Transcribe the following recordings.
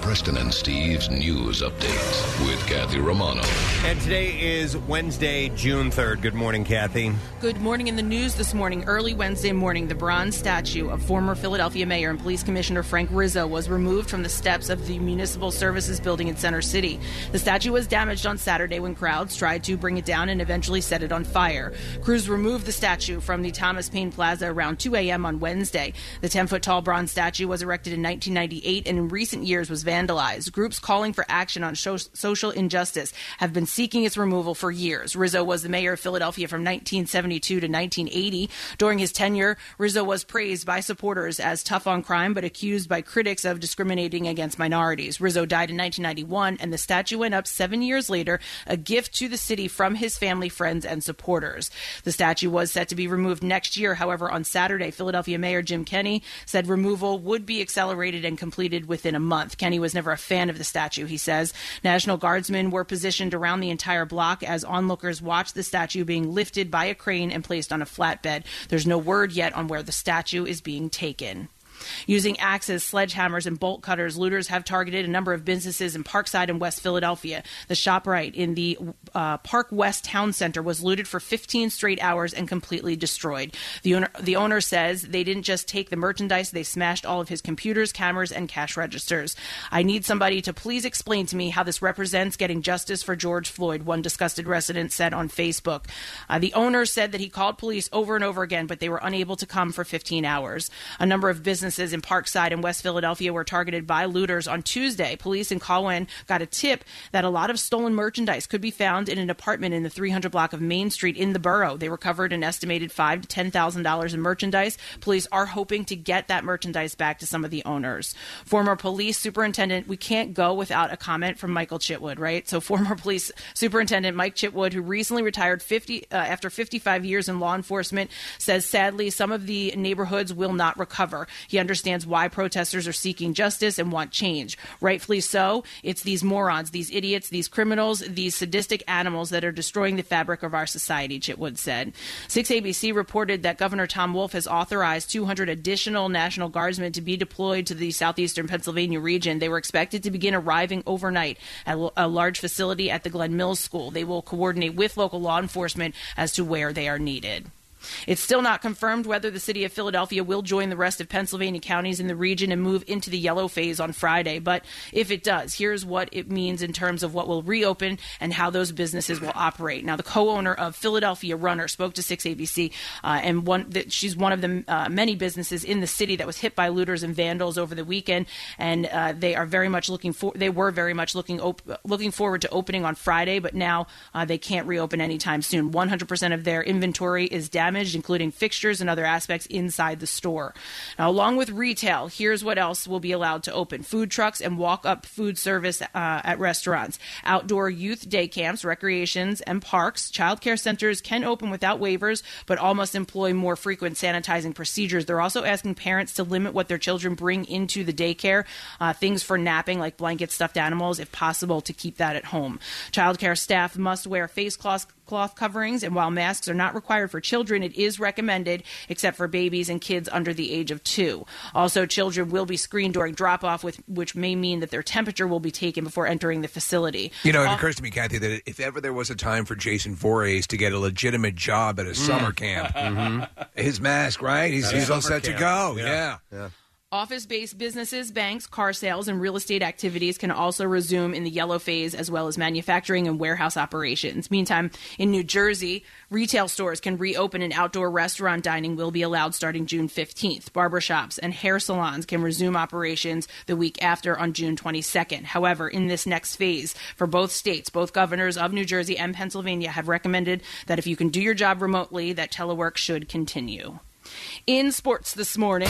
Preston and Steve's news update with Kathy Romano. And today is Wednesday, June 3rd. Good morning, Kathy. Good morning in the news this morning. Early Wednesday morning, the bronze statue of former Philadelphia Mayor and Police Commissioner Frank Rizzo was removed from the steps of the Municipal Services Building in Center City. The statue was damaged on Saturday when crowds tried to bring it down and eventually set it on fire. Crews removed the statue from the Thomas Paine Plaza around 2 a.m. on Wednesday. The 10 foot tall bronze statue was erected in 1998 and in recent years was vandalized. Groups calling for action on social injustice have been seeking its removal for years. Rizzo was the mayor of Philadelphia from 1972 to 1980. During his tenure, Rizzo was praised by supporters as tough on crime, but accused by critics of discriminating against minorities. Rizzo died in 1991, and the statue went up seven years later, a gift to the city from his family, friends, and supporters. The statue was set to be removed next year. However, on Saturday, Philadelphia Mayor Jim Kenney said removal would be accelerated and completed within a month. Kenney was never a fan of the statue, he says. National Guardsmen were positioned around the entire block as onlookers watched the statue being lifted by a crane and placed on a flatbed. There's no word yet on where the statue is being taken. Using axes, sledgehammers, and bolt cutters, looters have targeted a number of businesses in Parkside and West Philadelphia. The ShopRite in the uh, Park West Town Center was looted for 15 straight hours and completely destroyed. The owner, the owner says they didn't just take the merchandise, they smashed all of his computers, cameras, and cash registers. I need somebody to please explain to me how this represents getting justice for George Floyd, one disgusted resident said on Facebook. Uh, the owner said that he called police over and over again, but they were unable to come for 15 hours. A number of businesses businesses in Parkside and West Philadelphia were targeted by looters on Tuesday. Police in Colwyn got a tip that a lot of stolen merchandise could be found in an apartment in the 300 block of Main Street in the borough. They recovered an estimated five to ten thousand dollars in merchandise. Police are hoping to get that merchandise back to some of the owners. Former police superintendent, we can't go without a comment from Michael Chitwood, right? So former police superintendent Mike Chitwood, who recently retired 50 uh, after 55 years in law enforcement, says sadly some of the neighborhoods will not recover. He understands why protesters are seeking justice and want change. Rightfully so. It's these morons, these idiots, these criminals, these sadistic animals that are destroying the fabric of our society, Chitwood said. 6ABC reported that Governor Tom Wolf has authorized 200 additional National Guardsmen to be deployed to the southeastern Pennsylvania region. They were expected to begin arriving overnight at a large facility at the Glen Mills School. They will coordinate with local law enforcement as to where they are needed. It's still not confirmed whether the city of Philadelphia will join the rest of Pennsylvania counties in the region and move into the yellow phase on Friday. But if it does, here's what it means in terms of what will reopen and how those businesses will operate. Now, the co-owner of Philadelphia Runner spoke to 6ABC, uh, and one that she's one of the uh, many businesses in the city that was hit by looters and vandals over the weekend, and uh, they are very much looking for. They were very much looking op- looking forward to opening on Friday, but now uh, they can't reopen anytime soon. 100% of their inventory is damaged damaged, including fixtures and other aspects inside the store. Now, along with retail, here's what else will be allowed to open food trucks and walk up food service uh, at restaurants, outdoor youth day camps, recreations, and parks. Childcare centers can open without waivers, but all must employ more frequent sanitizing procedures. They're also asking parents to limit what their children bring into the daycare, uh, things for napping like blankets, stuffed animals, if possible, to keep that at home. Childcare staff must wear face cloths cloth coverings, and while masks are not required for children, it is recommended except for babies and kids under the age of two. Also, children will be screened during drop off, which may mean that their temperature will be taken before entering the facility. You know, it Uh, occurs to me, Kathy, that if ever there was a time for Jason Voorhees to get a legitimate job at a summer camp, his mask, right? He's, At he's all summer set to camp. go. Yeah. Yeah. Office based businesses, banks, car sales, and real estate activities can also resume in the yellow phase, as well as manufacturing and warehouse operations. Meantime, in New Jersey, retail stores can reopen and outdoor restaurant dining will be allowed starting June 15th. Barbershops and hair salons can resume operations the week after on June 22nd. However, in this next phase, for both states, both governors of New Jersey and Pennsylvania have recommended that if you can do your job remotely, that telework should continue. In sports this morning.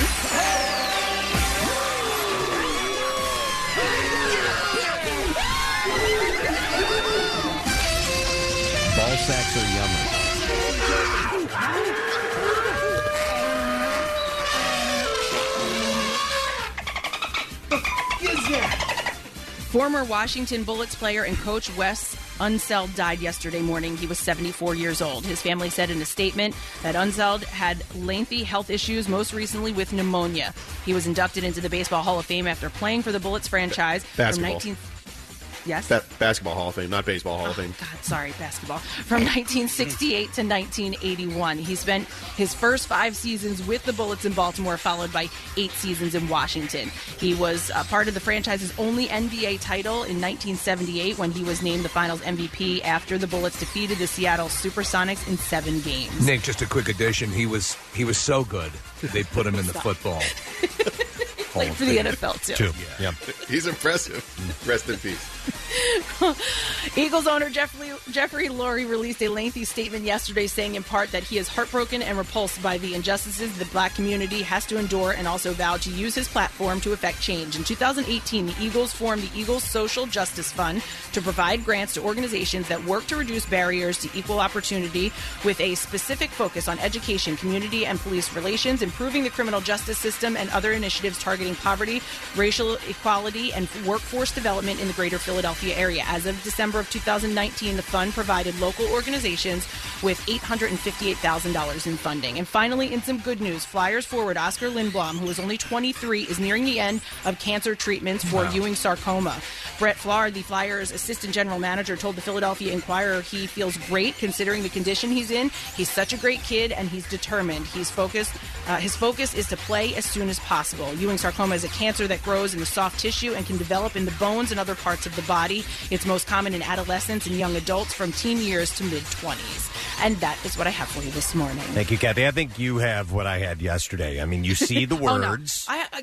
Former Washington Bullets player and coach Wes Unseld died yesterday morning. He was 74 years old. His family said in a statement that Unseld had lengthy health issues, most recently with pneumonia. He was inducted into the Baseball Hall of Fame after playing for the Bullets franchise Basketball. from 19. Yes. Ba- basketball Hall of Fame, not baseball Hall of Fame. God, sorry, basketball. From 1968 to 1981. He spent his first five seasons with the Bullets in Baltimore, followed by eight seasons in Washington. He was uh, part of the franchise's only NBA title in 1978 when he was named the finals MVP after the Bullets defeated the Seattle Supersonics in seven games. Nick, just a quick addition. He was he was so good they put him in the football. Played for the NFL, too. Two. Yeah. He's impressive. Rest in peace. Eagles owner Jeffrey, Jeffrey Lurie released a lengthy statement yesterday saying, in part, that he is heartbroken and repulsed by the injustices the black community has to endure and also vowed to use his platform to effect change. In 2018, the Eagles formed the Eagles Social Justice Fund to provide grants to organizations that work to reduce barriers to equal opportunity with a specific focus on education, community and police relations, improving the criminal justice system, and other initiatives targeting poverty, racial equality, and workforce development in the greater Philadelphia area. As of December of 2019, the fund provided local organizations with $858,000 in funding. And finally, in some good news, Flyers forward Oskar Lindblom, who is only 23, is nearing the end of cancer treatments for Ewing sarcoma. Brent Flahr, the Flyers assistant general manager, told the Philadelphia Inquirer he feels great considering the condition he's in. He's such a great kid and he's determined. He's focused. Uh, his focus is to play as soon as possible. Ewing sarcoma is a cancer that grows in the soft tissue and can develop in the bones and other parts of the body. It's most common in adolescents and young adults from teen years to mid 20s. And that is what I have for you this morning. Thank you, Kathy. I think you have what I had yesterday. I mean, you see the Oh, no. words. I, I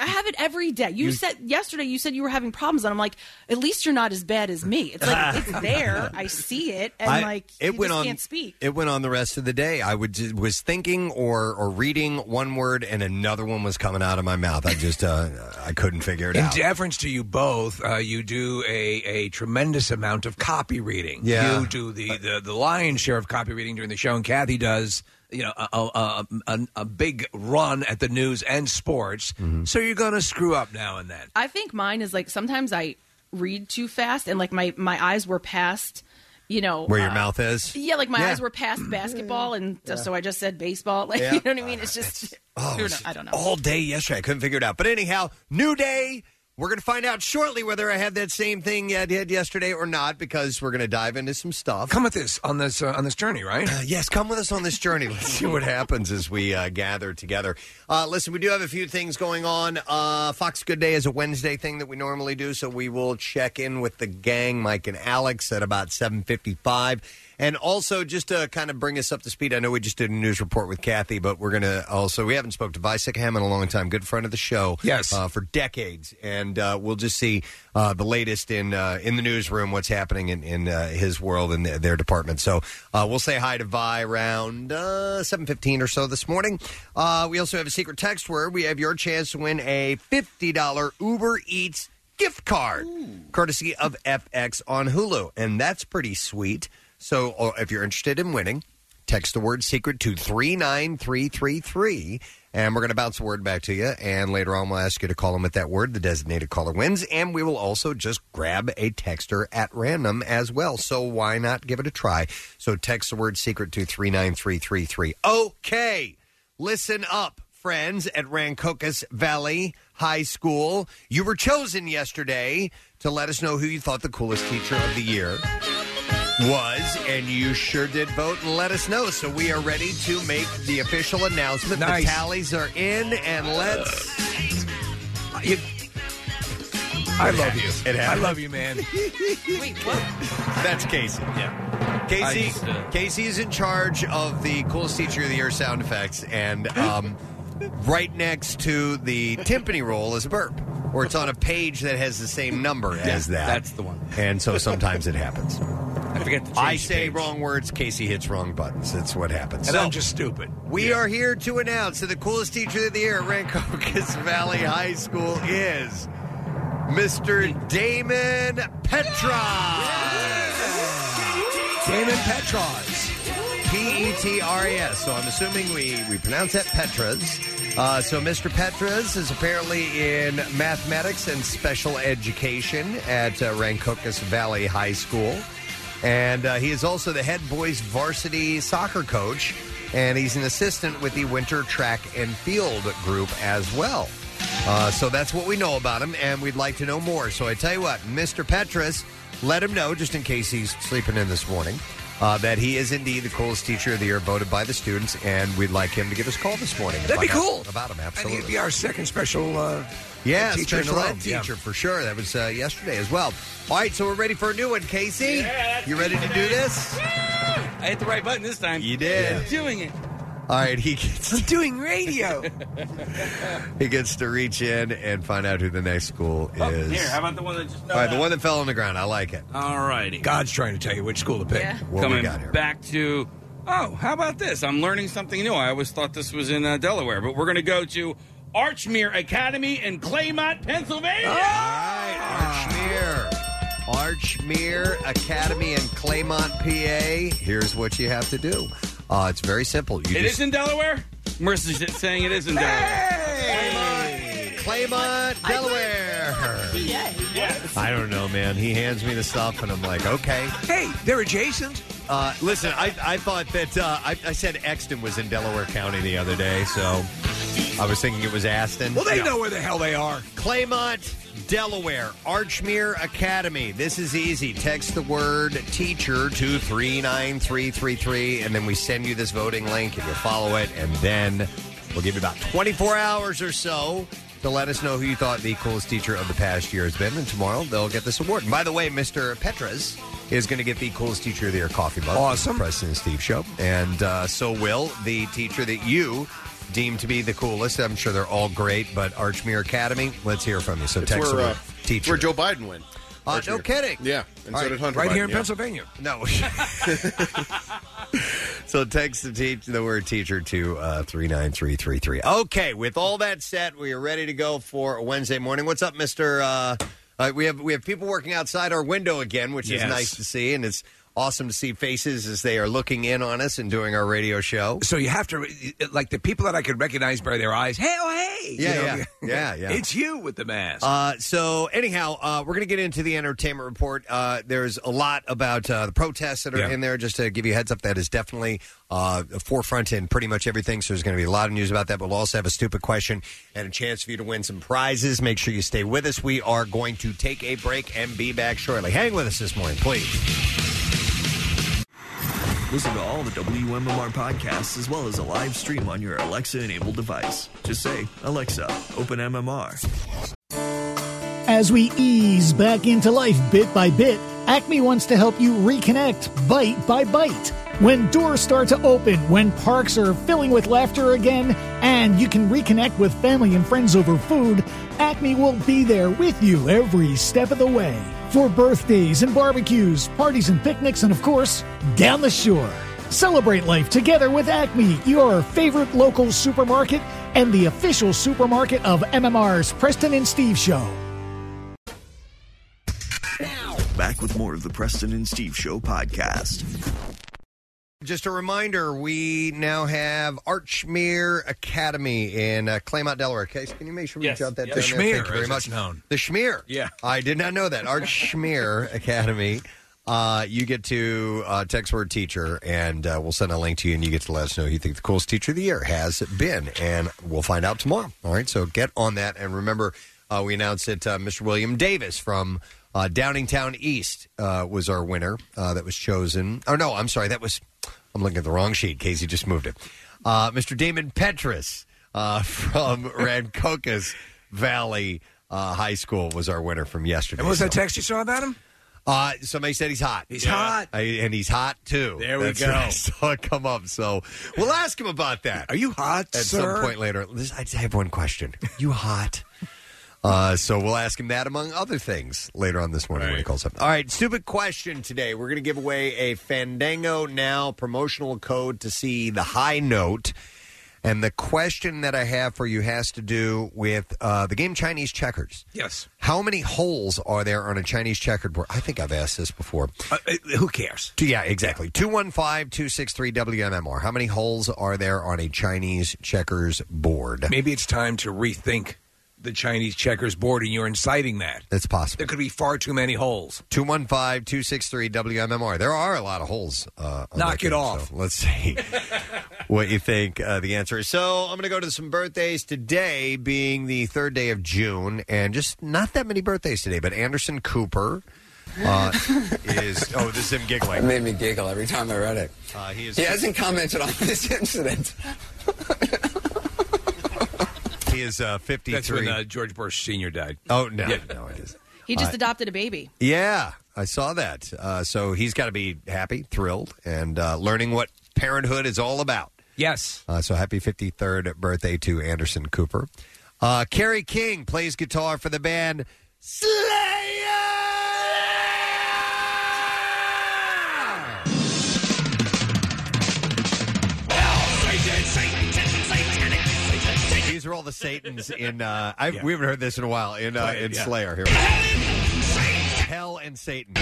I have it every day. You, said yesterday you said you were having problems, and I'm like, at least you're not as bad as me. It's like it's there. I see it, and I- like it you went just on. can't speak. It went on the rest of the day. I would just, was thinking or or reading one word and another one was coming out of my mouth. I just uh, I couldn't figure it out. In out. deference to you both, uh, you do a, a tremendous amount of copy reading. Yeah. You do the, the, the lion's share of copy reading during the show, and Kathy does you know a, a, a, a big run at the news and sports. Mm-hmm. So you're going to screw up now and then. I think mine is like sometimes I read too fast, and like my my eyes were past. You know Where your uh, mouth is. Yeah, like my Yeah. eyes were past basketball, and so I just said baseball. Like Yeah. you know what I mean? It's just Oh, who kno- I don't know. All day yesterday, I couldn't figure it out. But anyhow, new day. We're going to find out shortly whether I had that same thing I did yesterday or not, because we're going to dive into some stuff. Come with us on this uh, on this journey, right? Uh, yes, come with us on this journey. Let's see what happens as we uh, gather together. Uh, listen, we do have a few things going on. Uh, Fox Good Day is a Wednesday thing that we normally do, so we will check in with the gang, Mike and Alex, at about seven fifty-five. And also, just to kind of bring us up to speed, I know we just did a news report with Kathy, but we're going to also we haven't spoke to Viceham in a long time. Good friend of the show, Yes. uh, for decades, and uh, we'll just see uh, the latest in uh, in the newsroom, what's happening in in uh, his world and their, their department. So uh, we'll say hi to Vi around uh, seven fifteen or so this morning. Uh, we also have a secret text word. We have your chance to win a fifty dollar Uber Eats gift card, courtesy of FX on Hulu, and that's pretty sweet. So uh, if you're interested in winning. Text the word secret to 39333, and we're going to bounce the word back to you. And later on, we'll ask you to call them with that word. The designated caller wins. And we will also just grab a texter at random as well. So why not give it a try? So text the word secret to 39333. Okay, listen up, friends at Rancocas Valley High School. You were chosen yesterday to let us know who you thought the coolest teacher of the year was, and you sure did vote and let us know. So we are ready to make the official announcement. Nice. The tallies are in, and let's. You- I love you. It I happened. love you, man. Wait, what? That's Casey. Yeah. Casey. Just, uh, Casey is in charge of the coolest teacher of the year sound effects, and um, right next to the timpani roll is a burp, or it's on a page that has the same number as that. that's the one. And so sometimes it happens. I forget to change I the say page. wrong words. Casey hits wrong buttons. That's what happens. and So- I'm just stupid. We are here to announce that the coolest teacher of the year at Rancocas Valley High School is Mr. Damon Petra. Damon Petros. P E T R A S. So I'm assuming we, we pronounce that Petras. Uh, so, Mr. Petras is apparently in mathematics and special education at uh, Rancocas Valley High School. And uh, he is also the head boys varsity soccer coach, and he's an assistant with the winter track and field group as well. Uh, so that's what we know about him, and we'd like to know more. So I tell you what, Mr. Petras, let him know, just in case he's sleeping in this morning, uh, that he is indeed the coolest teacher of the year voted by the students, and we'd like him to give us a call this morning. That'd be find cool. About him, And absolutely. he'd be our second special uh, Yeah, teacher in special a row. ed teacher for sure. That was uh, yesterday as well. All right, so we're ready for a new one, Casey. you ready to do this? I hit the right button this time. You did. I'm doing it. All right, he gets I'm doing radio. he gets to reach in and find out who the next school Oh, is. here, how about the one that just? All right, the one that fell on the ground. I like it. All righty. God's trying to tell you which school to pick. Yeah. What Coming we got here? back to. Oh, how about this? I'm learning something new. I always thought this was in uh, Delaware, but we're going to go to Archmere Academy in Claymont, Pennsylvania. All right, Archmere. Archmere Academy in Claymont, PA. Here's what you have to do. Uh, it's very simple. You It just is in Delaware. Marissa's just saying it is in Delaware. Claymont, Delaware. I don't know, man. He hands me the stuff, and I'm like, okay. Hey, they're adjacent. Uh, listen, I, I thought that uh, I, I said Exton was in Delaware County the other day, so I was thinking it was Aston. Well, they No. know where the hell they are. Claymont, Delaware, Archmere Academy. This is easy. Text the word teacher to 39333, and then we send you this voting link, and you follow it, and then we'll give you about 24 hours or so to let us know who you thought the coolest teacher of the past year has been. And tomorrow they'll get this award. And by the way, Mr. Petras is going to get the coolest teacher of the year coffee mug. Awesome. Preston and Steve show. And uh, so will the teacher that you deem to be the coolest. I'm sure they're all great, but Archmere Academy, let's hear from you. So It's text where, the uh, teacher. where Joe Biden went. Uh, no Archmere. kidding. Yeah, and All so right. did Hunter Right Biden, here in yeah. Pennsylvania. No. so text the, teach, the word teacher to uh, 39333. Okay, with all that set, we are ready to go for a Wednesday morning. What's up, Mr. Uh, uh, we have we have people working outside our window again, which is nice to see, and it's awesome to see faces as they are looking in on us and doing our radio show. So you have to, like the people that I could recognize by their eyes. Hey, oh, hey! Yeah, yeah. Yeah, yeah. It's you with the mask. Uh, so anyhow, uh, we're going to get into the entertainment report. Uh, there's a lot about uh, the protests that are Yeah. in there. Just to give you a heads up, that is definitely uh, forefront in pretty much everything. So there's going to be a lot of news about that. But we'll also have a stupid question and a chance for you to win some prizes. Make sure you stay with us. We are going to take a break and be back shortly. Hang with us this morning, please. Listen to all the WMMR podcasts as well as a live stream on your Alexa enabled device. Just say, Alexa, open MMR. As we ease back into life bit by bit, Acme wants to help you reconnect bite by bite. When doors start to open, when parks are filling with laughter again, and you can reconnect with family and friends over food, Acme will be there with you every step of the way. For birthdays and barbecues, parties and picnics, and of course, down the shore. Celebrate life together with Acme, your favorite local supermarket and the official supermarket of MMR's Preston and Steve Show. Now, Back with more of the Preston and Steve Show podcast. Just a reminder, we now have Archmere Academy in uh, Claymont, Delaware. Case, can you make sure we Yes. jot that Yep. down? The there? Schmear, Thank you very as much. it's known. The Schmear. Yeah. I did not know that. Archmere Academy. Uh, you get to uh, text word teacher, and uh, we'll send a link to you, and you get to let us know who you think the coolest teacher of the year has been, and we'll find out tomorrow. All right, so get on that, and remember, uh, we announced that uh, Mr. William Davis from uh, Downingtown East uh, was our winner. Uh, that was chosen. Oh no, I'm sorry, that was. I'm looking at the wrong sheet. Casey just moved it. Uh, Mr. Damon Petrus uh, from Rancocas Valley uh, High School was our winner from yesterday. and what was that So- text you saw about him? uh, somebody said he's hot. He's hot. I, and he's hot too. There we That's go. what I saw it come up. So we'll ask him about that Are you hot, at sir? some point later. This- I just have one question. You hot? Uh, so we'll ask him that among other things later on this morning when he calls up. All right, stupid question today. We're going to give away a Fandango Now promotional code to see the high note. And the question that I have for you has to do with uh, the game Chinese checkers. Yes. How many holes are there on a Chinese checkered board? I think I've asked this before. Uh, who cares? Yeah, exactly. 215 263 WMMR. How many holes are there on a Chinese checkers board? Maybe it's time to rethink the Chinese checkers board, and you're inciting that. That's possible. There could be far too many holes. 215 263 WMMR. There are a lot of holes. Uh, on Knock that it game, off. so let's see what you think uh, the answer is. So I'm going to go to some birthdays today, being the third day of June, and just not that many birthdays today, but Anderson Cooper. Uh, is oh this is him giggling. It made me giggle every time I read it. Uh, he is He hasn't commented on this incident. he is uh, 53. That's when uh, George Bush Senior died. oh no, Yeah. no, it is. He just Uh, adopted a baby. Yeah, I saw that. Uh, so he's got to be happy, thrilled, and uh, learning what parenthood is all about. Yes. Uh, so happy 53rd birthday to Anderson Cooper. Uh, Kerry King plays guitar for the band These are all the Satans in. Uh, I, We haven't heard this in a while in uh, in. Slayer. Here, we go. Hell and Satan.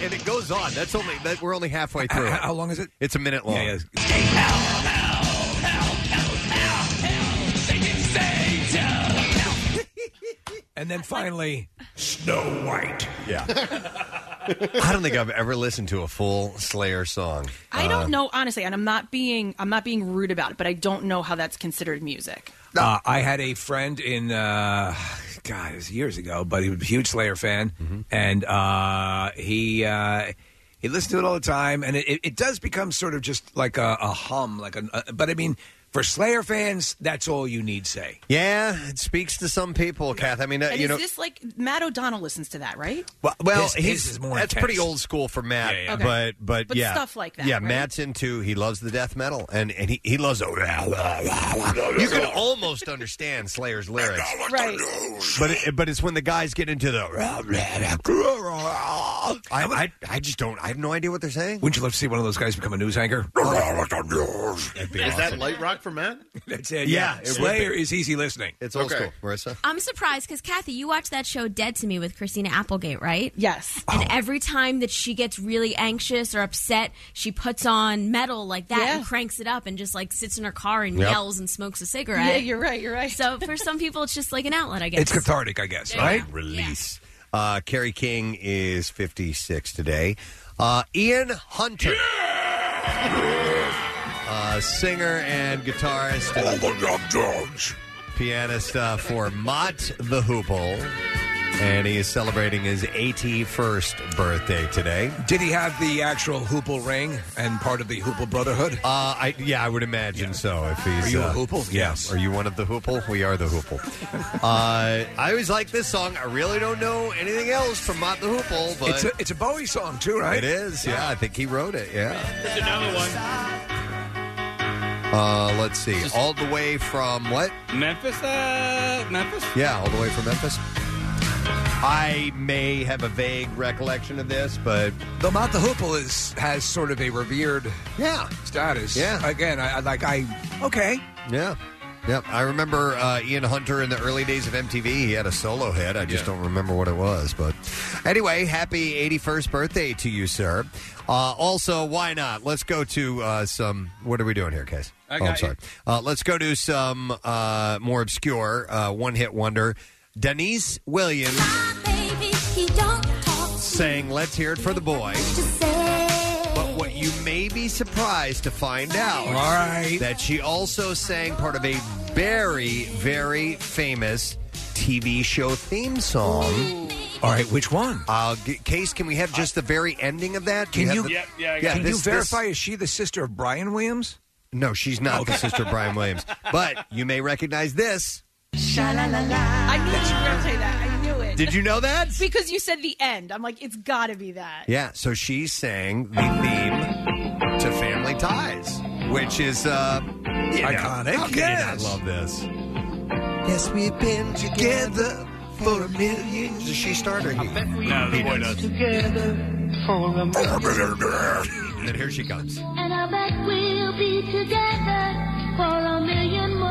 And it goes on. That's only that we're only halfway through. it. How long is it? It's a minute long. Yeah, yeah. And then finally, Snow White. Yeah. I don't think I've ever listened to a full Slayer song. I Uh, don't know honestly, and I'm not being I'm not being rude about it, but I don't know how that's considered music. Uh, I had a friend in, uh, God, it was years ago, but he was a huge Slayer fan, Mm-hmm. and uh, he uh, he listened to it all the time, and it, it, it does become sort of just like a, a hum, like a. But I mean, for Slayer fans, that's all you need say. Yeah, it speaks to some people, Kath. I mean, uh, And you is know, this like Matt O'Donnell listens to that, right? well, well His- his he's, is more that's intense. pretty old school for Matt, Yeah, yeah. Okay. but but But yeah, stuff like that, Yeah, right? Matt's into. He loves the death metal, and and he, he loves. You can almost understand Slayer's lyrics, Right. but it, but it's when the guys get into the. I, I I just don't. I have no idea what they're saying. Wouldn't you love to see one of those guys become a news anchor? That'd be Is awesome. that light rock for Matt? That's it. Yeah, Yeah, it would Slayer be. is easy listening. It's old Okay. school, Marissa. I'm surprised because Kathy, you watched that show Dead to Me with Christina Applegate, right? Yes. And every time that she gets really anxious or upset, she puts on metal like that Yeah. and cranks it up and just like sits in her car and Yep. yells and smokes a cigarette. Yeah, you're right. You're right. so for some people, it's just like an outlet, I guess. It's cathartic, I guess, There right? go. Release. Uh, Kerry King is 56 today. Uh, Ian Hunter. Uh, singer and guitarist. Pianist uh, for Mott the Hoople. And he is celebrating his 81st birthday today. Did he have the actual Hoople ring and part of the Hoople Brotherhood? Uh, I, yeah, I would imagine so. If he's Are you a uh, Hoople? Yeah. Yes. Are you one of the Hoople? We are the Hoople. uh, I always like this song. I really don't know anything else from Mott the Hoople, but It's a, it's a Bowie song, too, right? It is, yeah. I think he wrote it, yeah. There's another one. Uh, let's see. All the way from what? Memphis, uh, Memphis. Yeah, all the way from Memphis. I may have a vague recollection of this, but The Mott the Hoople is has sort of a revered yeah, status. Yeah. Again, I, I like I okay. yeah. Yep, I remember uh, Ian Hunter in the early days of MTV. He had a solo hit. I just don't remember what it was. But anyway, happy 81st birthday to you, sir. Uh, also, why not? Let's go to uh, some. What are we doing here, Case? I oh, I'm got sorry. Uh, let's go to some uh, more obscure uh, one hit wonder. Deniece Williams saying, Let's hear it for the boy. But what you may be surprised to find out All right. that she also sang part of a very, very famous TV show theme song. All right, which one? Uh, g- Case, can we have just the very ending of that? Do Can have you- the- Yeah, yeah, I yeah, got Can it. you verify is she the sister of Brian Williams? no, she's not the sister of Brian Williams. But you may recognize this. I knew you were going to say that. I knew it. Did you know that? Because you said the end. I'm like, it's got to be that. Yeah, so she sang the theme to Family Ties, which is uh, you know, Iconic, How can yes. you not love this? Yes, we've been together for a million years. Does she start or he? No, the boy does. And here she comes. And I bet we'll be together for a million more.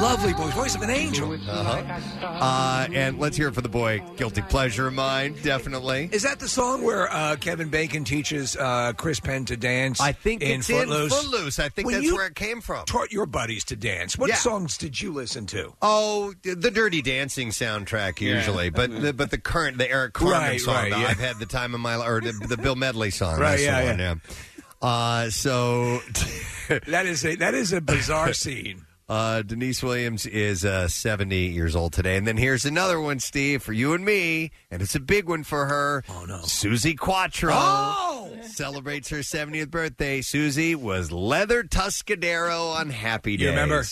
Lovely voice, voice of an angel. Uh-huh. Uh, and let's hear it for the boy. Guilty pleasure of mine, definitely. Is that the song where uh, Kevin Bacon teaches uh, Chris Penn to dance? I think in it's Footloose? in Footloose. I think When that's you where it came from. Taught your buddies to dance. What Yeah. songs did you listen to? Oh, the Dirty Dancing soundtrack Yeah. usually, but the, but the current the Eric Carmen Right, song. right, the yeah. I've had the time of my li- or the, the Bill Medley song. Right, That's the yeah, one, yeah. Uh, so that is a that is a bizarre scene. Uh, Deniece Williams is uh, 70 years old today. And then here's another one, Steve, for you and me. And it's a big one for her. Oh, no. Suzi Quatro Oh! celebrates her 70th birthday. Suzi was leather Tuscadero on Happy Days. You remember?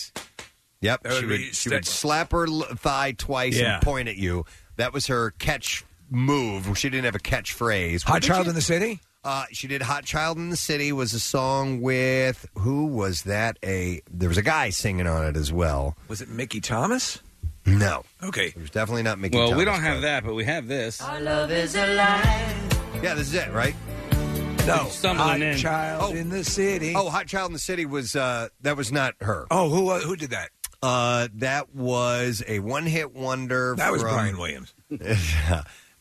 Yep. That She would would, be she would sta- slap her l- thigh twice Yeah. and point at you. That was her catch move. She didn't have a catchphrase. Hot Child in the City? Uh, she did "Hot Child in the City" was a song with who was that? A there was a guy singing on it as well. Was it Mickey Thomas? No, Okay. it was definitely not Mickey. Thomas. Well, we Thomas, don't have but- that, but we have this. Our love is alive. Yeah, this is it, right? No. Hot in. Child Oh. in the City. Oh, "Hot Child in the City" was uh, that was not her. Oh, who uh, who did that? Uh, that was a one-hit wonder. That was Brian Williams.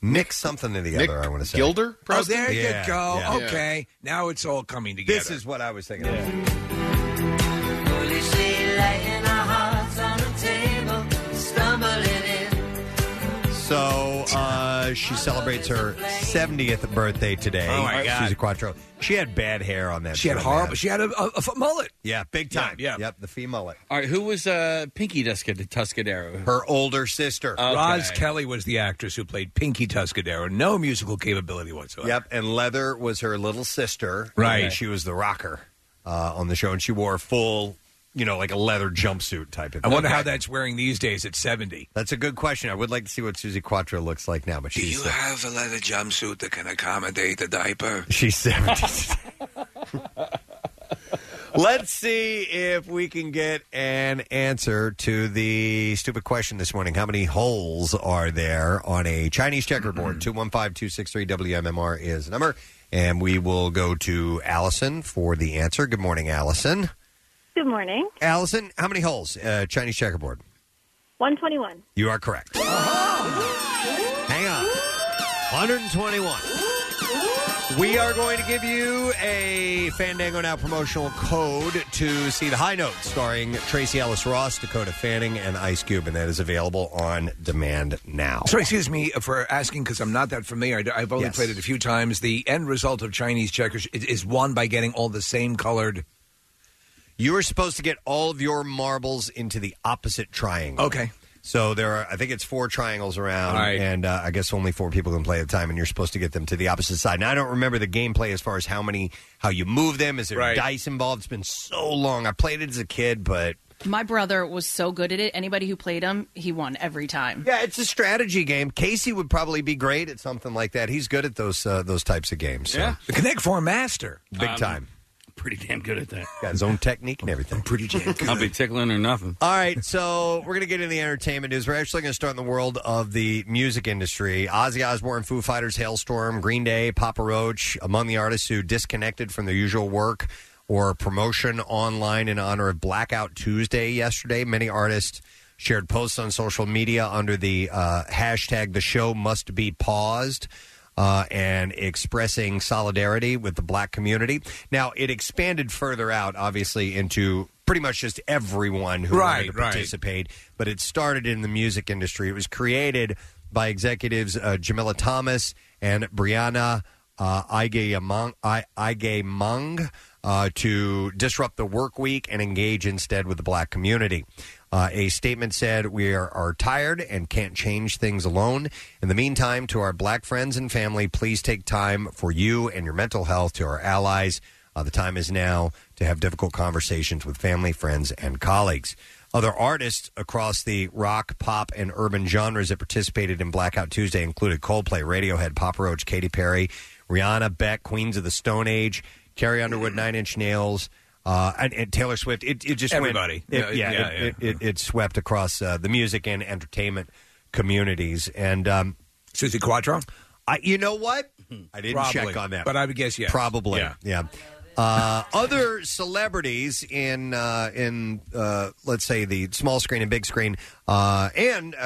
Nick something or the Nick other. I want to say Gilder? Oh, Preston? there Yeah, you go. yeah. Okay, now it's all coming together. This is what I was thinking. of. Foolishly laying our hearts on the table, stumbling in. So uh, she celebrates her 70th birthday today. Oh, my God. Suzi Quatro. She had bad hair on that. she had show, horrible. man. She had a, a, a mullet. Yeah, big time. Yeah, yeah. Yep, the fee mullet. All right, who was uh, Pinky Tuscad- Tuscadero? Her older sister. Okay. Roz Kelly was the actress who played Pinky Tuscadero. No musical capability whatsoever. Yep, and Leather was her little sister. Right. And she was the rocker uh, on the show, and she wore full, you know, like a leather jumpsuit type of thing. I thing. wonder how that's wearing these days at 70. That's a good question. I would like to see what Suzi Quatro looks like now, but Do she's you have a leather jumpsuit that can accommodate the diaper? she's 70. Let's see if we can get an answer to the stupid question this morning. How many holes are there on a Chinese checkerboard? Mm-hmm. 215 263 WMMR is the number. And we will go to Allison for the answer. Good morning, Allison. Good morning. Allison, how many holes? Uh, Chinese checkerboard. 121. You are correct. Hang on. 121. We are going to give you a Fandango Now promotional code to see the High Note starring Tracee Ellis Ross, Dakota Fanning, and Ice Cube, and that is available on demand now. So, excuse me for asking because I'm not that familiar. I- I've only Yes. played it a few times. The end result of Chinese checkers is- is won by getting all the same colored. You are supposed to get all of your marbles into the opposite triangle. Okay. So there are, I think it's four triangles around, All right. and uh, I guess only four people can play at a time, and you're supposed to get them to the opposite side. Now I don't remember the gameplay as far as how many, how you move them. Is there Right. dice involved? It's been so long. I played it as a kid, but My brother was so good at it. Anybody who played him, he won every time. yeah, it's a strategy game. Casey would probably be great at something like that. He's good at those uh, those types of games. So. Yeah. The Connect Four Master. big Um, time. Pretty damn good at that. Got his own technique and everything. Pretty damn good. I'll be tickling or nothing. All right, so we're going to get into the entertainment news. We're actually going to start in the world of the music industry. Ozzy Osbourne, Foo Fighters, Halestorm, Green Day, Papa Roach, among the artists who disconnected from their usual work or promotion online in honor of Blackout Tuesday yesterday. Many artists shared posts on social media under the uh, hashtag The Show Must Be Paused uh, and expressing solidarity with the black community. Now, it expanded further out, obviously, into pretty much just everyone who Right, wanted to right. participate, but it started in the music industry. It was created by executives uh, Jamila Thomas and Brianna uh, Agyemang, I- Agyemang uh, to disrupt the work week and engage instead with the black community. Uh, a statement said, We are, are tired and can't change things alone. In the meantime, to our black friends and family, please take time for you and your mental health. To our allies, Uh, the time is now to have difficult conversations with family, friends, and colleagues. Other artists across the rock, pop, and urban genres that participated in Blackout Tuesday included Coldplay, Radiohead, Papa Roach, Katy Perry, Rihanna, Beck, Queens of the Stone Age, Carrie Underwood, Nine Inch Nails, uh, and, and Taylor Swift. It, it just Everybody. Went, it- Yeah, yeah, yeah, it, It, it, swept across uh, the music and entertainment communities. And um, Suzi Quatro. I, you know what? I didn't Probably. check on that, But I would guess yes. Probably, Yeah. yeah. Uh, other celebrities in uh, in uh, let's say the small screen and big screen, uh, and uh,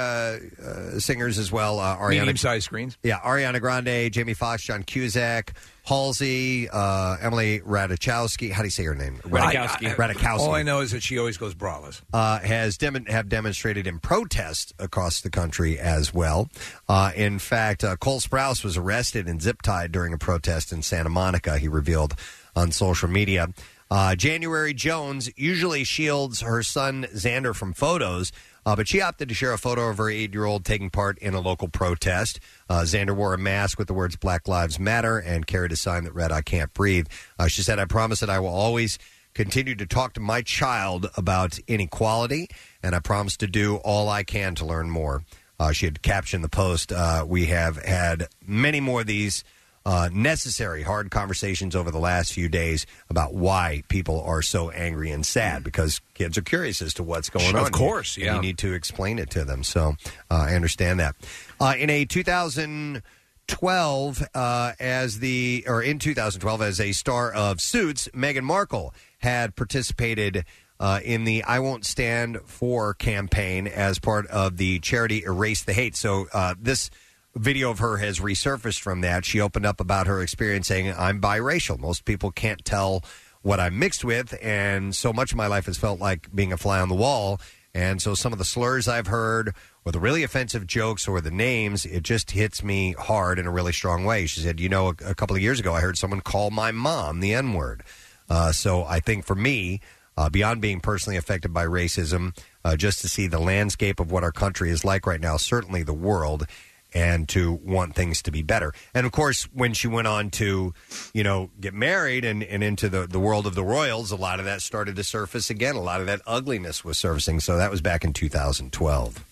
uh, singers as well. Uh, Ariana, Medium-sized screens. yeah, Ariana Grande, Jamie Foxx, John Cusack, Halsey, uh, Emily Ratajkowski. How do you say her name? Radikowski. Rad- Radikowski. All I know is that she always goes braless. uh, has dem- have demonstrated in protest across the country as well. Uh, in fact, uh, Cole Sprouse was arrested and zip tied during a protest in Santa Monica. He revealed on social media. Uh, January Jones usually shields her son Xander from photos, uh, but she opted to share a photo of her eight-year-old taking part in a local protest. Uh, Xander wore a mask with the words "Black Lives Matter" and carried a sign that read "I can't breathe." Uh, she said, "I promise that I will always." continue to talk to my child about inequality, and I promise to do all I can to learn more. Uh, she had captioned the post. Uh, we have had many more of these uh, necessary hard conversations over the last few days about why people are so angry and sad because kids are curious as to what's going Of on. Of course, And yeah. You need to explain it to them. So uh, I understand that. Uh, in a 2000. 12 uh, as the or in 2012 as a star of Suits, Meghan Markle had participated uh, in the "I Won't Stand For" campaign as part of the charity Erase the Hate. So uh, this video of her has resurfaced from that. She opened up about her experience, saying, "I'm biracial. Most people can't tell." What I'm mixed with, and so much of my life has felt like being a fly on the wall. And so some of the slurs I've heard, or the really offensive jokes, or the names, it just hits me hard in a really strong way. She said, You know, a, a couple of years ago, I heard someone call my mom the N word. Uh, so I think for me, uh, beyond being personally affected by racism, uh, just to see the landscape of what our country is like right now, certainly the world, and to want things to be better. And of course, when she went on to, you know, get married and, and into the, the world of the royals, a lot of that started to surface again. A lot of that ugliness was surfacing. So that was back in 2012.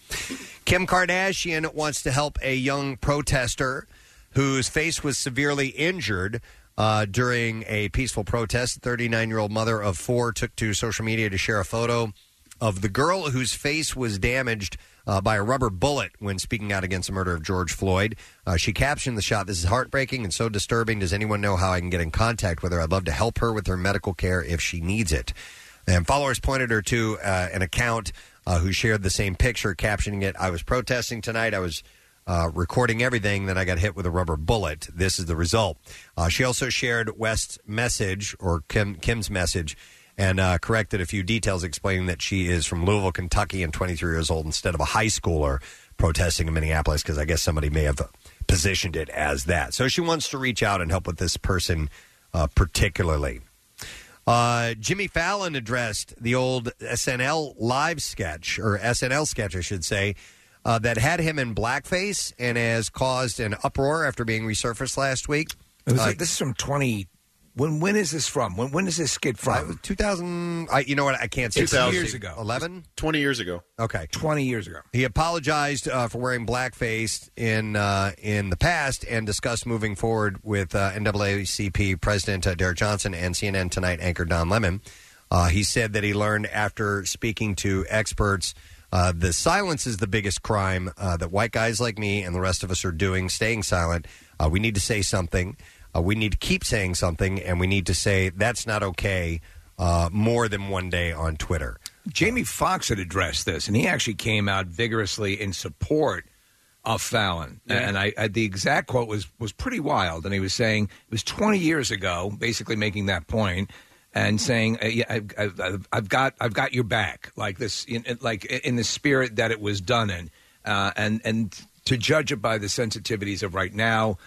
Kim Kardashian wants to help a young protester whose face was severely injured uh, during a peaceful protest. 39 year old mother of four took to social media to share a photo of the girl whose face was damaged uh, by a rubber bullet when speaking out against the murder of George Floyd. Uh, she captioned the shot, This is heartbreaking and so disturbing. Does anyone know how I can get in contact with her? I'd love to help her with her medical care if she needs it. And followers pointed her to uh, an account uh, who shared the same picture, captioning it I was protesting tonight. I was uh, recording everything. Then I got hit with a rubber bullet. This is the result. Uh, she also shared West's message or Kim, Kim's message and uh, corrected a few details, explaining that she is from Louisville, Kentucky, and 23 years old instead of a high schooler protesting in Minneapolis because I guess somebody may have positioned it as that. So she wants to reach out and help with this person uh, particularly. Uh, Jimmy Fallon addressed the old SNL live sketch, or SNL sketch, I should say, uh, that had him in blackface and has caused an uproar after being resurfaced last week. It was Uh, like- this is from 20. When when is this from? When when is this skit from? 2000. I, you know what? I can't say. It's years ago. 11? 20 years ago. Okay. 20 years ago. He apologized uh, for wearing blackface in uh, in the past and discussed moving forward with uh, NAACP President uh, Derrick Johnson and CNN Tonight anchor Don Lemon. Uh, he said that he learned after speaking to experts uh, the silence is the biggest crime uh, that white guys like me and the rest of us are doing, staying silent. Uh, we need to say something. Uh, we need to keep saying something, and we need to say that's not okay uh, more than one day on Twitter. Jamie Foxx had addressed this, and he actually came out vigorously in support of Fallon. And I, I, the exact quote was was pretty wild. And he was saying it was 20 years ago, basically making that point, and saying, uh, yeah, I've, I've, I've got I've got your back, like this, in, in- like in the spirit that it was done in, uh, and and to judge it by the sensitivities of right now.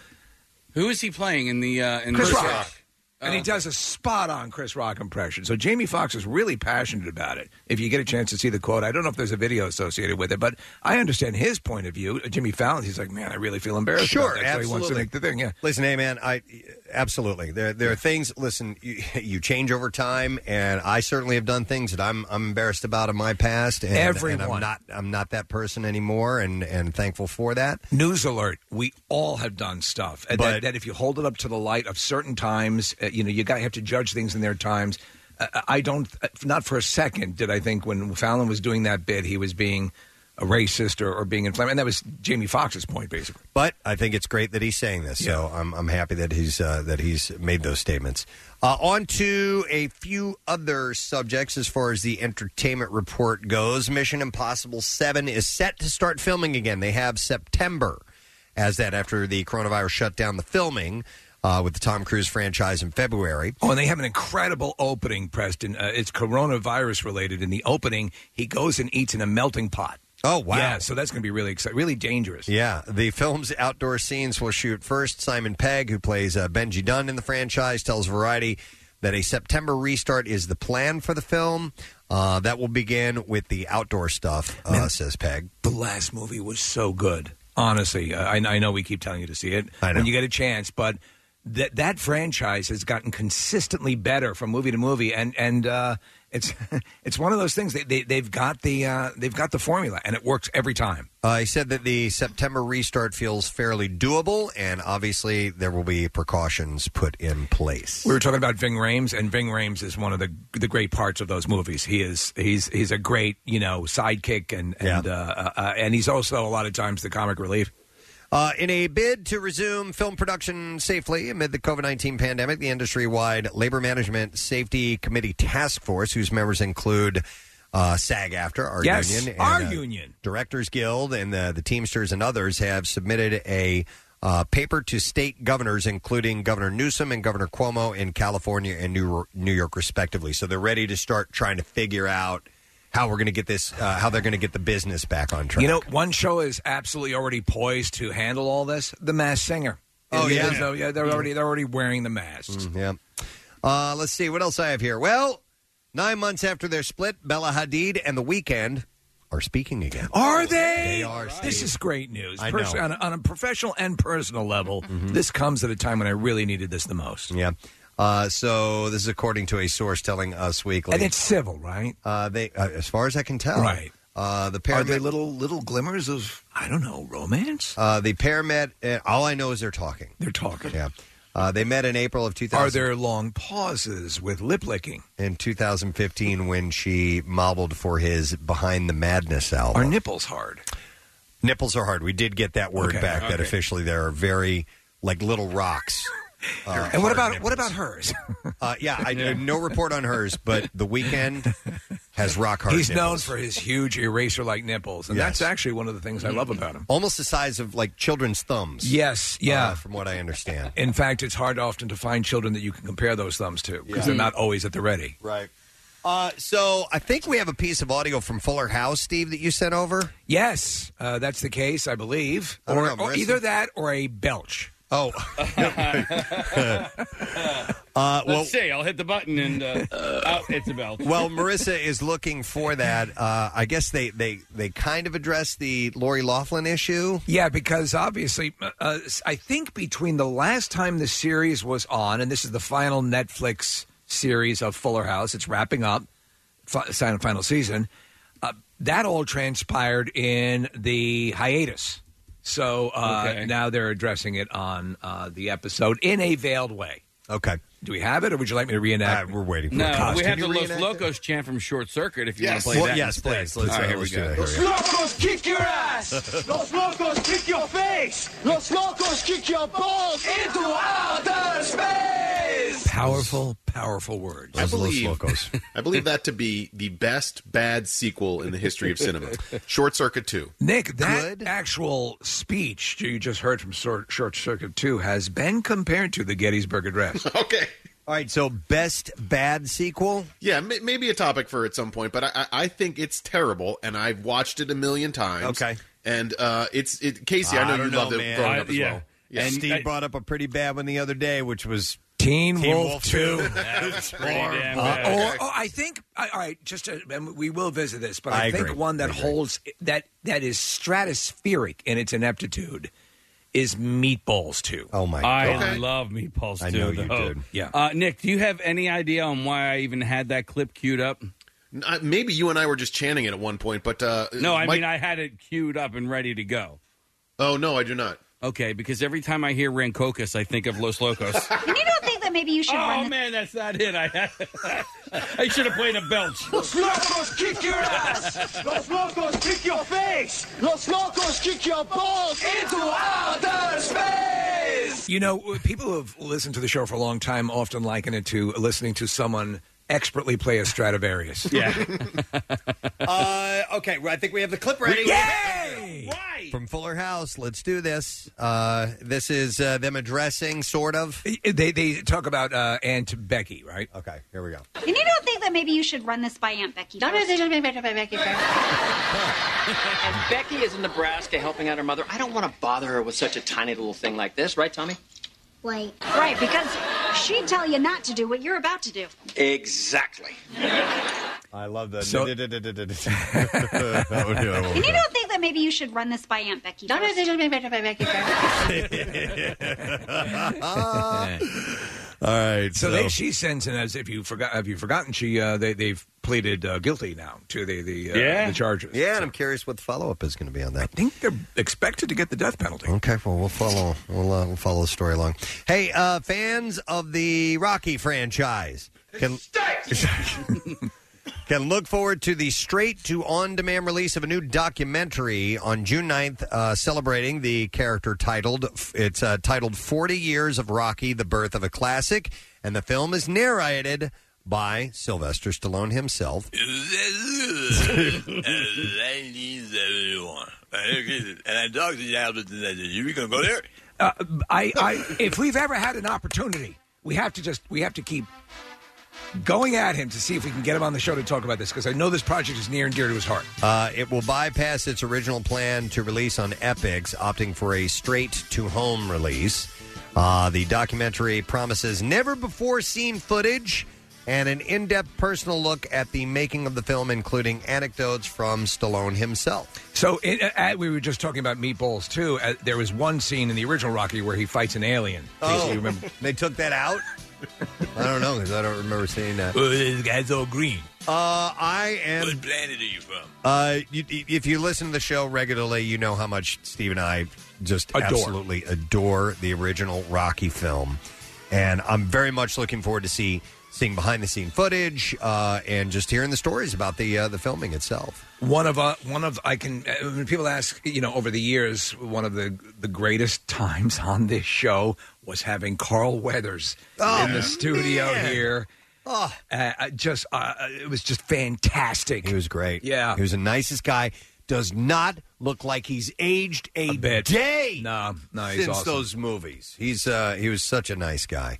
Who is he playing in the uh, in Chris the Rock. And he um, does a spot on Chris Rock impression. So Jamie Foxx is really passionate about it. If you get a chance to see the quote, I don't know if there's a video associated with it, but I understand his point of view. Jimmy Fallon, he's like, man, I really feel embarrassed. Sure, about that. So he wants to absolutely. make the thing. Yeah. Listen, hey man, I absolutely there there are things. Listen, you, you change over time, and I certainly have done things that I'm I'm embarrassed about in my past. And, and Everyone. I'm not I'm not that person anymore, and and thankful for that. News alert: We all have done stuff and But- that, that if you hold it up to the light of certain times, you know, you got to have to judge things in their times. Uh, I don't, uh, not for a second, did I think when Fallon was doing that bit, he was being a racist or, or being inflammatory. And that was Jamie Foxx's point, basically. But I think it's great that he's saying this. So I'm, I'm happy that he's uh, that he's made those statements. Uh, on to a few other subjects as far as the entertainment report goes. Mission Impossible Seven is set to start filming again. They have September as that after the coronavirus shut down the filming uh, with the Tom Cruise franchise in February. Oh, and they have an incredible opening, Preston. Uh, it's coronavirus related. In the opening, he goes and eats in a melting pot. Oh, wow. Yeah, so that's going to be really exciting, really dangerous. Yeah, the film's outdoor scenes will shoot first. Simon Pegg, who plays uh, Benji Dunn in the franchise, tells Variety that a September restart is the plan for the film. Uh, that will begin with the outdoor stuff, uh, says Pegg. The last movie was so good. Honestly, Uh, I, I know we keep telling you to see it I know. when you get a chance, but that that franchise has gotten consistently better from movie to movie, and and uh, it's it's one of those things. They, they they've got the uh, they've got the formula, and it works every time. Uh, he said that the September restart feels fairly doable, and obviously there will be precautions put in place. We were talking about Ving Rhames, and Ving Rhames is one of the the great parts of those movies. He is he's he's a great you know sidekick, and and uh, uh, uh, and he's also a lot of times the comic relief. Uh, in a bid to resume film production safely amid the COVID 19 pandemic, the industry wide Labor Management Safety Committee Task Force, whose members include uh, SAG-AFTRA Yes, union, our uh, union. Directors Guild, and the, the Teamsters and others, have submitted a uh, paper to state governors, including Governor Newsom and Governor Cuomo in California and New, New York, respectively. So they're ready to start trying to figure out how we're going to get this, uh, how they're going to get the business back on track. You know, one show is absolutely already poised to handle all this. The Masked Singer. Oh, yeah? yeah. They're already they're already wearing the masks. Mm, yeah. Uh, let's see what else I have here. Well, nine months after their split, Bella Hadid and The Weeknd are speaking again. Are they? They are. This is great news. I know. On, a, on a professional and personal level, this comes at a time when I really needed this the most. Yeah. Uh, so this is according to a source telling Us Weekly, And it's civil, right? Uh, they, uh, as far as I can tell, Right. Uh, the Are paramedic, there little little glimmers of I don't know romance? uh, the paramed. Uh, all I know is they're talking. They're talking. Yeah. Uh, they met in April of 2000. Are there long pauses with lip licking? in 2015 when she modeled for his Behind the Madness album? Are nipples hard? Nipples are hard. We did get that word Okay, back. That okay. officially there are very like little rocks. Uh, and what hard about what about hers? Uh, yeah, I no report on hers, but the Weeknd has rock hard. He's known nipples. for his huge eraser-like nipples, and Yes. that's actually one of the things I love about him. almost the size of like children's thumbs. Yes, yeah. uh, from what I understand. In fact, it's hard often to find children that you can compare those thumbs to because Yeah. they're not always at the ready. Right. Uh, so I think we have a piece of audio from Fuller House, Steve, that you sent over. Yes, uh, that's the case, I believe. I don't or, know, or Marissa? either that or a belch. Oh, uh, well, Let's see. I'll hit the button and uh, oh, it's a belt. well, Marissa is looking for that. Uh, I guess they, they, they kind of address the Lori Laughlin issue. Yeah, because obviously, uh, I think between the last time the series was on, and this is the final Netflix series of Fuller House, it's wrapping up, fi- final final season. Uh, that all transpired in the hiatus. So uh, Okay. now they're addressing it on uh, the episode in a veiled way. Okay. Do we have it, or would you like me to reenact? Uh, we're waiting for No, it. Cost. we Can have you the Los reenact it? Locos chant from Short Circuit if you Yes. want to play Well, that. yes, instead. please. Let's, All right, uh, here we let's do go. that. Here we go. locos kick your ass! Los locos kick your face! Los locos kick your balls into outer space! Powerful, powerful words. I believe, Locos. I believe that to be the best bad sequel in the history of cinema. Short Circuit 2. Nick, that Good. actual speech you just heard from Short, Short Circuit 2 has been compared to the Gettysburg Address. Okay. All right, so best bad sequel. Yeah, may- maybe a topic for at some point, but I, I I think it's terrible, and I've watched it a million times. Okay. and uh, it's it. Casey, I know I you know, loved it growing I- up as yeah. well. Yeah, And Steve I- brought up a pretty bad one the other day, which was Teen, Teen Wolf, Wolf 2. two. That's pretty damn Uh, or, or I think, I- all right, just to, we will visit this, but I, I think agree. one that holds that that is stratospheric in its ineptitude is Meatballs 2. Oh my god. I god! love meatballs too. I know you though. did. Yeah. Uh, Nick, do you have any idea on why I even had that clip queued up? Uh, maybe you and I were just chanting it at one point, but uh, No, I Mike- mean I had it queued up and ready to go. Oh no, I do not. Okay, because every time I hear Rancocas, I think of Los Locos. You don't think that maybe you should oh run man, that's not it. I I should have played a belch. Los locos kick your ass! Los locos kick your face! Los locos kick your balls into outer space! You know, people who have listened to the show for a long time often liken it to listening to someone expertly play a Stradivarius. Yeah. Uh, okay, well, I think we have the clip ready. Yay! Right. From Fuller House, let's do this. Uh, this is uh, them addressing, sort of. They they talk about uh, Aunt Becky, right? Okay, here we go. And you don't think that maybe you should run this by Aunt Becky? No, no, first? no, no, no, no, no, Becky first. and Becky is in Nebraska helping out her mother. I don't want to bother her with such a tiny little thing like this, right, Tommy? Wait. Right, because she'd tell you not to do what you're about to do. Exactly. I love the. So- And you don't think that maybe you should run this by Aunt Becky? No, no, first? no, no, no, no, Becky first. All right, So they, she sends in as if you forgot. Have you forgotten? She uh, they they've pleaded uh, guilty now to the the, uh, Yeah. the charges. yeah, and I'm curious what the follow up is going to be on that. I think they're expected to get the death penalty. Okay, well we'll follow we'll, uh, we'll follow the story along. Hey, uh, fans of the Rocky franchise can can look forward to the straight to on demand release of a new documentary on June 9th, uh, celebrating the character titled it's uh, titled 40 Years of Rocky: The Birth of a Classic, and the film is narrated by Sylvester Stallone himself. and I talked to Albert and said, "You gonna go there?" Uh, I, I, if we've ever had an opportunity, we have to just we have to keep going at him to see if we can get him on the show to talk about this because I know this project is near and dear to his heart. Uh, it will bypass its original plan to release on Epix, opting for a straight to home release. Uh, the documentary promises never before seen footage and an in depth personal look at the making of the film, including anecdotes from Stallone himself. So it, uh, we were just talking about Meatballs too. Uh, there was one scene in the original Rocky where he fights an alien. Oh, you remember? they took that out? I don't know because I don't remember seeing that. Oh, this guy's all green. Uh, I am. What planet are you from? Uh, you, if you listen to the show regularly, you know how much Steve and I just Adore. absolutely adore the original Rocky film, and I'm very much looking forward to see seeing behind the scene footage uh, and just hearing the stories about the uh, the filming itself. One of uh, one of I can uh, when people ask you know over the years one of the the greatest times on this show was having Carl Weathers Oh, in the studio man. here. Oh, uh, uh, just uh, it was just fantastic. He was great. Yeah. he was the nicest guy. Does not look like he's aged a, bit. day. No, no, he's since awesome. those movies. He's uh, he was such a nice guy.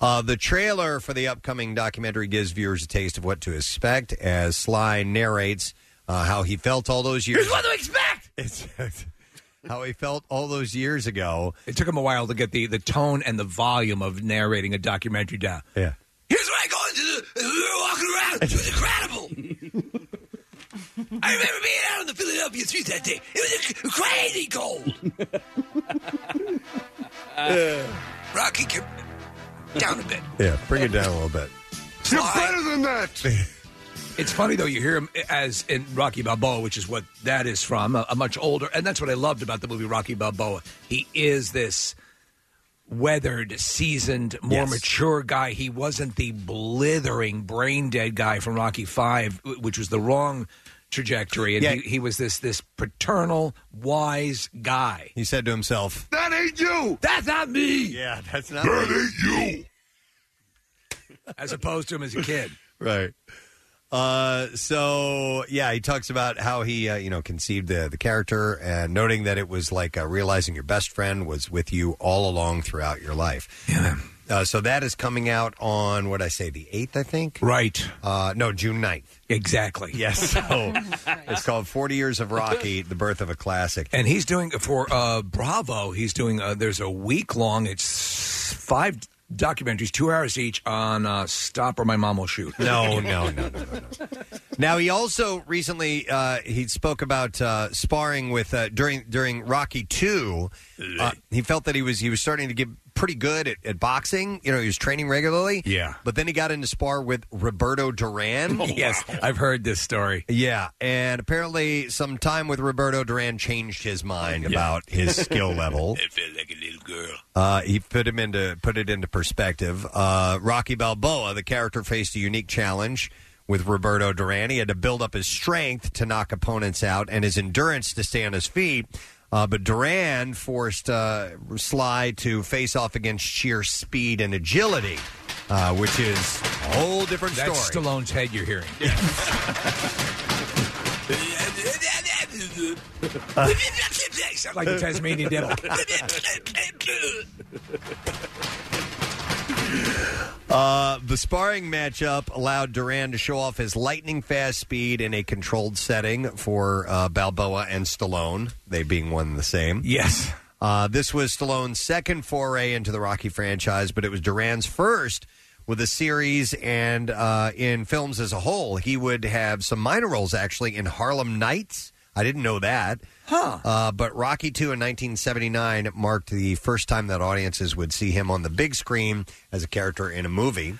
Uh, the trailer for the upcoming documentary gives viewers a taste of what to expect as Sly narrates uh, how he felt all those years. Here's what to expect. It's, how he felt all those years ago. It took him a while to get the the tone and the volume of narrating a documentary down. Yeah. Here's what I go into the, we were walking around. It was incredible. I remember being out on the Philadelphia streets that day. It was crazy cold. Uh, Rocky, come down a bit. Yeah, bring it down a little bit. You're better than that. It's funny though. You hear him as in Rocky Balboa, which is what that is from, a, a much older, and that's what I loved about the movie Rocky Balboa. He is this weathered, seasoned, more Yes. mature guy. He wasn't the blithering, brain dead guy from Rocky Five, wh- which was the wrong trajectory. And Yeah. he, he was this this paternal, wise guy. He said to himself, "That ain't you. That's not me." Yeah, that's not that ain't you. As opposed to him as a kid. Right. Uh, so yeah, he talks about how he, uh, you know, conceived the the character and noting that it was like uh, realizing your best friend was with you all along throughout your life. Yeah. Uh, so that is coming out on what I say the eighth, I think. Right. Uh, no, June 9th. Exactly. Yes. So it's called Forty Years of Rocky: The Birth of a Classic. And he's doing for uh, Bravo. He's doing. Uh, there's a week long. It's five documentaries, two hours each, on uh, Stop or My Mom Will Shoot. No, no, no, no, no. Now he also recently uh, he spoke about uh, sparring with uh, during during Rocky Two. Uh, he felt that he was he was starting to get pretty good at, at boxing. You know, he was training regularly. Yeah. but then he got into spar with Roberto Duran. yes, I've heard this story. Yeah, and apparently some time with Roberto Duran changed his mind about his skill level. It felt like a little girl. Uh, he put him into put it into perspective. Uh, Rocky Balboa, the character, faced a unique challenge with Roberto Duran. He had to build up his strength to knock opponents out and his endurance to stay on his feet. Uh, but Duran forced uh, Sly to face off against sheer speed and agility, uh, which is a whole different story. That's. Stallone's head you're hearing. Sound like the Tasmanian devil. Uh, the sparring matchup allowed Duran to show off his lightning fast speed in a controlled setting for uh, Balboa and Stallone, they being one and the same. Yes. Uh, this was Stallone's second foray into the Rocky franchise, but it was Duran's first with a series and uh, in films as a whole. He would have some minor roles actually in Harlem Nights. I didn't know that. Huh. Uh, but Rocky II in 1979 marked the first time that audiences would see him on the big screen as a character in a movie.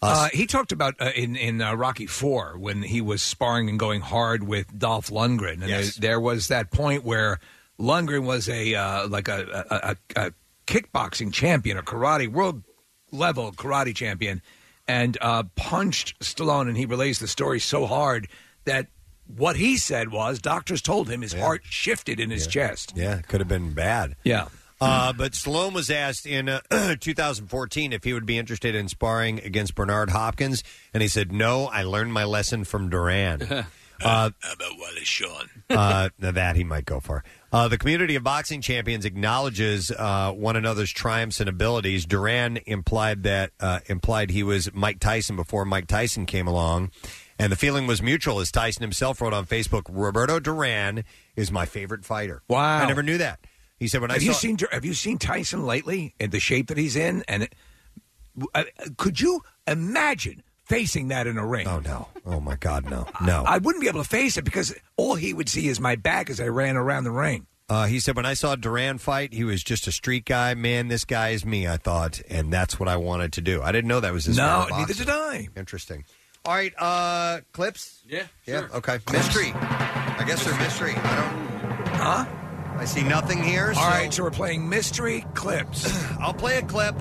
Uh, he talked about uh, in in uh, Rocky Four when he was sparring and going hard with Dolph Lundgren, and Yes. there, there was that point where Lundgren was a uh, like a, a, a, a kickboxing champion, a karate world level karate champion, and uh, punched Stallone, and he relays the story so hard that what he said was doctors told him his heart shifted in his chest. Yeah, it could have been bad. Yeah. Uh, but Stallone was asked in uh, 2014 if he would be interested in sparring against Bernard Hopkins, and he said, "No, I learned my lesson from Duran." Uh, How about Wallace Shawn? uh, now that he might go for. Uh, the community of boxing champions acknowledges uh, one another's triumphs and abilities. Duran implied that uh, implied he was Mike Tyson before Mike Tyson came along, and the feeling was mutual. As Tyson himself wrote on Facebook, "Roberto Duran is my favorite fighter." Wow. I never knew that. He said when have I you saw seen Have you seen Tyson lately in the shape that he's in? And it, uh, could you imagine facing that in a ring? Oh no! Oh my God! No! No! I wouldn't be able to face it because all he would see is my back as I ran around the ring. Uh, he said, when I saw Duran fight, he was just a street guy. Man, this guy is me, I thought. And that's what I wanted to do. I didn't know that was his No, neither did I. Interesting. All right, uh, clips? Yeah. Yeah, okay. Mystery. I guess they're mystery. I don't. Huh? I see nothing here. All so right, so we're playing mystery clips. I'll play a clip.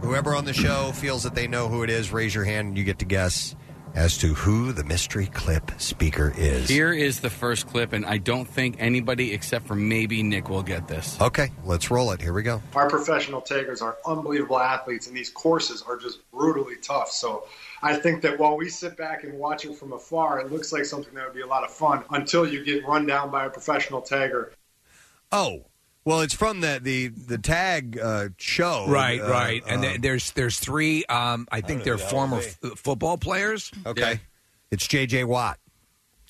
Whoever on the show feels that they know who it is, raise your hand and you get to guess as to who the mystery clip speaker is. Here is the first clip, and I don't think anybody except for maybe Nick will get this. Okay, let's roll it. Here we go. Our professional takers are unbelievable athletes, and these courses are just brutally tough. So I think that while we sit back and watch it from afar, it looks like something that would be a lot of fun until you get run down by a professional tagger. Oh, well, it's from the the the tag uh, show. Right, Uh, right. And uh, there's there's three. Um, I think know they're former f- football players. Okay. It's J.J. Watt.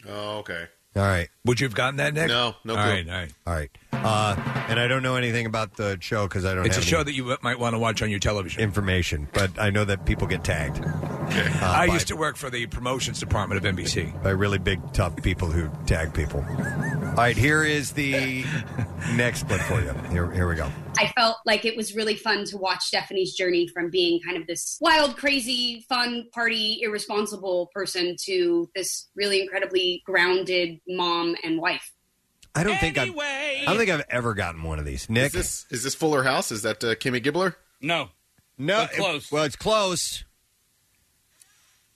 Oh, okay. All right. Would you have gotten that, Nick? No, no All clue. right, all right. All right. Uh, and I don't know anything about the show because I don't know. It's a have show any that you might want to watch on your television. information, but I know that people get tagged. Uh, I by- used to work for the promotions department of NBC. by really big, tough people who tag people. All right, here is the next clip for you. Here, here we go. I felt like it was really fun to watch Stephanie's journey from being kind of this wild, crazy, fun, party, irresponsible person to this really incredibly grounded mom and wife. I don't think I've, I don't think I've ever gotten one of these. Nick, Is this is this Fuller House? Is that uh, Kimmy Gibbler? No. no, But close. well, it's close.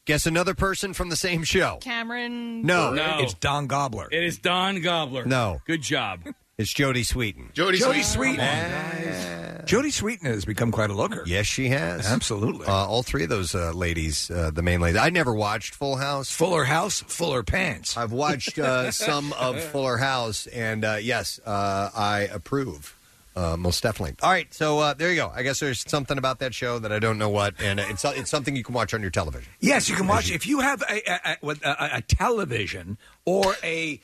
Guess another person from the same show. Cameron. No, No. It's Don Gobbler. It is Don Gobbler. No. Good job. It's Jodie Sweetin. Jody, Jodie Sweet. Sweetin. Jodie Sweetin has become quite a looker. Yes, she has. Absolutely. Uh, all three of those uh, ladies, uh, the main ladies. I never watched Full House. Fuller House, Fuller Pants. I've watched uh, some of Fuller House, and uh, yes, uh, I approve. Uh, most definitely. All right, so uh, there you go. I guess there's something about that show that I don't know what, and it's it's something you can watch on your television. Yes, you can watch if you have a a, a, a, a television or a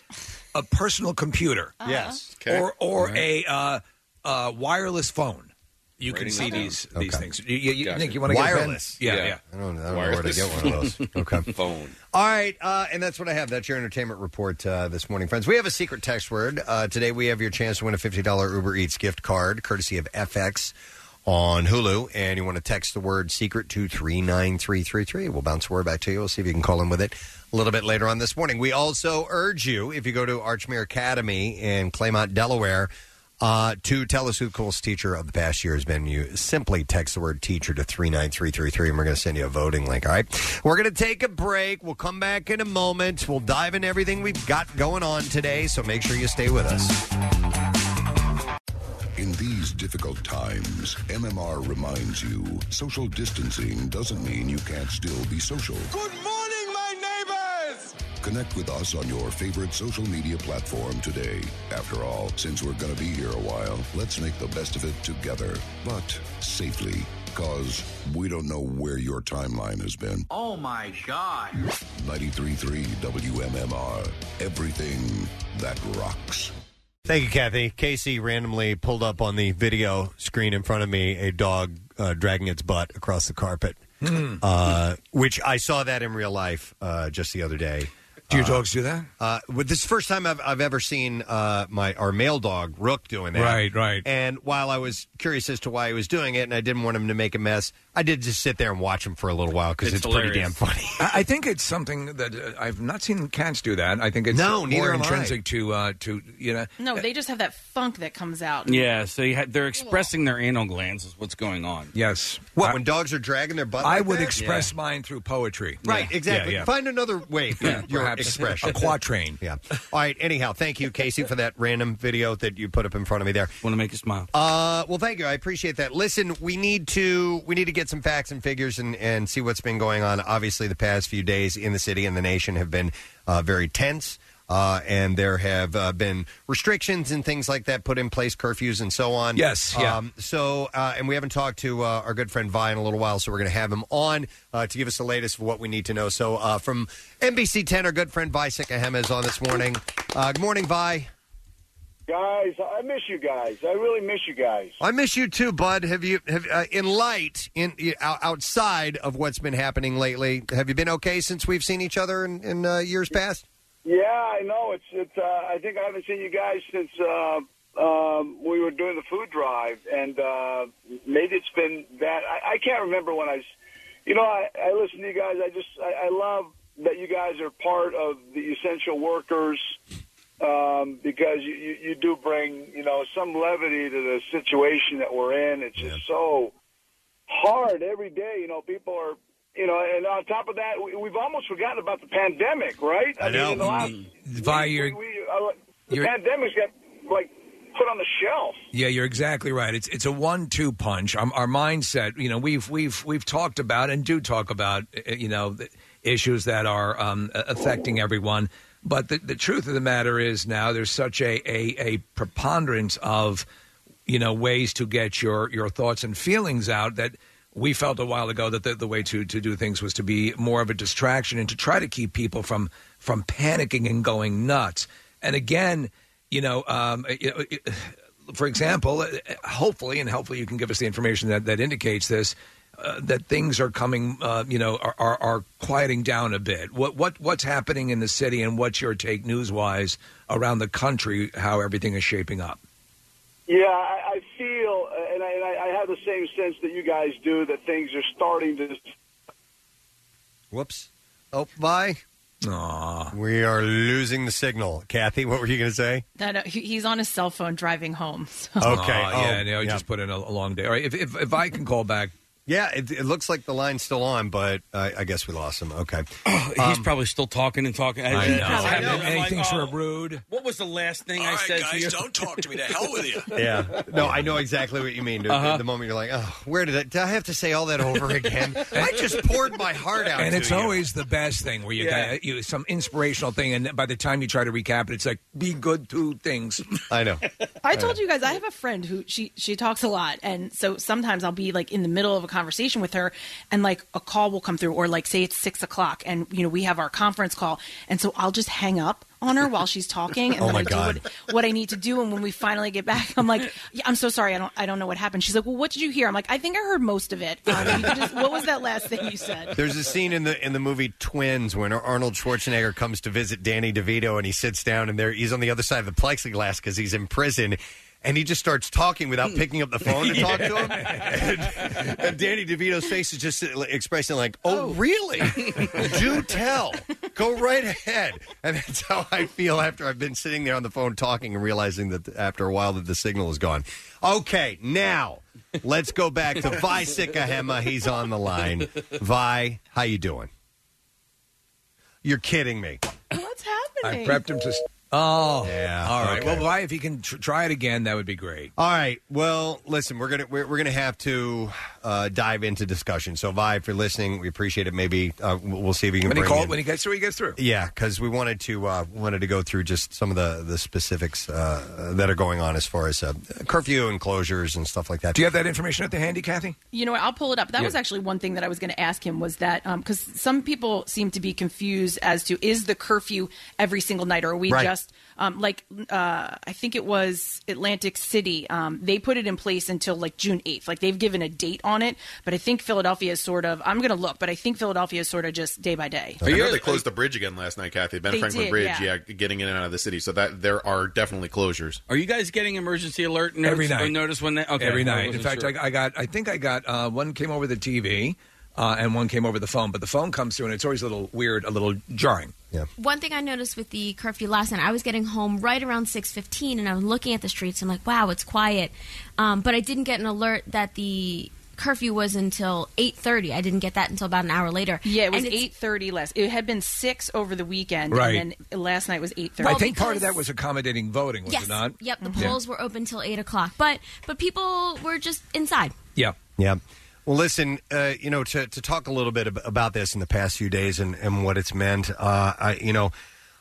a personal computer. Yes. Okay. Or or a uh, uh, wireless phone. You can Writing see it down. these these Okay. things. You, you, you, Gotcha. Nick, you want to get a? Wireless. Yeah, Yeah. yeah. I don't, I don't know where to get one of those. Okay. Phone. All right, uh, and that's what I have. That's your entertainment report uh, this morning, friends. We have a secret text word. Uh, today we have your chance to win a $50 Uber Eats gift card, courtesy of FX on Hulu. And you want to text the word secret to 39333. We'll bounce the word back to you. We'll see if you can call in with it a little bit later on this morning. We also urge you, if you go to Archmere Academy in Claymont, Delaware, uh, to tell us who the coolest teacher of the past year has been, you simply text the word teacher to 39333 and we're going to send you a voting link. All right. We're going to take a break. We'll come back in a moment. We'll dive in everything we've got going on today. So make sure you stay with us. In these difficult times, MMR reminds you social distancing doesn't mean you can't still be social. Good morning, my neighbors! Connect with us on your favorite social media platform today. After all, since we're going to be here a while, let's make the best of it together, but safely. Because we don't know where your timeline has been. Oh my god. 93.3 WMMR. Everything that rocks. Thank you, Kathy. Casey randomly pulled up on the video screen in front of me a dog uh, dragging its butt across the carpet, uh, which I saw that in real life uh, just the other day. Do your Uh, dogs do that? Uh, this is the first time I've, I've ever seen uh, my our male dog Rook doing that. Right, right. And while I was curious as to why he was doing it, and I didn't want him to make a mess, I did just sit there and watch him for a little while because it's, pretty damn funny. I, I think it's something that uh, I've not seen cats do that. I think it's No, neither more have I. intrinsic to uh, to you know. No, they just have that funk that comes out. Yeah, so you had, they're expressing their anal glands is what's going on. Yes. What I- when dogs are dragging their butt? I like would that? express mine through poetry. Right, Yeah. exactly. Yeah, yeah. Find another way for Yeah, your perhaps expression. a quatrain. Yeah. All right. Anyhow, thank you, Casey, for that random video that you put up in front of me there. Want to make you smile? Uh, well, thank you. I appreciate that. Listen, we need to we need to get some facts and figures and, and see what's been going on. Obviously, the past few days in the city and the nation have been uh, very tense. Uh, and there have uh, been restrictions and things like that put in place, curfews and so on. Yes, yeah. Um, so, uh, and we haven't talked to uh, our good friend Vi in a little while, so we're going to have him on uh, to give us the latest of what we need to know. So, uh, from NBC 10, our good friend Vi Sikahema is on this morning. Uh, good morning, Vi. Guys, I miss you guys. I really miss you guys. I miss you too, Bud. Have you have uh, in light in uh, outside of what's been happening lately? Have you been okay since we've seen each other in, in uh, years past? Yeah, I know. It's it's. Uh, I think I haven't seen you guys since uh, um, we were doing the food drive, and uh, maybe it's been that. I, I can't remember when I. You know, I, I listen to you guys. I just I, I love that you guys are part of the essential workers um, because you, you you do bring you know some levity to the situation that we're in. It's just so hard every day. You know, people are. You know, and on top of that, we, we've almost forgotten about the pandemic, right? I know. Mean, in the last, Vi, you're- we, uh, the you're- pandemic's got like put on the shelf. Yeah, you're exactly right. It's it's a one-two punch. Um, our mindset, you know, we've we've we've talked about and do talk about, uh, you know, the issues that are um, affecting everyone. But the, the truth of the matter is now there's such a, a a preponderance of, you know, ways to get your your thoughts and feelings out that we felt a while ago that the, the way to, to do things was to be more of a distraction and to try to keep people from from panicking and going nuts. And again, you know, um, you know, for example, hopefully, and hopefully you can give us the information that, that indicates this, uh, that things are coming, uh, you know, are, are, are quieting down a bit. What what what's happening in the city, and what's your take news wise around the country? How everything is shaping up? Yeah, I, I feel, uh, and I, and I I have the same sense that you guys do that things are starting to. Whoops. Oh, bye. Aww. We are losing the signal. Kathy, what were you going to say? That uh, he- he's on his cell phone driving home. So. Okay. Aw, Oh, yeah, no, yeah. just put in a, a long day. All right, if, if if I can call back. Yeah, it, it looks like the line's still on, but I, I guess we lost him. Okay. He's probably still talking and talking. I know. I know. I'm And he like, thinks oh, we're rude. What was the last thing I said to you? Guys, don't talk to me. To hell with you. Yeah. No, I know exactly what you mean. dude. Uh-huh. The moment you're like, oh, where did I, did I have to say all that over again? I just poured my heart out. and to it's you. always the best thing where you Yeah. got you, some inspirational thing, and by the time you try to recap it, it's like be good to things. I know. I told you guys I have a friend who she she talks a lot, and so sometimes I'll be like in the middle of a conversation with her, and like a call will come through, or like say it's six o'clock, and you know we have our conference call, and so I'll just hang up on her while she's talking, and Oh then my I do what, what I need to do. And when we finally get back, I'm like, yeah, I'm so sorry, I don't I don't know what happened. She's like, well, what did you hear? I'm like, I think I heard most of it. Um, you just, what was that last thing you said? There's a scene in the in the movie Twins when Arnold Schwarzenegger comes to visit Danny DeVito and he sits down and there he's on the other side of the plexiglass because he's in prison. And he just starts talking without hmm. picking up the phone to talk to him. And, and Danny DeVito's face is just expressing like, "Oh, oh. really? Do tell. Go right ahead." And that's how I feel after I've been sitting there on the phone talking and realizing that after a while that the signal is gone. Okay, now let's go back to Vi Sikahema. He's on the line. Vi, how you doing? You're kidding me. What's happening? I prepped him to. Oh, Yeah, All right. Well, why if he can tr- try it again, that would be great. All right. Well, listen, we're gonna we're, we're gonna have to uh, dive into discussion. So, Vi, if you're listening, we appreciate it. Maybe uh, we'll we'll see if we can When he bring called, in- when he gets through, he gets through. Yeah, because we wanted to uh, wanted to go through just some of the the specifics uh, that are going on as far as uh, curfew and closures and stuff like that. Do you have that information at the handy, Kathy? You know what? I'll pull it up. That Yeah. was actually one thing that I was going to ask him was that because some people seem to be confused as to is the curfew every single night or are we Right. just um, like uh, I think it was Atlantic City. Um, they put it in place until like June eighth. Like they've given a date on it, but I think Philadelphia is sort of. I'm going to look, but I think Philadelphia is sort of just day by day. I know they closed the bridge again last night, Kathy. Ben They Franklin did, Bridge, yeah. yeah. getting in and out of the city. So that there are definitely closures. Are you guys getting emergency alert notes Every night. notice when they okay, Every night. In fact, sure. I, I got. I think I got uh, one came over the TV, uh, and one came over the phone. But the phone comes through, and it's always a little weird, a little jarring. Yeah. One thing I noticed with the curfew last night, I was getting home right around six fifteen, and I was looking at the streets. I'm like, wow, it's quiet, um, but I didn't get an alert that the curfew was until eight thirty. I didn't get that until about an hour later. Yeah, it was eight thirty last. It had been six over the weekend, Right. and then last night was eight thirty. I think part of that was accommodating voting, was yes, it not? yep. The Yeah. polls were open till eight o'clock, but but people were just inside. Yeah. Yeah. Well, listen, uh, you know, to, to talk a little bit ab- about this in the past few days and, and what it's meant, uh, I, you know,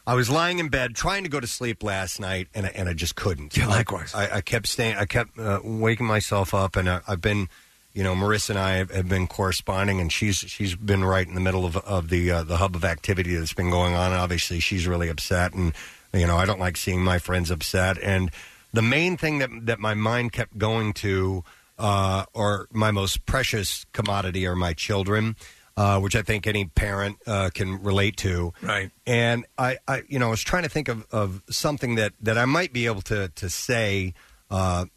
I was lying in bed trying to go to sleep last night, and I, and I just couldn't. Yeah, likewise. I, I kept staying. I kept uh, waking myself up, and I, I've been, you know, Marissa and I have, have been corresponding, and she's she's been right in the middle of of the uh, the hub of activity that's been going on. Obviously, she's really upset, and you know, I don't like seeing my friends upset. And the main thing that that my mind kept going to, uh, or my most precious commodity, are my children. Uh, which I think any parent uh, can relate to, Right. and I, I, you know, I was trying to think of, of something that, that I might be able to to say. Uh,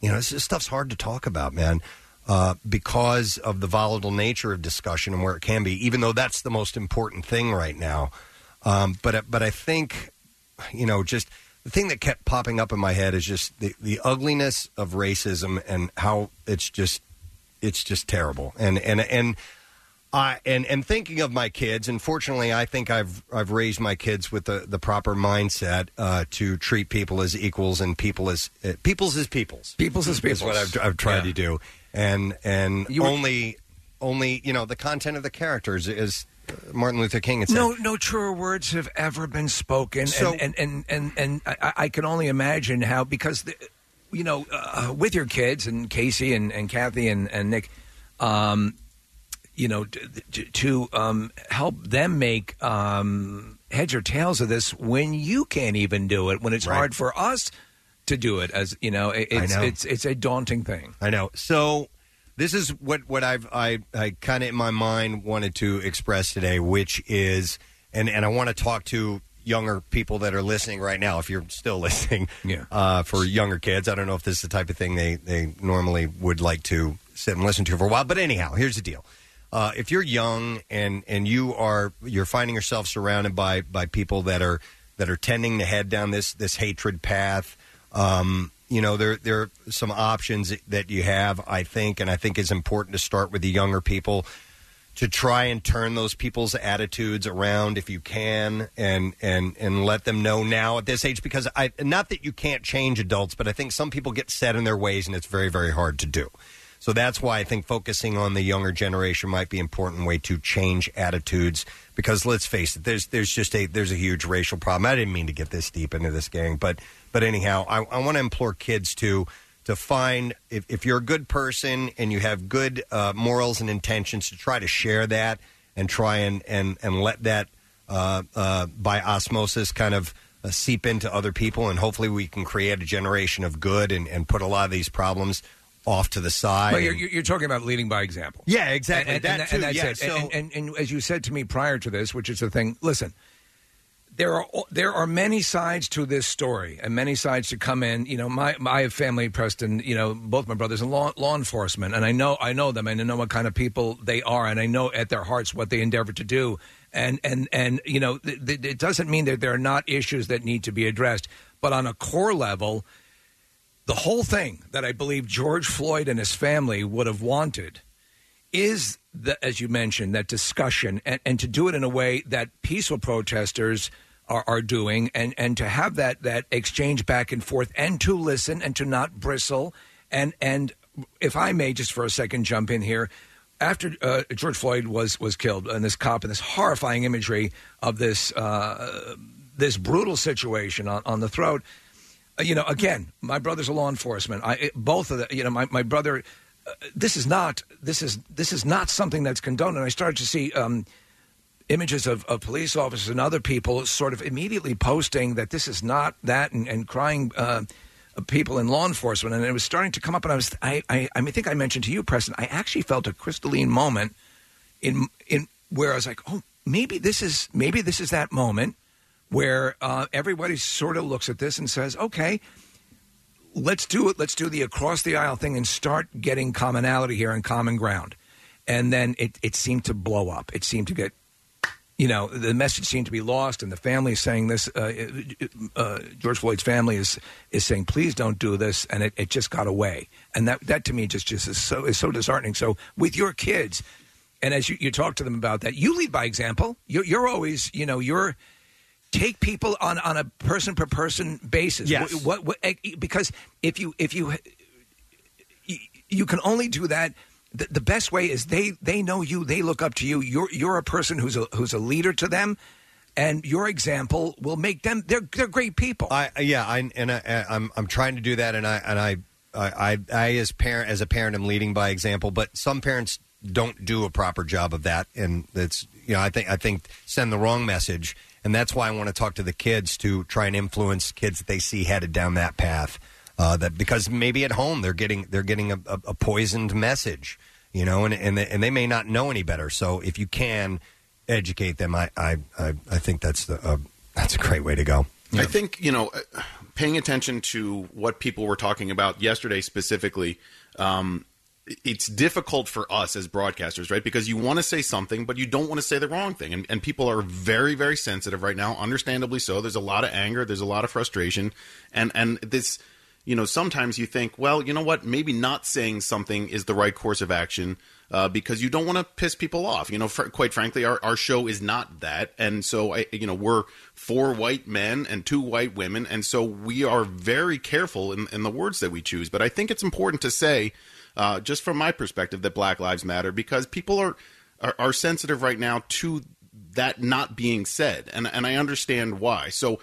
you know, this, this stuff's hard to talk about, man, uh, because of the volatile nature of discussion and where it can be. Even though that's the most important thing right now, um, but but I think, you know, just the thing that kept popping up in my head is just the, the ugliness of racism and how it's just it's just terrible. And and and I and and thinking of my kids, and fortunately, I think I've I've raised my kids with the, the proper mindset uh, to treat people as equals and people as uh, peoples as peoples. Peoples as peoples. is what I've, I've tried to do, and and You were- only only you know the content of the characters is Martin Luther King had said. No, no truer words have ever been spoken, So- and and and and, and I, I can only imagine how because the, you know uh, with your kids and Casey and, and Kathy and and Nick, um, you know to, um, help them make um, heads or tails of this when you can't even do it when it's hard for us to do it as you know it, it's know. it's it's a daunting thing. I know. So this is what what I've I I kind of in my mind wanted to express today, which is and and I want to talk to younger people that are listening right now. If you're still listening, Yeah. Uh, for younger kids, I don't know if this is the type of thing they they normally would like to sit and listen to for a while. But anyhow, here's the deal. Uh, if you're young and and you are you're finding yourself surrounded by by people that are that are tending to head down this this hatred path, um, you know there there are some options that you have. I think, and I think it's important to start with the younger people to try and turn those people's attitudes around if you can and and and let them know now at this age because I not that you can't change adults but I think some people get set in their ways and it's very very hard to do. So that's why I think focusing on the younger generation might be an important way to change attitudes because let's face it there's there's just a there's a huge racial problem. I didn't mean to get this deep into this gang but but anyhow I, I want to implore kids to to find if, if you're a good person and you have good uh, morals and intentions to try to share that and try and and and let that uh, uh, by osmosis kind of uh, seep into other people and hopefully we can create a generation of good and, and put a lot of these problems off to the side. Well, you're, and- you're you're talking about leading by example. Yeah, exactly. And, That and, too, and that's yeah, it. so- and, and, and as you said to me prior to this, which is the thing, listen, there are there are many sides to this story and many sides to come in. You know, my, my I have family, Preston. You know, both my brothers in law law enforcement, and I know I know them, and I know what kind of people they are, and I know at their hearts what they endeavor to do. And and and you know, th- th- it doesn't mean that there are not issues that need to be addressed, but on a core level, the whole thing that I believe George Floyd and his family would have wanted is the, as you mentioned, that discussion and, and to do it in a way that peaceful protesters are, are doing and, and to have that, that exchange back and forth and to listen and to not bristle. And, and if I may just for a second jump in here, after uh, George Floyd was, was killed and this cop and this horrifying imagery of this, uh, this brutal situation on, on the throat, uh, you know, again, my brother's a law enforcement. I both of the, you know, my my brother. Uh, this is not this is this is not something that's condoned. And I started to see um, images of, of police officers and other people sort of immediately posting that this is not that and, and crying. Uh, people in law enforcement, and it was starting to come up. And I was, I, I, I think I mentioned to you, Preston. I actually felt a crystalline moment in in where I was like, oh, maybe this is maybe this is that moment where uh, everybody sort of looks at this and says, okay, let's do it. Let's do the across the aisle thing and start getting commonality here and common ground. And then it, it seemed to blow up. It seemed to get, you know, the message seemed to be lost, and the family is saying this. Uh, uh, George Floyd's family is is saying, "Please don't do this," and it, it just got away. And that that to me just just is so is so disheartening. So with your kids, and as you, you talk to them about that, you lead by example. You're, you're always, you know, you're take people on on a person per person basis. Yes. What, what, what because if you if you you can only do that. The, the best way is they they know you. They look up to you. You're you're a person who's a who's a leader to them, and your example will make them. They're they're great people. I yeah, I and I, I'm I'm trying to do that, and I and I I, I, I as parent as a parent am leading by example, but some parents don't do a proper job of that, and it's you know I think I think send the wrong message, and that's why I want to talk to the kids to try and influence kids that they see headed down that path. Uh, that because maybe at home they're getting they're getting a, a, a poisoned message, you know, and and they, and they may not know any better. So if you can educate them, I I I, I think that's the uh, that's a great way to go. I think you know, paying attention to what people were talking about yesterday specifically. Um, it's difficult for us as broadcasters, right? Because you want to say something, but you don't want to say the wrong thing, and, and people are very, very sensitive right now. Understandably so. There's a lot of anger. There's a lot of frustration, and and this, you know, sometimes you think, well, you know what? Maybe not saying something is the right course of action uh, because you don't want to piss people off. You know, fr- quite frankly, our, our show is not that, and so I, you know, we're four white men and two white women, and so we are very careful in, in the words that we choose. But I think it's important to say, uh, just from my perspective, that Black Lives Matter because people are, are are sensitive right now to that not being said, and and I understand why. So.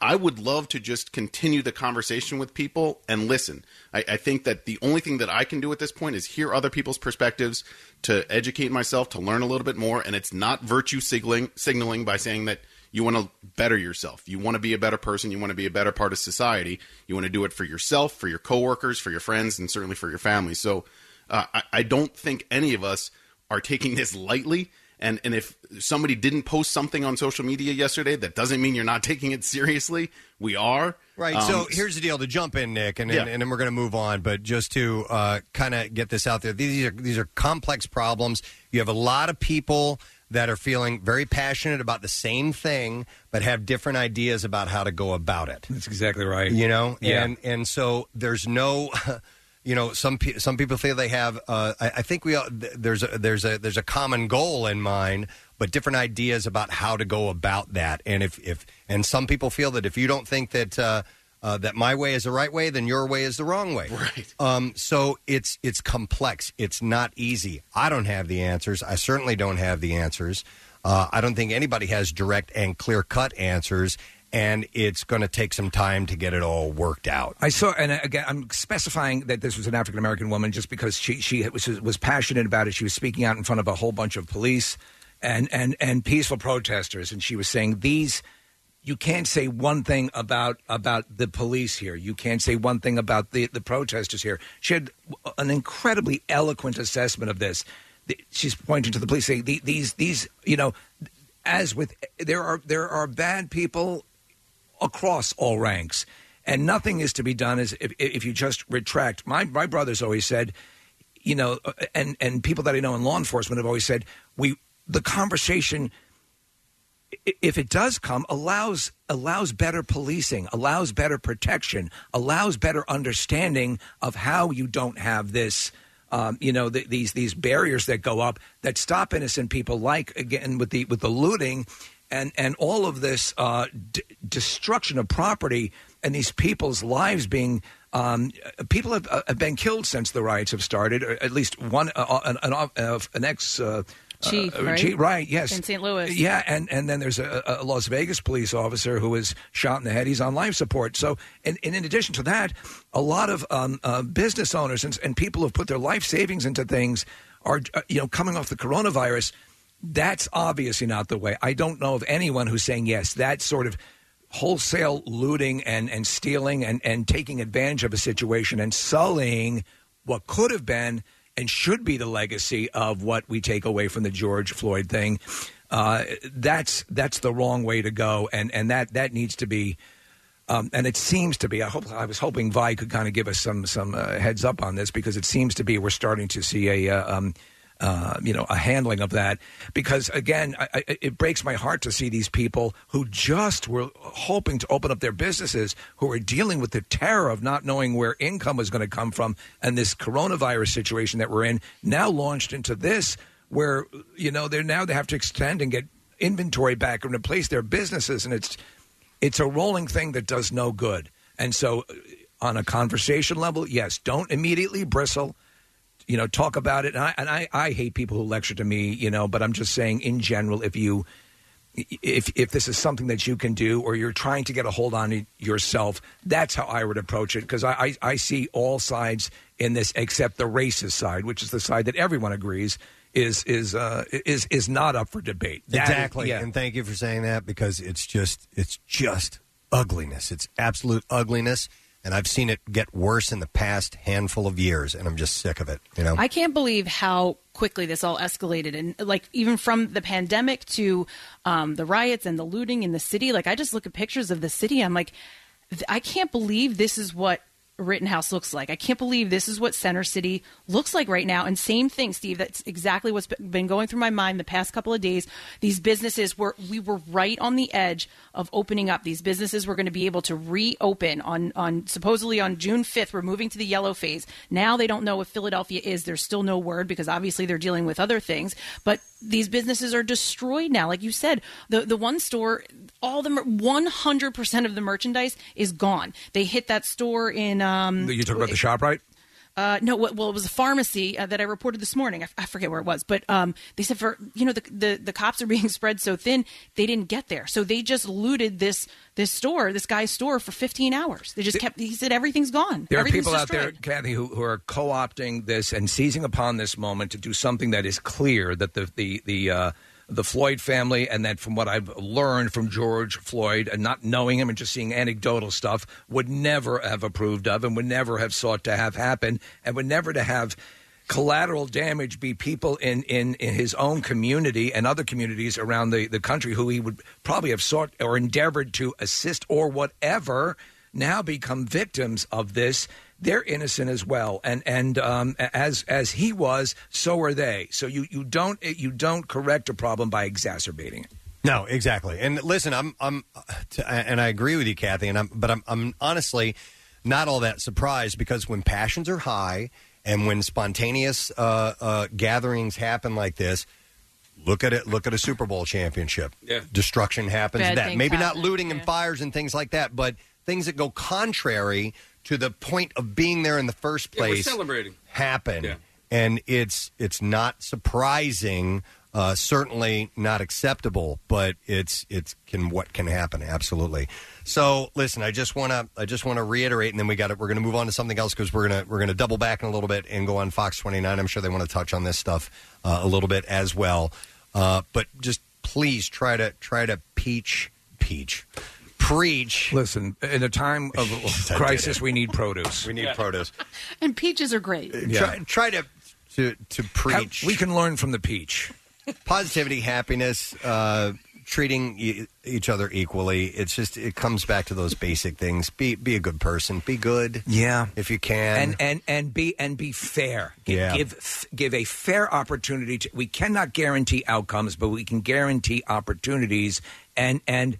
I- would love to just continue the conversation with people and listen. I, I think that the only thing that I can do at this point is hear other people's perspectives, to educate myself, to learn a little bit more. And it's not virtue signaling, signaling by saying that you want to better yourself. You want to be a better person. You want to be a better part of society. You want to do it for yourself, for your coworkers, for your friends, and certainly for your family. So uh, I, I don't think any of us are taking this lightly. And and if somebody didn't post something on social media yesterday, that doesn't mean you're not taking it seriously. We are. Right. Um, so here's the deal. To jump in, Nick, and Yeah. and, and then we're going to move on. But just to uh, kind of get this out there, these are these are complex problems. You have a lot of people that are feeling very passionate about the same thing, but have different ideas about how to go about it. That's exactly right. You know, Yeah. and and so there's no. You know, some pe- some people feel they have. Uh, I, I think we all, th- there's a, there's a there's a common goal in mind, but different ideas about how to go about that. And if if and some people feel that if you don't think that uh, uh, that my way is the right way, then your way is the wrong way. Right. Um, so it's it's complex. It's not easy. I don't have the answers. I certainly don't have the answers. Uh, I don't think anybody has direct and clear cut answers. And it's going to take some time to get it all worked out. I saw, and again, I'm specifying that this was an African American woman just because she she was was passionate about it. She was speaking out in front of a whole bunch of police and and and peaceful protesters, and she was saying these. You can't say one thing about about the police here. You can't say one thing about the the protesters here. She had an incredibly eloquent assessment of this. She's pointing to the police, saying "The- these these you know, as with there are there are bad people across all ranks, and nothing is to be done as if, if you just retract. My my brothers always said, you know, uh, and and people that I know in law enforcement have always said, we the conversation. If it does come, allows allows better policing, allows better protection, allows better understanding of how you don't have this, um, you know, th these these barriers that go up that stop innocent people, like again with the with the looting, and and all of this uh, d- destruction of property and these people's lives being. Um, people have, uh, have been killed since the riots have started, or at least one, uh, an, an, uh, an ex uh, Chief, uh, right? chief- right? Yes, In St. Louis. Yeah, and and then there's a, a Las Vegas police officer who was shot in the head. He's on life support. So, and, and in addition to that, a lot of um, uh, business owners and, and people who've put their life savings into things are, uh, you know, coming off the coronavirus. That's obviously not the way. I don't know of anyone who's saying yes. That sort of wholesale looting and, and stealing and, and taking advantage of a situation and sullying what could have been and should be the legacy of what we take away from the George Floyd thing. Uh, that's that's the wrong way to go, and and that that needs to be. Um, and it seems to be. I hope I was hoping Vi could kind of give us some some uh, heads up on this because it seems to be we're starting to see a uh, um, uh, you know a handling of that. Because again, I, I, it breaks my heart to see these people who just were hoping to open up their businesses, who are dealing with the terror of not knowing where income was going to come from, and this coronavirus situation that we're in now launched into this where you know they're now they have to extend and get inventory back and replace their businesses, and it's it's a rolling thing that does no good. And so, uh, on a conversation level, yes, don't immediately bristle. You know, talk about it. And I, and I, I hate people who lecture to me. You know, but I'm just saying, in general, if you if if this is something that you can do, or you're trying to get a hold on it yourself, that's how I would approach it. Because I, I I see all sides in this, except the racist side, which is the side that everyone agrees is is uh, is is not up for debate. That exactly. yeah. And thank you for saying that because it's just it's just ugliness. It's absolute ugliness. And I've seen it get worse in the past handful of years, and I'm just sick of it. You know, I can't believe how quickly this all escalated, and like even from the pandemic to um, the riots and the looting in the city. Like I just look at pictures of the city, I'm like, I can't believe this is what Rittenhouse looks like. I can't believe this is what Center City looks like right now. And same thing, Steve. That's exactly what's been going through my mind the past couple of days. These businesses were we were right on the edge of opening up. These businesses were going to be able to reopen on on supposedly on June 5th. We're moving to the yellow phase. Now they don't know if Philadelphia is. There's still no word because obviously they're dealing with other things. But these businesses are destroyed now. Like you said, the the one store, all the one hundred percent of the merchandise is gone. They hit that store in. Um, you talk about the shop, right? Uh, no, well, well, it was a pharmacy uh, that I reported this morning. I, f- I forget where it was, but um, they said for you know the, the the cops are being spread so thin they didn't get there, so they just looted this this store, this guy's store for 15 hours. They just kept. He said everything's gone. There are people out there. Kathy, who, who are co-opting this and seizing upon this moment to do something that is clear that the the the uh, the Floyd family and that from what I've learned from George Floyd and not knowing him and just seeing anecdotal stuff would never have approved of and would never have sought to have happen and would never to have collateral damage be people in, in, in his own community and other communities around the, the country who he would probably have sought or endeavored to assist or whatever now become victims of this they're innocent as well and and um, as as he was so are they so you you don't you don't correct a problem by exacerbating it No, exactly. And listen, I'm I'm and I agree with you, Kathy. And I'm but I'm I'm honestly not all that surprised because when passions are high and when spontaneous uh, uh, gatherings happen like this. Look at it. Look at a Super Bowl championship. Yeah. Destruction happens. Bad that things maybe not happen, looting and fires and things like that, but things that go contrary to the point of being there in the first Yeah, we're place celebrating. happen and it's it's not surprising Uh, certainly not acceptable, but it's it's can what can happen absolutely. So listen, I just want to I just want to reiterate, and then we got it. We're going to move on to something else because we're gonna we're gonna double back in a little bit and go on Fox 29. I'm sure they want to touch on this stuff uh, a little bit as well. Uh, but just please try to try to peach peach preach. Listen, in a time of crisis, we need produce. We need produce. And peaches are great. Try, try to to to preach. we can learn from the peach. Positivity, happiness, uh, treating e- each other equally. It's just it comes back to those basic things. Be be a good person. Be good. Yeah, if you can. and and and be and be fair. Give, Yeah. give f- give a fair opportunity. To, we cannot guarantee outcomes, but we can guarantee opportunities. And and uh,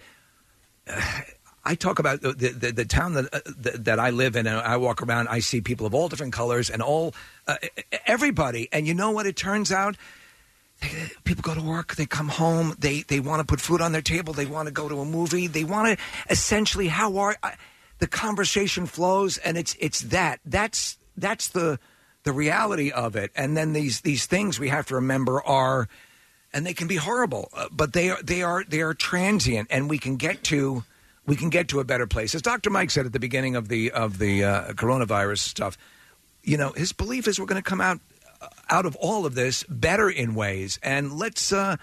I talk about the the, the, town that, uh, that I live in, and I walk around. I see people of all different colors and all uh, everybody. And you know what? It turns out. People go to work, they come home, they, they want to put food on their table, they want to go to a movie, they want to essentially how are the conversation flows and it's it's that that's that's the the reality of it and then these these things we have to remember are and they can be horrible uh, but they are they are they are transient and we can get to we can get to a better place as Dr. Mike said at the beginning of the of the uh, coronavirus stuff you know his belief is we're going to come out out of all of this better in ways and let's uh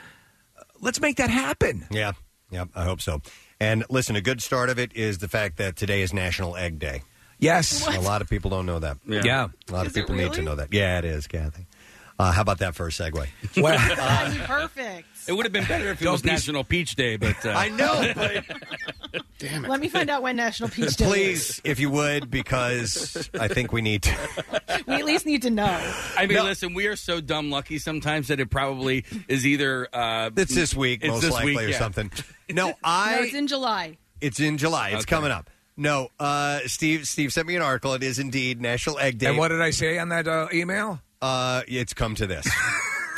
let's make that happen Yeah, yeah, I hope so. And listen, a good start of it is the fact that today is National Egg Day. Yes, a lot of people don't know that. Yeah. Yeah. a lot Is of it people need to really? know that. Yeah, it is, Kathy. Uh, how about that for a segue? Perfect. It would have been better if it Don't was be- National Peach Day, but uh, I know, but damn it. Let me find out when National Peach Day is. Please, if you would, because I think we need to. is. We at least need to know. I mean, listen, we are so dumb lucky sometimes that it probably is either uh, It's this week, it's most this likely, week, or yeah. something. No, no, I. it's in July. It's in July. It's Okay. coming up. No, uh, Steve. Steve sent me an article. It is indeed National Egg Day. and what did I say on that uh, email Uh, it's come to this.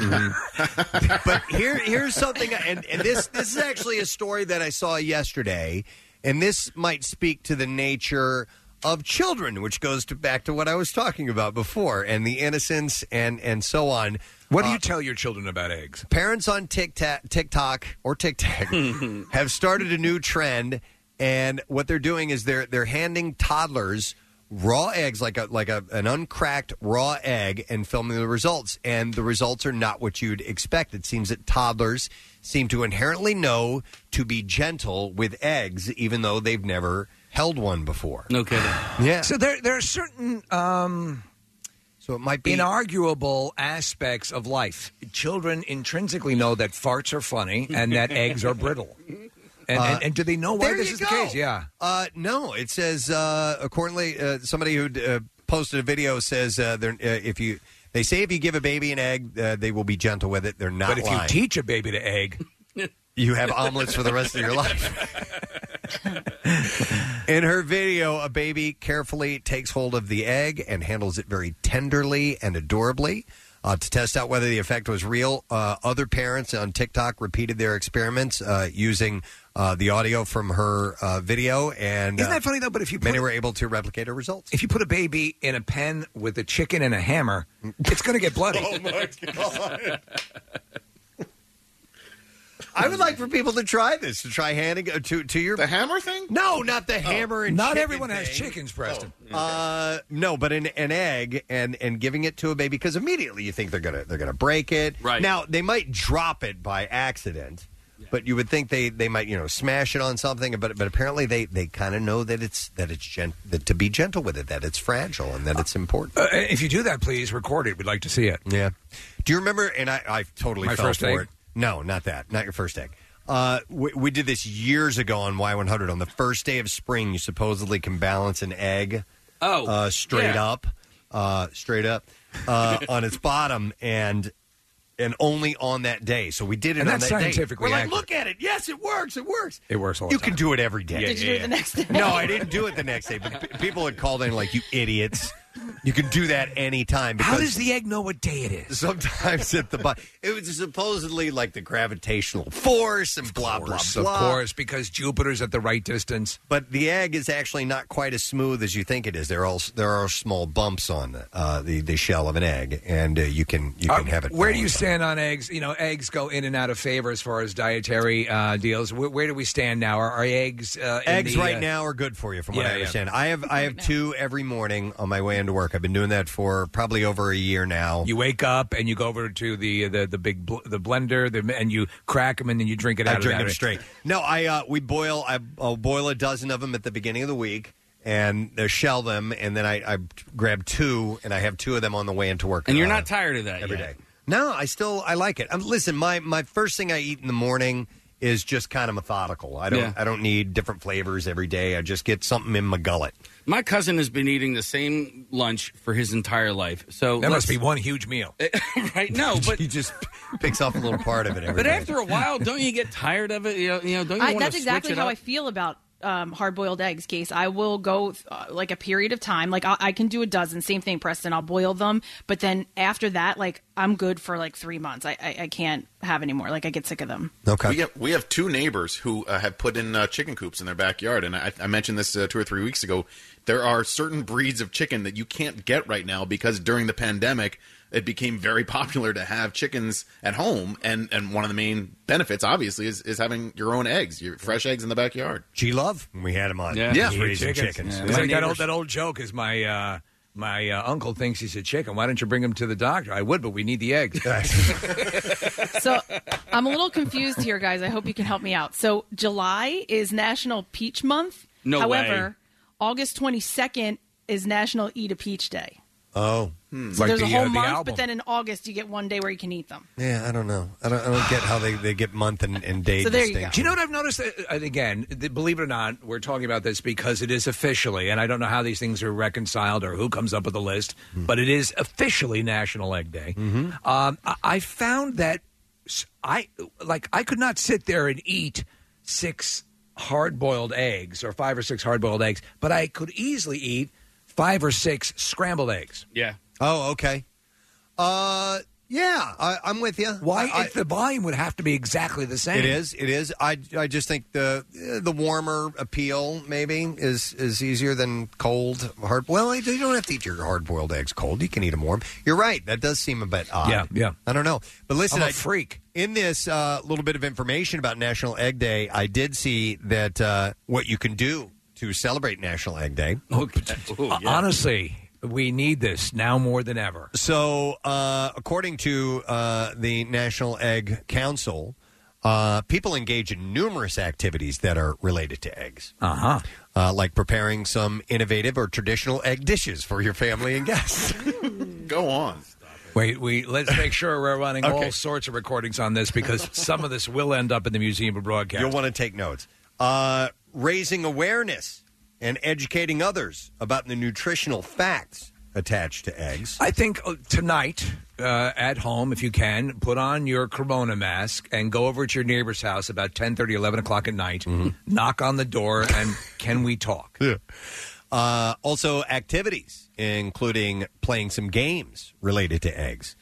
but here, here's something, and, and this this is actually a story that I saw yesterday, and this might speak to the nature of children, which goes to back to what I was talking about before, and the innocence and and so on. What do Uh, you tell your children about eggs? Parents on TikTok, TikTok or TikTok have started a new trend, and what they're doing is they're they're handing toddlers raw eggs, like a like a an uncracked raw egg, and filming the results. And the results are not what you'd expect. It seems that toddlers seem to inherently know to be gentle with eggs, even though they've never held one before. No kidding. Yeah. So there there are certain um, so it might be inarguable aspects of life. Children intrinsically know that farts are funny and that eggs are brittle. And, Uh, and, and do they know why there this you is go. the case? Yeah. Uh, no, it says uh, accordingly. Uh, somebody who uh, posted a video says uh, they're, uh, if you they say if you give a baby an egg, uh, they will be gentle with it. They're not. But if lying. you teach a baby to egg, you have omelets for the rest of your life. In her video, a baby carefully takes hold of the egg and handles it very tenderly and adorably. Uh, to test out whether the effect was real, uh, other parents on TikTok repeated their experiments uh, using uh, the audio from her uh, video, and Isn't uh, that funny though? But if you put many were able to replicate her results. if you put a baby in a pen with a chicken and a hammer, it's going to get bloody. Oh, my god! I would like for people to try this to try handing uh, to to your the hammer thing. No, not the hammer and Not chicken everyone has thing. chickens, Preston. Uh, no, but an, an egg and and giving it to a baby because immediately you think they're gonna they're gonna break it. Right. now, they might drop it by accident, but you would think they, they might you know smash it on something. But but apparently they, they kind of know that it's that it's gent- that to be gentle with it, that it's fragile and that it's important. Uh, if you do that, please record it. We'd like to see it. Yeah. Do you remember? And I, I totally My fell first for egg? it. No, not that. Not your first egg. Uh, we, we did this years ago on Y100. On the first day of spring, you supposedly can balance an egg. Oh, uh, straight yeah. up, uh, straight up uh, on its bottom, and and only on that day. So we did it And on that's that day. scientifically We're like, accurate. look at it. Yes, it works. It works. It works all the You time. can do it every day. Did you do it the next day? No, I didn't do it the next day. But p- people had called in like, "You idiots." You can do that anytime. How does the egg know what day it is? Sometimes at the bottom, it was supposedly like the gravitational force and blah blah course, blah. Of course, because Jupiter's at the right distance. But the egg is actually not quite as smooth as you think it is. There are all, there are small bumps on uh, the the shell of an egg, and uh, you can you can Uh, have it. Where do you stand on eggs? You know, eggs go in and out of favor as far as dietary uh, deals. Where, where do we stand now? Are, are eggs uh, in Eggs the, right uh, now are good for you, from what Yeah, I yeah. understand. I have I have two every morning on my way into work. I've been doing that for probably over a year now. You wake up and you go over to the the the big bl- the blender, the, and you crack them, and then you drink it out. I of drink that. them straight. No, I uh, we boil. I, I'll boil a dozen of them at the beginning of the week, and uh, shell them, and then I, I grab two, and I have two of them on the way into work. And you're uh, not tired of that every yet. day. No, I still I like it. Um, listen, my my first thing I eat in the morning is just kind of methodical. I don't Yeah. I don't need different flavors every day. I just get something in my gullet. My cousin has been eating the same lunch for his entire life. So That must let's- be one huge meal. right? No, but he just picks off a little part of it every But day. after a while, don't you get tired of it? You know, you know don't you I, want that's to exactly switch it how up? I feel about um, hard-boiled eggs. Case I will go uh, like a period of time. Like I, I can do a dozen. Same thing, Preston. I'll boil them, but then after that, like I'm good for like three months. I, I, I can't have any more. Like I get sick of them. Okay. We have, we have two neighbors who uh, have put in uh, chicken coops in their backyard, and I, I mentioned this uh, two or three weeks ago. There are certain breeds of chicken that you can't get right now because during the pandemic, it became very popular to have chickens at home, and, and one of the main benefits, obviously, is, is having your own eggs, your fresh eggs in the backyard. G Love, we had him on. Yeah, He's raising chickens. chickens. It's like that old that old joke is my uh, my uh, uncle thinks he's a chicken. Why don't you bring him to the doctor? I would, but we need the eggs. So I'm a little confused here, guys. I hope you can help me out. So July is National Peach Month. No However, way. August 22nd is National Eat a Peach Day. Oh, Hmm. So there's a whole uh, month, but then in August you get one day where you can eat them. yeah, I don't know. I don't, I don't get how they, they get month and, and day So there you distinction. Do you know what I've noticed? Uh, And again, th- believe it or not, we're talking about this because it is officially, and I don't know how these things are reconciled or who comes up with the list, hmm. but it is officially National Egg Day. Mm-hmm. Um, I-, I found that s- I like I could not sit there and eat six hard-boiled eggs or five or six hard-boiled eggs, but I could easily eat five or six scrambled eggs. Yeah. Oh, okay. Uh, yeah, I, I'm with you. Why? I, if the volume would have to be exactly the same. It is. It is. I, I just think the the warmer appeal maybe is is easier than cold hard. Well, you don't have to eat your hard boiled eggs cold. You can eat them warm. You're right. That does seem a bit odd. Yeah, yeah. I don't know. But listen, I'm a I- freak. In this uh, little bit of information about National Egg Day, I did see that uh, what you can do to celebrate National Egg Day. Okay. Honestly, we need this now more than ever. So, uh, according to uh, the National Egg Council, uh, people engage in numerous activities that are related to eggs. Uh-huh. Uh, like preparing some innovative or traditional egg dishes for your family and guests. Go on. Wait, we let's make sure we're running all sorts of recordings on this because some of this will end up in the Museum of Broadcast. You'll want to take notes. Uh, raising awareness and educating others about the nutritional facts attached to eggs. I think uh, tonight uh, at home, if you can, put on your Corona mask and go over to your neighbor's house about 10, 11 o'clock at night, knock on the door, and can we talk? Uh, also, activities, including playing some games related to eggs,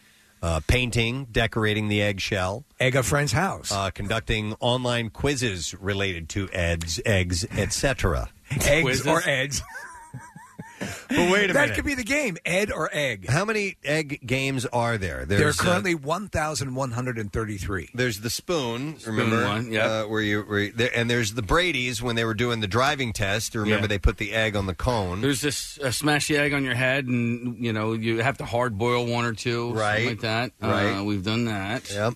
uh, painting, decorating the eggshell, egg a friend's house, uh, conducting online quizzes related to eggs, eggs, etc. Eggs or eggs. But wait a minute. that minute. could be the game, Ed or egg. How many egg games are there? there are There's, uh, currently 1,133. There's the spoon, remember? one, yep. Uh, where you, where you there, and there's the Brady's when they were doing the driving test. Remember Yeah. they put the egg on the cone. There's this uh, smash the egg on your head, and you know you have to hard boil one or two, something Right. like that. Right. Uh, we've done that. Yep.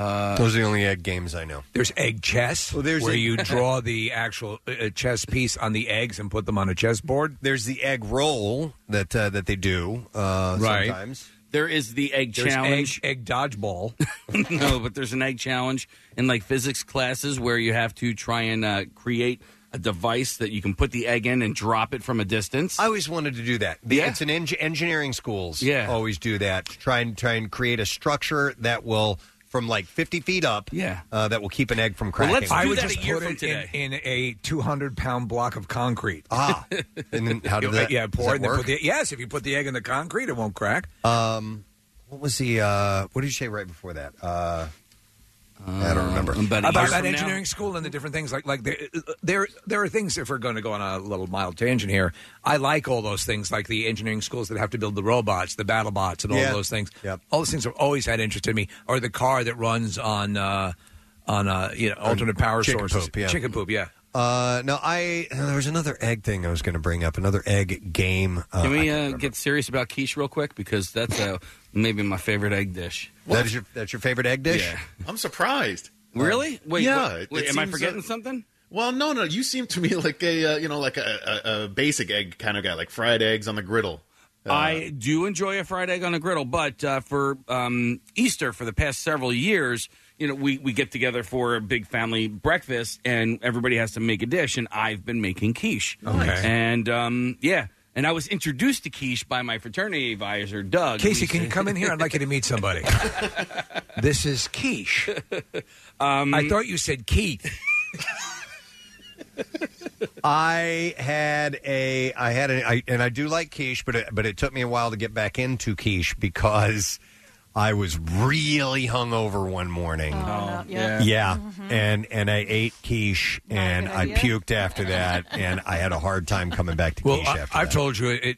Uh, Those are the only egg games I know. There's egg chess, there's where a- you draw the actual uh, chess piece on the eggs and put them on a chessboard. There's the egg roll that uh, that they do uh, Right. sometimes. There is the egg There's challenge. egg, egg dodgeball. no, but there's an egg challenge in like physics classes where you have to try and uh, create a device that you can put the egg in and drop it from a distance. I always wanted to do that. The, Yeah. It's an eng- engineering schools. Yeah. always do that. Try and try and create a structure that will from like 50 feet up. Yeah. Uh, that will keep an egg from cracking. I would just put it in, in a 200 pound block of concrete. Ah, and then how did that? Yeah, does pour that it. And then work? put the, yes, if you put the egg in the concrete, it won't crack. Um, what was the? Uh, what did you say right before that? Uh, I don't remember. about that engineering school and the different things like like there there there are things if we're going to go on a little mild tangent here i like all those things like the engineering schools that have to build the robots the battle bots and all Yeah. those things Yep. all those things have always had interest in me or the car that runs on uh on uh you know alternate power chicken sources poop, yeah. chicken poop yeah Uh, no, I there was another egg thing I was going to bring up. Another egg game. Uh, Can we uh, get serious about quiche real quick because that's uh, maybe my favorite egg dish. that is your that's your favorite egg dish? Yeah. I'm surprised. Really? Wait, yeah. what- it- wait, it am I seems, forgetting uh, something? Well, no, no. You seem to me like a uh, you know like a, a, a basic egg kind of guy, like fried eggs on the griddle. Uh, I do enjoy a fried egg on a griddle, but uh, for um, Easter, for the past several years, you know, we, we get together for a big family breakfast, and everybody has to make a dish, and I've been making quiche. Okay. And um, yeah, and I was introduced to quiche by my fraternity advisor, Doug. casey can you come in here? I'd like you to meet somebody. This is quiche um, i thought you said keith. I had a, I had a, I, and I do like quiche, but it, but it took me a while to get back into quiche because I was really hungover one morning. Oh, yeah. Yeah, and and I ate quiche and I puked after that, and I had a hard time coming back to Well, quiche I, after I've that. told you it.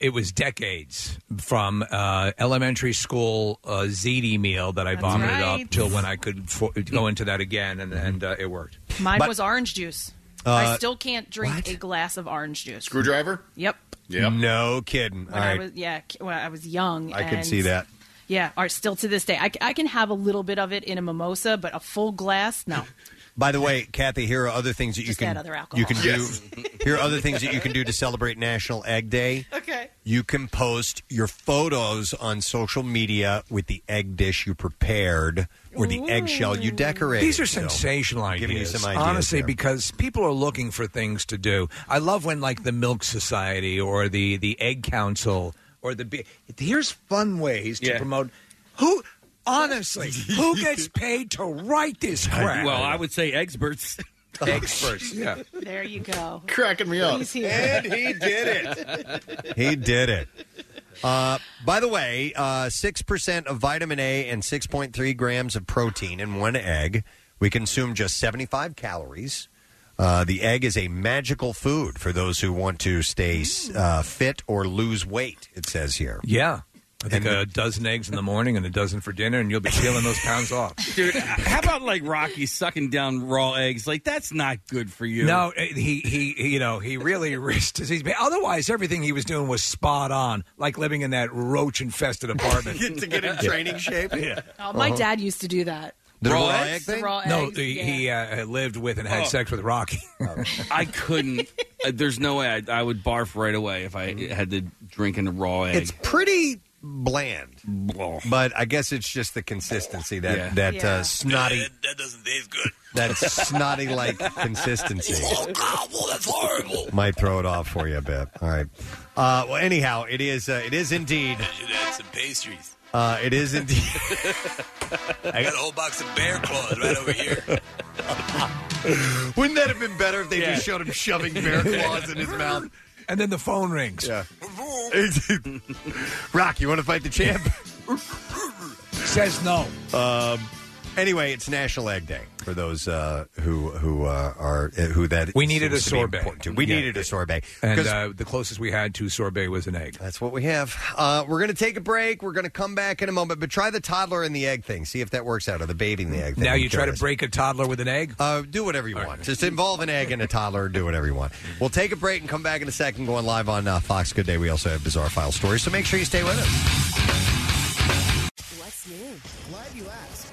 It was decades from uh, elementary school uh, ziti meal that I vomited right. up till when I could fo- go into that again, and, and uh, it worked. Mine But- was orange juice. Uh, I still can't drink a glass of orange juice. Screwdriver. Yep. Yep. No kidding. When All I right. was yeah, k- when I was young. I can and- see that. Yeah, or still to this day, I, I can have a little bit of it in a mimosa, but a full glass, no. By the way, Kathy, here are other things that Just you can other alcohol. you can Yes. do. Here are other things that you can do to celebrate National Egg Day. Okay. You can post your photos on social media with the egg dish you prepared or the eggshell you decorated. These are So, sensational giving ideas. you some ideas honestly, there. because people are looking for things to do. I love when like the Milk Society or the the Egg Council or the be- here's fun ways to Yeah. promote. Who honestly, who gets paid to write this crap? Well, I would say experts. experts. Yeah. There you go. Cracking me up. He's here. And he did it. he did it. Uh, by the way, uh, six percent of vitamin A and six point three grams of protein in one egg. We consume just seventy five calories. Uh, the egg is a magical food for those who want to stay uh, fit or lose weight. It says here. Yeah. I think a dozen eggs in the morning and a dozen for dinner, and you'll be peeling those pounds off. Dude, how about like Rocky sucking down raw eggs? Like that's not good for you. No, eh, he, he he you know he really risked his. Otherwise, everything he was doing was spot on, like living in that roach infested apartment to get in training shape. Yeah. Oh, my dad used to do that. The raw, raw egg egg The raw No, eggs, the, yeah. he uh, lived with and had Oh. sex with Rocky. I couldn't. uh, there's no way I, I would barf right away if I had to drink in a raw egg. It's pretty bland, but I guess it's just the consistency that Yeah. that Yeah. uh, snotty that doesn't taste good. that snotty like consistency. Oh God, well, that's horrible. Might throw it off for you a bit. All right. Uh, well, anyhow, it is. Uh, it is indeed. should add some pastries. Uh, it is indeed. I got a whole box of bear claws right over here. Wouldn't that have been better if they Yeah. just showed him shoving bear claws in his mouth? And then the phone rings. Yeah. Rock, you want to fight the champ? Says no. Um, anyway, it's National Egg Day for those uh, who who uh, are uh, who that We needed a seems to be sorbet. important to. We Yeah. needed a sorbet. And 'Cause uh, the closest we had to sorbet was an egg. That's what we have. Uh, we're going to take a break. We're going to come back in a moment, but try the toddler and the egg thing. See if that works out, or the baby and the egg thing. Now I'm you try to curious. break a toddler with an egg? Uh, do whatever you want. Just involve an egg and a toddler. Do whatever you want. We'll take a break and come back in a second. Going live on uh, Fox Good Day. We also have bizarre file stories, so make sure you stay with us. What's new? Glad you asked.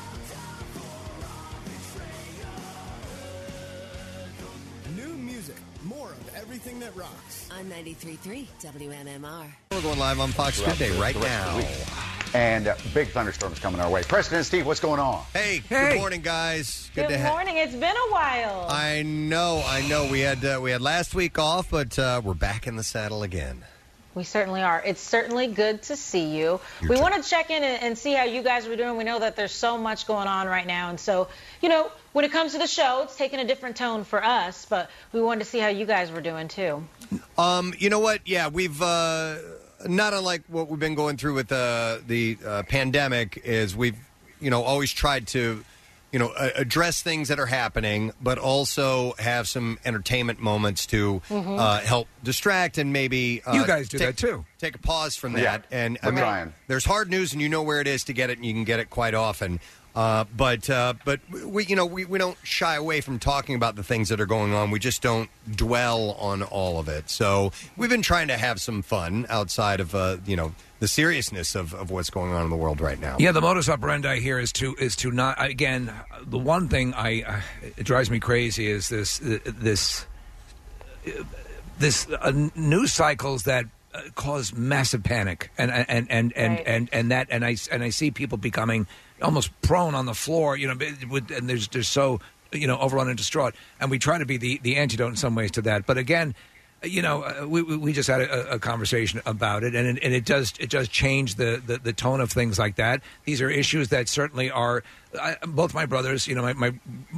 everything that rocks. On 93.3 WMMR. We're going live on Fox Good Day right now. and uh, big thunderstorms coming our way. Preston and Steve, what's going on? Hey, good morning, guys. Good, Good to have. morning. It's been a while. I know, I know. We had uh, we had last week off, but uh, we're back in the saddle again. We certainly are. It's certainly good to see you. we want to check in and, and see how you guys are doing. We know that there's so much going on right now. And so, you know, when it comes to the show, it's taking a different tone for us, but we wanted to see how you guys were doing too. Um, you know what? Yeah, we've uh, not unlike what we've been going through with uh, the uh, pandemic. Is we've you know always tried to you know a- address things that are happening, but also have some entertainment moments to Mhm. uh, help distract and maybe uh, You guys do take- that, too. Take a pause from that, Yeah, and we're I mean, trying. there's hard news, and you know where it is to get it, and you can get it quite often. Uh, but uh, but we you know we, we don't shy away from talking about the things that are going on. We just don't dwell on all of it. So we've been trying to have some fun outside of uh, you know the seriousness of, of what's going on in the world right now. Yeah, the modus operandi here is to is to not again. The one thing I uh, it drives me crazy is this this this uh, news cycles that uh, cause massive panic and and and and, Right. and and that and I and I see people becoming almost prone on the floor. You know, with, and there's there's so you know overrun and distraught, and we try to be the the antidote in some ways to that. But again you know, uh, we we just had a, a conversation about it, and it, and it does it does change the, the the tone of things like that. These are issues that certainly are. I, both my brothers, you know, my, my,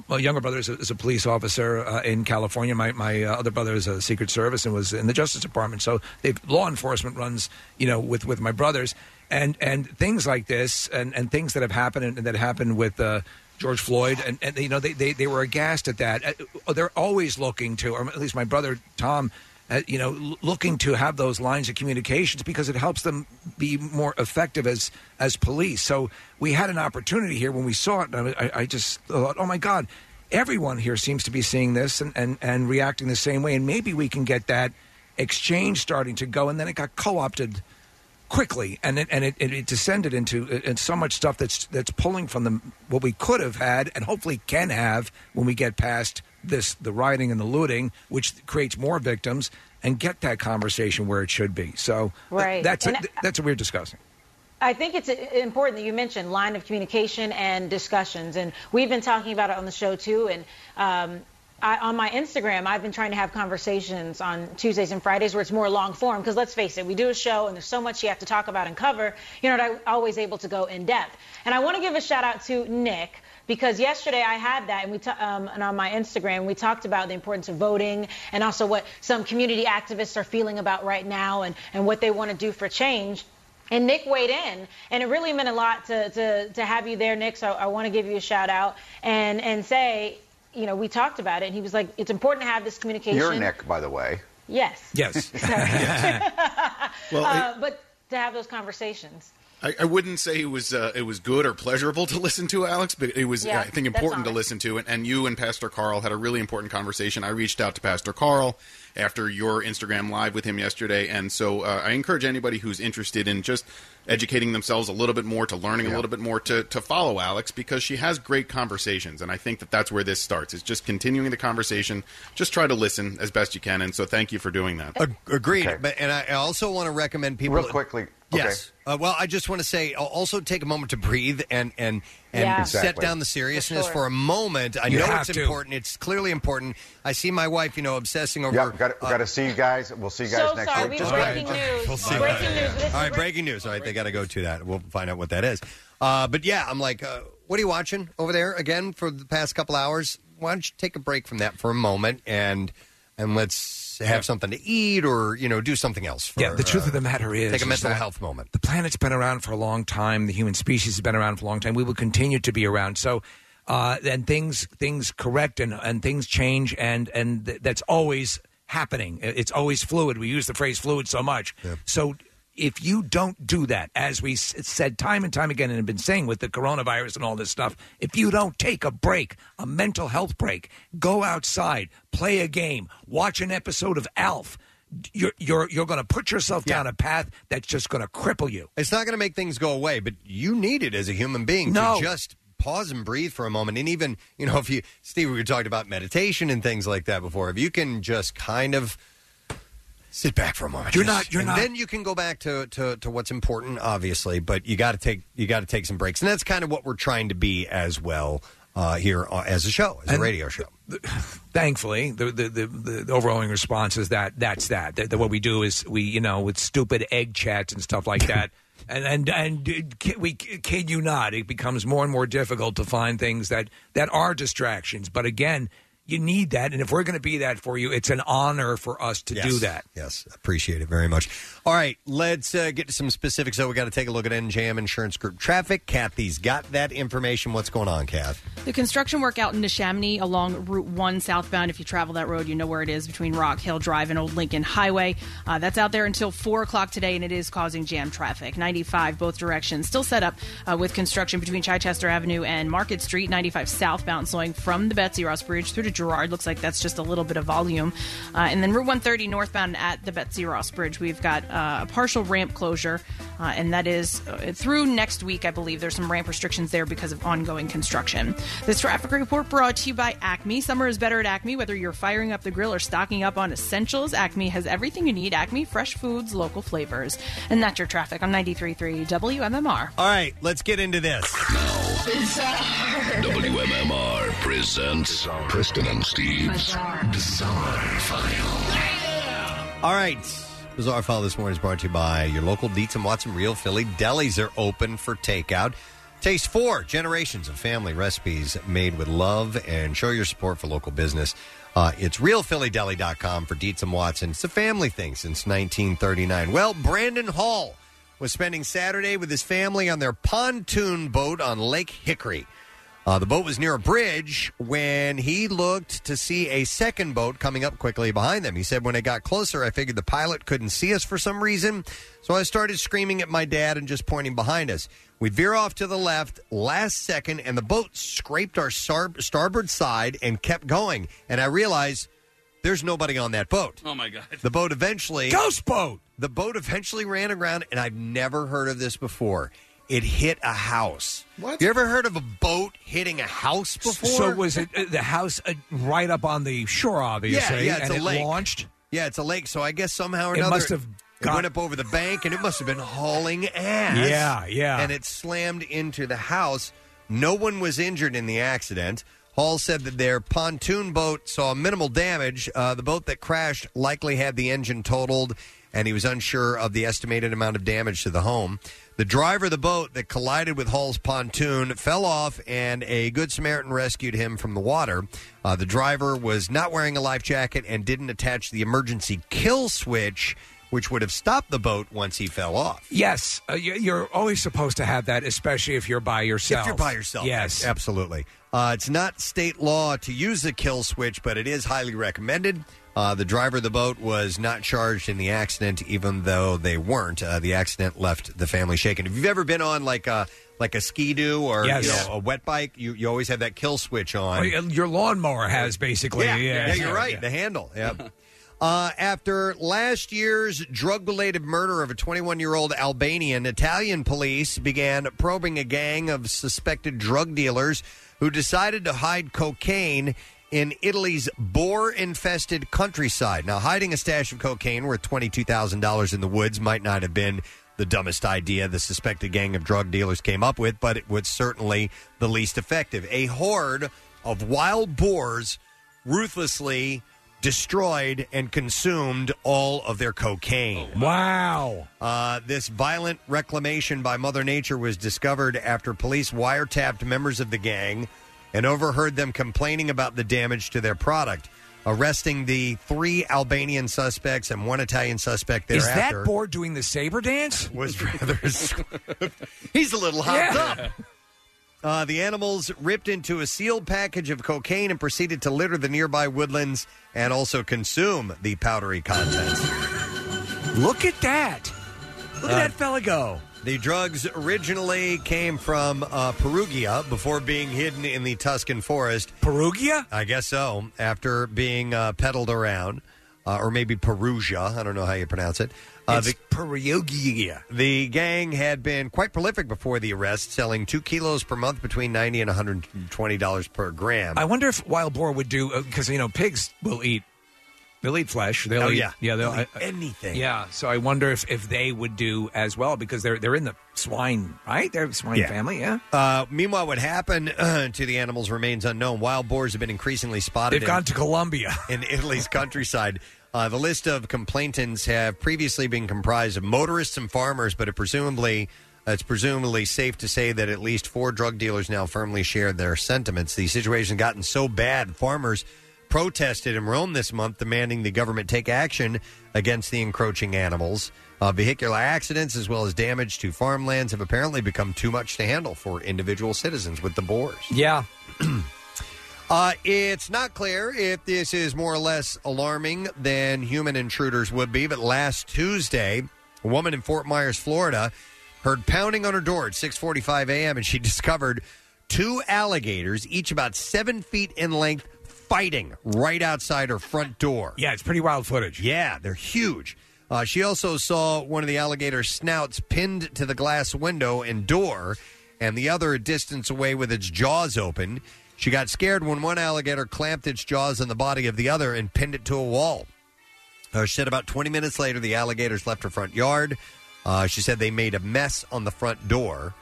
my younger brother is a, is a police officer uh, in California. My my uh, other brother is a Secret Service and was in the Justice Department. So law enforcement runs, you know, with with my brothers, and and things like this, and and things that have happened and that happened with. Uh, George Floyd, and, and you know they, they, they were aghast at that. Uh, They're always looking to, or at least my brother Tom, uh, you know, looking to have those lines of communications because it helps them be more effective as as police. So we had an opportunity here when we saw it. And I, I just thought, oh my God, everyone here seems to be seeing this and, and, and reacting the same way, and maybe we can get that exchange starting to go. And then it got co opted quickly, and it, and it, it, it descended into uh, and so much stuff that's that's pulling from the what we could have had and hopefully can have when we get past this the rioting and the looting, which creates more victims, and get that conversation where it should be. So th- Right. that's And a, that's what we're discussing. I think it's uh, important that you mentioned line of communication and discussions, and we've been talking about it on the show too. And um, I, on my Instagram, I've been trying to have conversations on Tuesdays and Fridays where it's more long form. Because let's face it, we do a show and there's so much you have to talk about and cover. You're not always able to go in depth. And I want to give a shout out to Nick because yesterday I had that, and we ta- um, and on my Instagram we talked about the importance of voting and also what some community activists are feeling about right now and and what they want to do for change. And Nick weighed in, and it really meant a lot to to, to have you there, Nick. So I want to give you a shout out and and say, you know, we talked about it, and he was like, it's important to have this communication. You're Nick, by the way. Yes. Yes. Well, uh, but to have those conversations. I, I wouldn't say it was uh, it was good or pleasurable to listen to, Alex, but it was Yeah, I think important to listen to. And, and you and Pastor Carl had a really important conversation. I reached out to Pastor Carl after your Instagram live with him yesterday, and so uh, I encourage anybody who's interested in just educating themselves a little bit more, to learning a little bit more, to to follow Alex because she has great conversations, and I think that that's where this starts. Is just continuing the conversation. Just try to listen as best you can, and so thank you for doing that. Ag- Agreed. But and I I also want to recommend people Real quickly. Okay. Yes. Uh, well, I just want to say al- also take a moment to breathe and and and Yeah. set Exactly. down the seriousness For for, sure. a moment. I You know have it's to. important. It's clearly important. I see my wife, you know, obsessing over. Yeah, got to uh, got to see you guys. We'll see you guys So next sorry, week. we Just have breaking ahead. news. We'll see. Breaking news. This is All right, breaking news. All right, they got to go to that. We'll find out what that is. Uh, but yeah, I'm like, uh, what are you watching over there again for the past couple hours? Why don't you take a break from that for a moment and and let's have something to eat or you know do something else. For, yeah, the truth uh, of the matter is, take a is mental that health moment. The planet's been around for a long time. The human species has been around for a long time. We will continue to be around. So, uh, and things things correct and and things change, and and th- that's always happening. It's always fluid. We use the phrase fluid so much. So. If you don't do that, as we s- said time and time again and have been saying with the coronavirus and all this stuff, if you don't take a break, a mental health break, go outside, play a game, watch an episode of Alf, you're you're you're going to put yourself down a path that's just going to cripple you. It's not going to make things go away, but you need it as a human being No. to just pause and breathe for a moment. And even, you know, if you, Steve, we talked about meditation and things like that before. If you can just kind of sit back for a moment. You're not- you're and not- Then you can go back to, to, to what's important, obviously. But you got to take you got to take some breaks, and that's kind of what we're trying to be as well uh, here uh, as a show, as a radio show. thankfully, the, the the the overwhelming response is that that's that. That, that what we do is we you know with stupid egg chats and stuff like that. And and and uh, ki- we kid you not, it becomes more and more difficult to find things that that are distractions. But again, you need that, and if we're going to be that for you, it's an honor for us to Yes. do that. Yes, appreciate it very much. All right, let's uh, get to some specifics. So we got to take a look at NJM Insurance Group traffic. Kathy's got that information. What's going on, Kath? The construction work out in Neshaminy along Route 1 southbound. If you travel that road, you know where it is between Rock Hill Drive and Old Lincoln Highway. Uh, that's out there until 4 o'clock today, and it is causing jam traffic. 95 both directions. Still set up uh, with construction between Chichester Avenue and Market Street. 95 southbound slowing from the Betsy Ross Bridge through to Girard. Looks like that's just a little bit of volume. Uh, and then Route 130 northbound at the Betsy Ross Bridge, we've got uh, a partial ramp closure, uh, and that is uh, through next week, I believe. There's some ramp restrictions there because of ongoing construction. This traffic report brought to you by Acme. Summer is better at Acme, whether you're firing up the grill or stocking up on essentials. Acme has everything you need. Acme, fresh foods, local flavors. And that's your traffic on 93.3 WMMR. All right, let's get into this. WMMR presents Preston and Steve's Bizarre, File. All right. Bizarre File this morning is brought to you by your local Dietz and Watson Real Philly delis are open for takeout. Taste four generations of family recipes made with love and show your support for local business. Uh, it's realphillydeli.com for Dietz and Watson. It's a family thing since 1939. Well, Brandon Hall was spending Saturday with his family on their pontoon boat on Lake Hickory. Uh, the boat was near a bridge when he looked to see a second boat coming up quickly behind them. He said, When it got closer, I figured the pilot couldn't see us for some reason, so I started screaming at my dad and just pointing behind us. We veer off to the left last second, and the boat scraped our star- starboard side and kept going. And I realized there's nobody on that boat. Oh my god. The boat eventually Ghost boat. The boat eventually ran aground, and I've never heard of this before. It hit a house. What? You ever heard of a boat hitting a house before? So was it uh, the house uh, right up on the shore? Obviously, Yeah, yeah, it's and a it lake. launched. Yeah, it's a lake. So I guess somehow or It another must have it got- went up over the bank, and it must have been hauling ass. Yeah, yeah. And it slammed into the house. No one was injured in the accident. Hall said that their pontoon boat saw minimal damage. Uh, the boat that crashed likely had the engine totaled, and he was unsure of the estimated amount of damage to the home. The driver of the boat that collided with Hall's pontoon fell off, and a Good Samaritan rescued him from the water. Uh, the driver was not wearing a life jacket and didn't attach the emergency kill switch, which would have stopped the boat once he fell off. Yes, uh, you- you're always supposed to have that, especially if you're by yourself. If you're by yourself, yes, absolutely. Uh, it's not state law to use the kill switch, but it is highly recommended. Uh, the driver of the boat was not charged in the accident, even though they weren't. Uh, the accident left the family shaken. If you've ever been on like a like a ski doo or Yes. you know, a wet bike, you, you always have that kill switch on. Well, your lawnmower has basically. Yeah, Yeah, you're right. The handle. Yeah. Uh, after last year's drug related murder of a 21 year old Albanian, Italian police began probing a gang of suspected drug dealers who decided to hide cocaine in Italy's boar infested countryside. Now, hiding a stash of cocaine worth $22,000 in the woods might not have been the dumbest idea the suspected gang of drug dealers came up with, but it was certainly the least effective. A horde of wild boars ruthlessly destroyed and consumed all of their cocaine. Wow. Uh, this violent reclamation by Mother Nature was discovered after police wiretapped members of the gang and overheard them complaining about the damage to their product, arresting the three Albanian suspects and one Italian suspect Is thereafter. that board doing the saber dance? Was rather. He's a little hopped up. Uh, the animals ripped into a sealed package of cocaine and proceeded to litter the nearby woodlands and also consume the powdery contents. Look at that. Look Uh, at that fella go. The drugs originally came from uh, Perugia before being hidden in the Tuscan forest. Perugia? I guess so. After being uh, peddled around, uh, or maybe Perugia. I don't know how you pronounce it. Uh, It's Perugia. The gang had been quite prolific before the arrest, selling two kilos per month between ninety and one hundred twenty dollars per gram. I wonder if wild boar would do because you know pigs will eat They'll eat flesh. They'll Oh, eat, yeah. yeah. They'll, They'll eat anything. Yeah. So I wonder if, if they would do as well because they're they're in the swine, right? They're the swine Yeah. family. Yeah. Uh, meanwhile, what happened to the animals remains unknown. Wild boars have been increasingly spotted. They've in- gone to Colombia. in Italy's countryside. Uh, the list of complainants have previously been comprised of motorists and farmers, but it presumably it's presumably safe to say that at least four drug dealers now firmly share their sentiments. The situation has gotten so bad, farmers protested in Rome this month, demanding the government take action against the encroaching animals. Uh, vehicular accidents, as well as damage to farmlands, have apparently become too much to handle for individual citizens with the boars. Yeah. Uh, it's not clear if this is more or less alarming than human intruders would be, but last Tuesday, a woman in Fort Myers, Florida, heard pounding on her door at 6:45 a.m. and she discovered two alligators, each about seven feet in length, fighting right outside her front door. Yeah, it's pretty wild footage. Yeah, they're huge. Uh, she also saw one of the alligator's snouts pinned to the glass window and door, and the other a distance away with its jaws open. She got scared when one alligator clamped its jaws on the body of the other and pinned it to a wall. Uh, she said about 20 minutes later, the alligators left her front yard. Uh, she said they made a mess on the front door.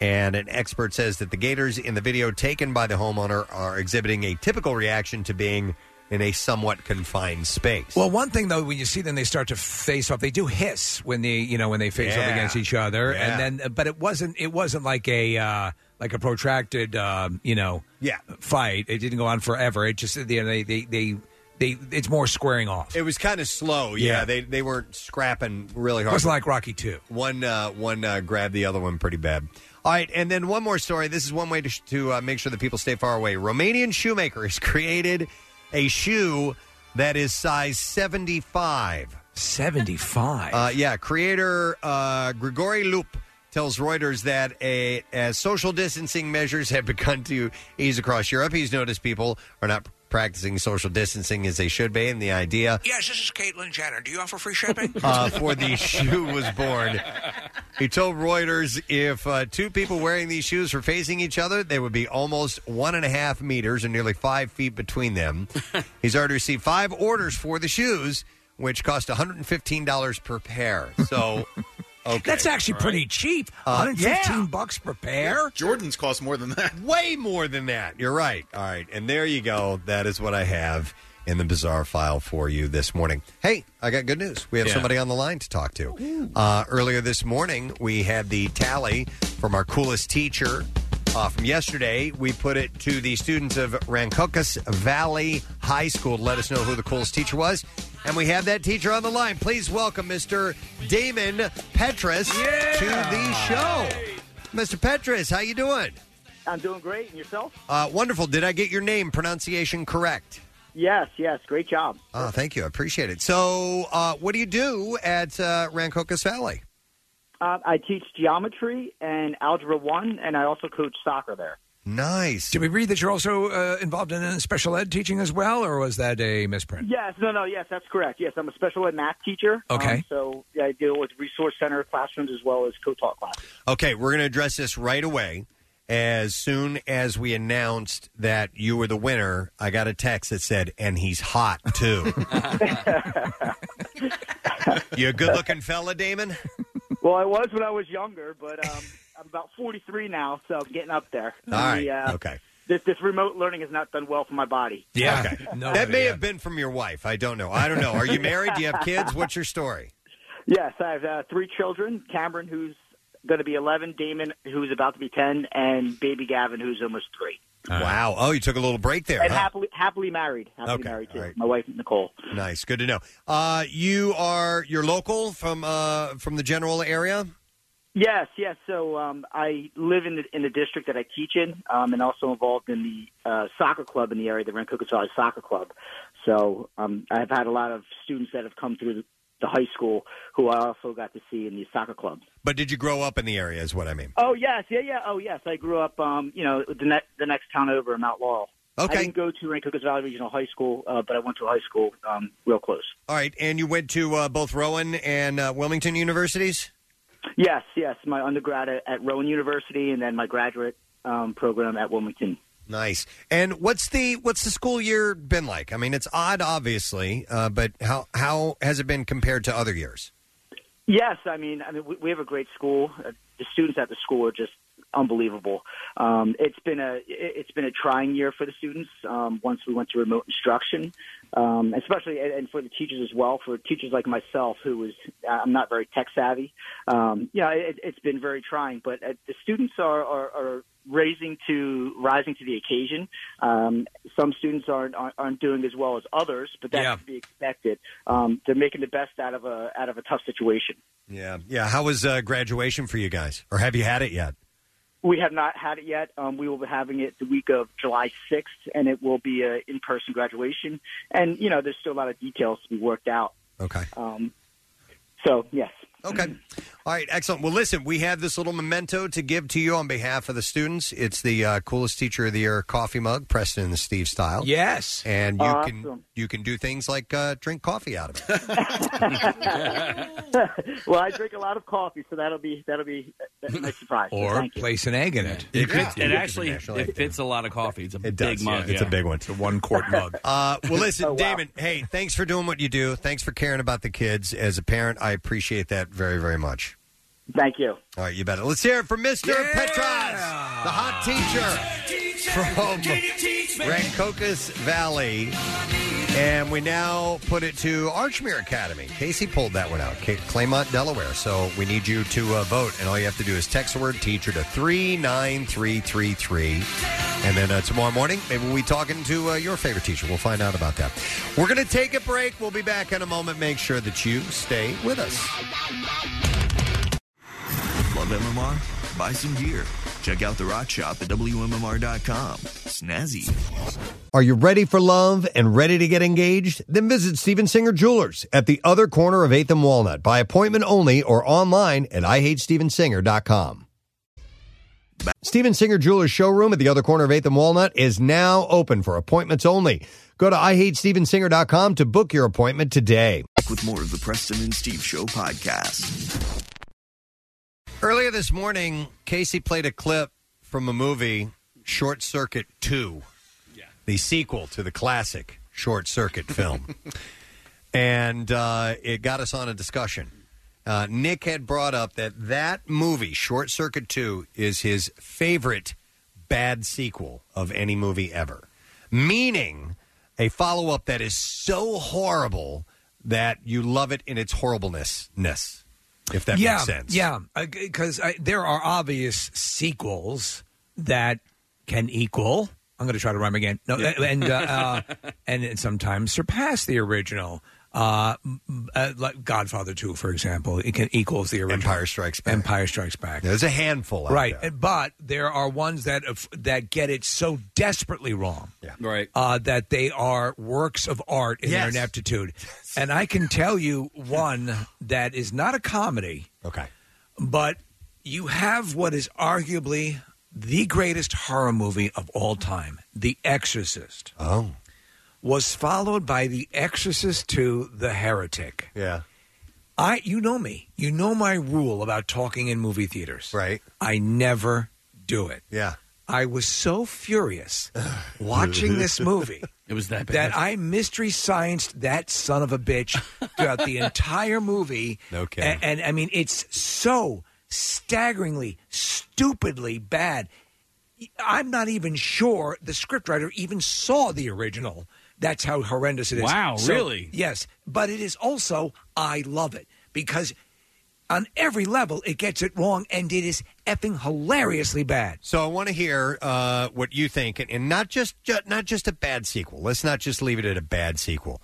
And an expert says that the gators in the video taken by the homeowner are exhibiting a typical reaction to being in a somewhat confined space. Well, one thing though, when you see them, they start to face off. They do hiss when they, you know, when they face Yeah. off against each other, and then, but it wasn't, it wasn't like a, uh, like a protracted, um, you know, yeah, fight. It didn't go on forever. It just, you know, they, they, they, they, it's more squaring off. It was kind of slow. Yeah, Yeah. they they weren't scrapping really It hard. wasn't like Rocky Two. One uh, one uh, grabbed the other one pretty bad. All right, and then one more story. This is one way to sh- to uh, make sure that people stay far away. Romanian shoemaker has created a shoe that is size seventy five. Seventy five. Uh, yeah, creator uh, Grigore Lup tells Reuters that a, as social distancing measures have begun to ease across Europe, he's noticed people are not practicing social distancing as they should be, and the idea Yes, this is Caitlin Jenner. Do you offer free shipping? uh, for the shoe was born. He told Reuters if uh, two people wearing these shoes were facing each other, they would be almost one and a half meters or nearly five feet between them. He's already received five orders for the shoes, which cost $115 per pair. So, okay. That's actually pretty cheap. Uh, 115 yeah. bucks per pair. Jordan's cost more than that. Way more than that. You're right. All right. And there you go. That is what I have in the bizarre file for you this morning. Hey, I got good news. We have Yeah. somebody on the line to talk to. Uh, earlier this morning, we had the tally from our coolest teacher. Uh, from yesterday, we put it to the students of Rancocas Valley High School to let us know who the coolest teacher was. And we have that teacher on the line. Please welcome Mr. Damon Petrus to the show. Mr. Petrus, how you doing? I'm doing great. And yourself? Uh, wonderful. Did I get your name pronunciation correct? Yes, yes. Great job. Oh, thank you. I appreciate it. So, uh, what do you do at uh, Rancocas Valley? Uh, I teach geometry and algebra one, and I also coach soccer there. Nice. Did we read that you're also uh, involved in uh, special ed teaching as well, or was that a misprint? Yes, no, no, yes, that's correct. Yes, I'm a special ed math teacher. Okay. Um, so yeah, I deal with resource center classrooms as well as co-taught classes. Okay, we're going to address this right away. As soon as we announced that you were the winner, I got a text that said, and he's hot too. you a good looking fella, Damon? Well, I was when I was younger, but um, I'm about 43 now, so I'm getting up there. All right. The, uh, okay. This, this remote learning has not done well for my body. Yeah. Okay. that may have been from your wife. I don't know. I don't know. Are you married? Do you have kids? What's your story? Yes, I have uh, three children. Cameron, who's going to be 11, Damon, who's about to be 10, and baby Gavin, who's almost three. Wow. Oh, you took a little break there. and huh? happily, happily married. Happily Okay, married too. all right. My wife Nicole. Nice. Good to know. Uh, you are you're local from uh, from the general area. Yes, yes. So um, I live in the in the district that I teach in, um, and also involved in the uh, soccer club in the area, the Rancocas Soccer Club. So um, I've had a lot of students that have come through the, high school who I also got to see in the soccer club. But did you grow up in the area? Is what I mean. Oh yes, yeah, yeah. Oh yes, I grew up, um, you know, the next the next town over in Mount Laurel. Okay. I didn't go to Rancocas Valley Regional High School, uh, but I went to a high school um, real close. All right, and you went to uh, both Rowan and uh, Wilmington universities. Yes, yes. My undergrad at, at Rowan University, and then my graduate um, program at Wilmington. Nice. And what's the what's the school year been like? I mean, it's odd, obviously, uh, but how how has it been compared to other years? Yes, I mean, I mean, we, we have a great school. Uh, the students at the school are just unbelievable. Um, it's been a it- it's been a trying year for the students. Um, once we went to remote instruction, um, especially and and for the teachers as well. For teachers like myself, who was I'm not very tech savvy. Um, yeah, it, it's been very trying. But uh, the students are, are are raising to rising to the occasion. Um, some students aren't, aren't doing as well as others, but that's Yeah. to be expected. Um, they're making the best out of a out of a tough situation. Yeah, yeah. How was uh, graduation for you guys, or have you had it yet? We have not had it yet. Um, we will be having it the week of July 6th, and it will be a in-person graduation. And you know, there's still a lot of details to be worked out. Okay. Um, so yes. Okay. All right, excellent. Well, listen, we have this little memento to give to you on behalf of the students. It's the uh, coolest teacher of the year coffee mug, Preston and Steve style. Yes, and you Awesome. can you can do things like uh, drink coffee out of it. well, I drink a lot of coffee, so that'll be that'll be a nice surprise. So Or thank you. place an egg in it. It, fits, it actually it fits a lot of coffee. It's a big does, yeah. mug. It's a big one. It's a one quart mug. Uh, well, listen, Oh, wow. Damon. Hey, thanks for doing what you do. Thanks for caring about the kids. As a parent, I appreciate that very, very much. Thank you. All right, you better. Let's hear it from Mr. Petrus, the hot teacher from Rancocas Valley. And we now put it to Archmere Academy. Casey pulled that one out, Claymont, Delaware. So we need you to uh, vote. And all you have to do is text the word teacher to 39333. And then uh, tomorrow morning, maybe we'll be talking to uh, your favorite teacher. We'll find out about that. We're going to take a break. We'll be back in a moment. Make sure that you stay with us. Love MMR? Buy some gear. Check out the rock shop at WMMR.com. Snazzy. Are you ready for love and ready to get engaged? Then visit Steven Singer Jewelers at the other corner of 8th and Walnut by appointment only or online at IHateStevenSinger.com. Steven Singer Jewelers showroom at the other corner of 8th and Walnut is now open for appointments only. Go to IHateStevenSinger.com to book your appointment today. With more of the Preston and Steve Show podcast. Earlier this morning, Casey played a clip from a movie, Short Circuit 2, the sequel to the classic Short Circuit film. and uh, it got us on a discussion. Uh, Nick had brought up that that movie, Short Circuit 2, is his favorite bad sequel of any movie ever. Meaning a follow up that is so horrible that you love it in its horribleness. If that yeah, makes sense. Yeah, because there are obvious sequels that can equal. I'm going to try to rhyme again. No, and uh, uh, and sometimes surpass the original. Uh, uh, like Godfather 2, for example, it can equals the original. Empire Strikes Back. Empire Strikes Back. There's a handful, out right? there. But there are ones that that get it so desperately wrong, yeah. right? Uh, that they are works of art in Yes. their ineptitude. And I can tell you one that is not a comedy. Okay. But you have what is arguably the greatest horror movie of all time, The Exorcist. Oh. Was followed by The Exorcist to The Heretic. Yeah. I you know me. You know my rule about talking in movie theaters. Right. I never do it. Yeah. I was so furious watching this movie. It was that bad. That I mystery scienced that son of a bitch throughout the entire movie. No kidding. And, and I mean, it's so staggeringly, stupidly bad. I'm not even sure the scriptwriter even saw the original. That's how horrendous it is. Wow, So, really? Yes. But it is also, I love it because on every level it gets it wrong and it is effing hilariously bad. So I want to hear uh, what you think, and, and not just ju- not just a bad sequel. Let's not just leave it at a bad sequel.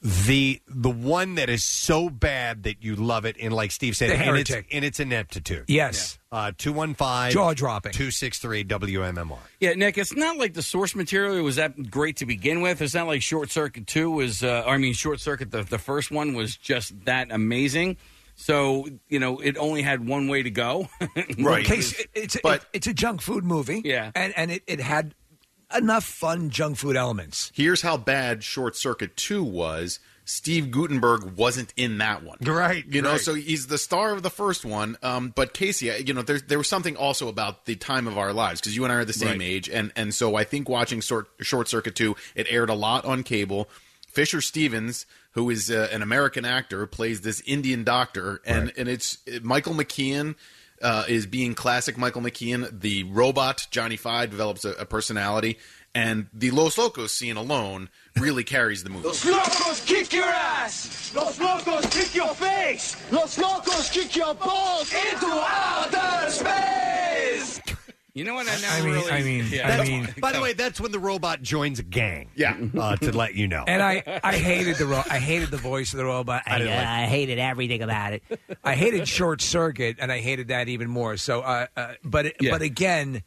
The the one that is so bad that you love it, and like Steve said, The in its, Heretic. in its ineptitude. Yes. Uh, 215 Jaw-dropping. 263 WMMR. Yeah, Nick, it's not like the source material was that great to begin with. It's not like Short Circuit 2 was, uh, I mean, Short Circuit, the, the first one was just that amazing. So, you know, it only had one way to go. Right. Case, it- it's a, it- it's a junk food movie. Yeah. and and it, it had enough fun junk food elements. Here's how bad Short Circuit 2 was. Steve Guttenberg wasn't in that one. Right. You know, right. so he's the star of the first one. Um, but Casey, you know, there, there was something also about the time of our lives because you and I are the same Right. age. And, and so I think watching Short, Short Circuit 2, it aired a lot on cable. Fisher Stevens, who is uh, an American actor, plays this Indian doctor. And, and it's Michael McKean. Uh, is being classic Michael McKean. The robot Johnny Five develops a, a personality, and the Los Locos scene alone really carries the movie. Los locos kick your ass! Los locos kick your face! Los locos kick your balls into outer space! You know what? I never I mean, really. I mean, Yeah. I mean, by the way, that's when the robot joins a gang. Yeah, uh, to let you know. and I, I hated the ro- I hated the voice of the robot. I, didn't uh, like- I hated everything about it. I hated Short Circuit, and I hated that even more. So, uh, uh, but it, Yeah. but again,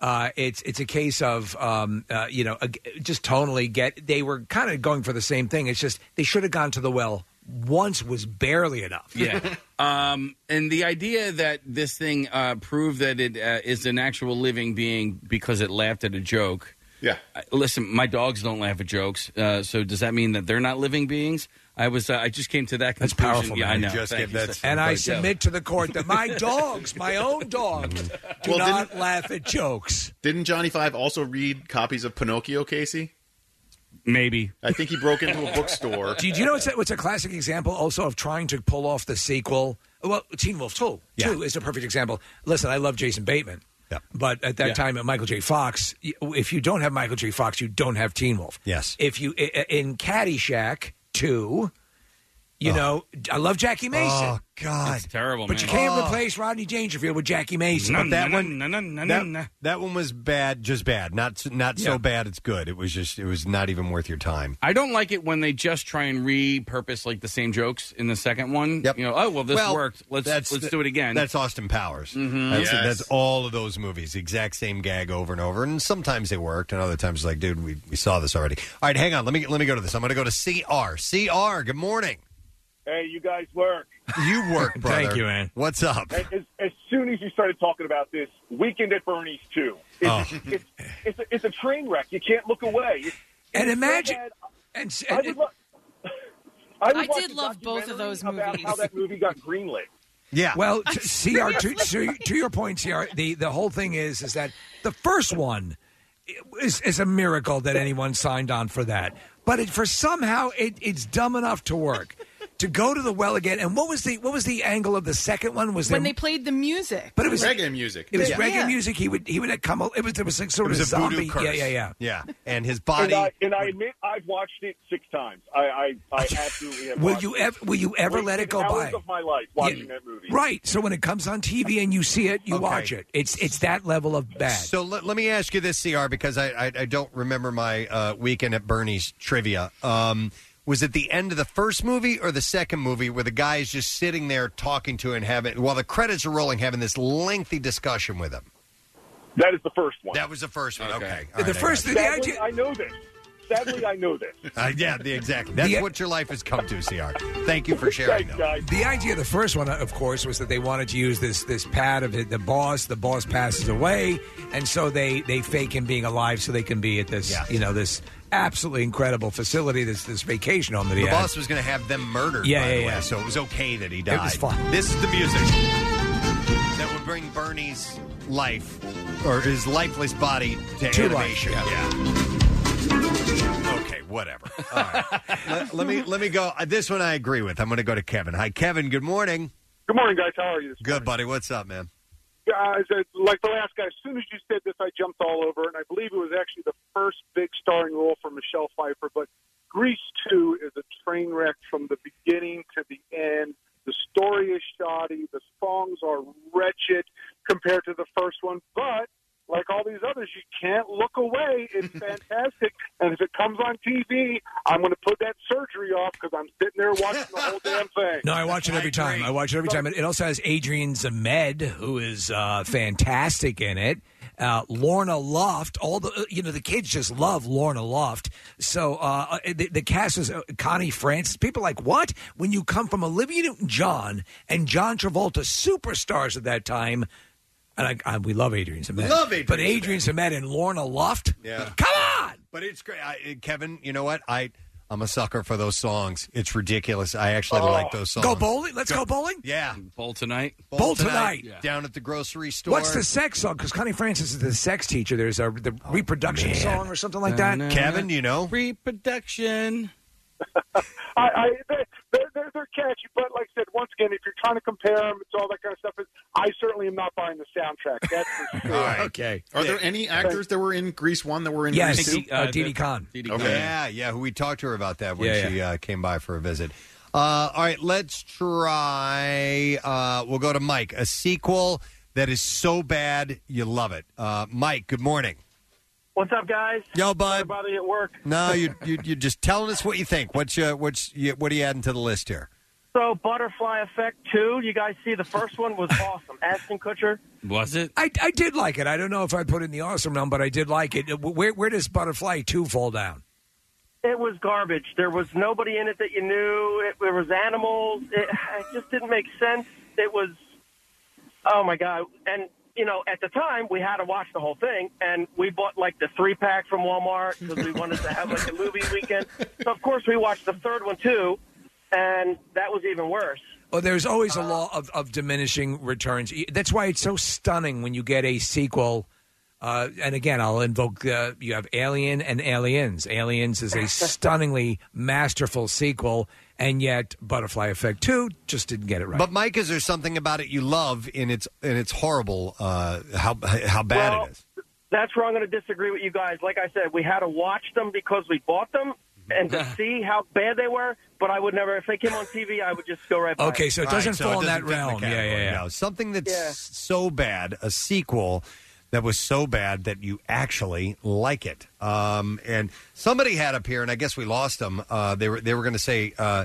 uh, it's it's a case of um, uh, you know ag- just tonally get. They were kind of going for the same thing. It's just they should have gone to the well once was barely enough. Yeah. um, and the idea that this thing uh, proved that it uh, is an actual living being because it laughed at a joke. Yeah. Uh, listen, my dogs don't laugh at jokes. Uh, so does that mean that they're not living beings? I was. Uh, I just came to that That's conclusion. powerful, Yeah, man. I know. You just Thank get you, that- sir. And I But, submit to the court that my dogs, my own dogs, do Well, not laugh at jokes. Didn't Johnny Five also read copies of Pinocchio, Casey? Maybe. I think he broke into a bookstore. Do you, do you know what's a, what's a classic example also of trying to pull off the sequel? Well, Teen Wolf 2, Yeah. 2 is a perfect example. Listen, I love Jason Bateman. But at that Yeah. time, at Michael J. Fox, y- if you don't have Michael J. Fox, you don't have Teen Wolf. Yes. If you i- i- in Caddyshack 2, you know, I love Jackie Mason. Oh God, It's terrible, but man. you can't Oh. replace Rodney Dangerfield with Jackie Mason. No, But that no, one, no, no, no, no, that, no. that one was bad, just bad. Not s- not so Yeah. bad. It's good. It was just. It was not even worth your time. I don't like it when they just try and repurpose like the same jokes in the second one. Yep. You know, oh well, this Well, worked. Let's that's let's the- do it again. That's Austin Powers. Mhm. That's, Yes. that's all of those movies. The exact same gag over and over. And sometimes they worked, and other times it's like, dude, we, we saw this already. All right, hang on. Let me let me go to this. I'm going to go to CR. CR. Good morning. Hey, you guys work. You work, brother. Thank you, man. What's up? As, as, as soon as you started talking about this, Weekend at Bernie's too. It's, Oh. it's, it's, a, it's a train wreck. You can't look away. It's, And imagine- bad. And, s- I and- would, lo- I would watch did love both of documentary those about movies. How that movie got greenlit. Yeah. Well, to, CR to, to, to your point, CR, the, the whole thing is is that the first one is, is a miracle that anyone signed on for that. But it, for somehow it, it's dumb enough to work. To go to the well again, and what was the what was the angle of the second one? Was when there, they played the music. But it was reggae music. It was Yeah. reggae Yeah. music. He would he would come. It was there was like sort It of was a voodoo zombie. curse. Yeah, yeah, yeah. Yeah, and his And body. I, and I admit I've watched it six times. I I, I absolutely have. Will watched you it. ever will you ever let it go Hours by? of my life watching Yeah, that movie. Right. So when it comes on TV and you see it, you Okay. watch it. It's it's that level of bad. So let, let me ask you this, CR, because I I, I don't remember my uh, weekend at Bernie's trivia. Um, was it the end of the first movie or the second movie where the guy is just sitting there talking to and having while the credits are rolling, having this lengthy discussion with him? That is the first one. That was the first one. Okay, The first- thing. the Sadly, idea- I know this. Sadly, I know this. Uh, yeah, the, exactly. That's The- what your life has come to, CR. Thank you for sharing. Thanks, though. guys. The idea of the first one, of course, was that they wanted to use this this pad of it, the boss. The boss passes away, and so they they fake him being alive so they can be at this Yeah. you know this absolutely incredible facility, this this vacation home that he The had. boss was going to have them murdered. Yeah, by yeah, the yeah. So it was okay that he died. was fun. This is the music that would bring Bernie's life or his lifeless body to, To life, animation. yeah. Okay, whatever. All right. let, let me let me go. uh, This one I agree with. I'm going to go to Kevin. Hi, Kevin. Good morning. Good morning, guys. How are you? Good, buddy. What's up, man? Guys, it's like the last guy, as soon as you said this, I jumped all over, and I believe it was actually the first big starring role for Michelle Pfeiffer. But Grease 2 is a train wreck from the beginning to the end. The story is shoddy. The songs are wretched compared to the first one. But like all these others, you can't look away. It's fantastic. and if it comes on TV, I'm going to put that surgery off because I'm sitting there watching the whole damn thing. No, I watch it every time. I watch it every time. It also has Adrian Zmed, who is uh, fantastic in it. Uh, Lorna Luft, all the you know the kids just love Lorna Luft. So uh, the, the cast is uh, Connie Francis. People like what when you come from Olivia Newton-John and John Travolta, superstars at that time. And I, I, we love Adrian Zmed. Love Adrian But Adrian Zmed and Lorna Luft? Yeah. Come on! But it's great. I, Kevin, you know what? I I'm a sucker for those songs. It's ridiculous. I actually Oh. like those songs. Go bowling? Let's go bowling? Yeah. Bowl tonight. Bowl tonight. Down at the grocery store. What's the sex song? Because Connie Francis is the sex teacher. There's a the oh, reproduction song or something like that. Kevin, you know? Reproduction. I, I they're, they're, they're catchy, but like I said, once again, if you're trying to compare them, it's all that kind of stuff. It's, I certainly am not buying the soundtrack. That's for sure. Okay. Are there any actors that were in Grease one that were in Yes, Grease two? uh, Didi Conn. Okay. Yeah, yeah. Who we talked to her about that when Yeah, she Uh, came by for a visit. Uh, all right, let's try. Uh, we'll go to Mike. A sequel that is so bad you love it. Uh, Mike, good morning. What's up, guys? Yo, bud. Sorry to bother you at work. No, you you you're just telling us what you think. What's your what's you, what are you adding to the list here? So, Butterfly Effect 2, you guys see the first one was awesome. Ashton Kutcher. Was it? I, I did like it. I don't know if I'd put it in the awesome realm, but I did like it. Where where does Butterfly Two fall down? It was garbage. There was nobody in it that you knew. It, there was animals. It, it just didn't make sense. It was, oh my god! And you know, at the time, we had to watch the whole thing, and we bought like the three pack from Walmart because we wanted to have like a movie weekend. So of course, we watched the third one too, and that was even worse. Oh, there's always a law of, of diminishing returns. That's why it's so stunning when you get a sequel. Uh, and again, I'll invoke uh, you have Alien and Aliens. Aliens is a stunningly masterful sequel, and yet Butterfly Effect 2 just didn't get it right. But Mike, is there something about it you love in its in its horrible uh, how how bad Well, it is? That's where I'm going to disagree with you guys. Like I said, we had to watch them because we bought them and to see how bad they were. But I would never, if they came on TV, I would just go right by. Okay, so it All right, doesn't so fall in doesn't that fit the realm. Yeah, category, yeah, yeah. no. Something that's Yeah. so bad, a sequel that was so bad that you actually like it. Um, and somebody had up here, and I guess we lost them. Uh, they were they were going to say uh,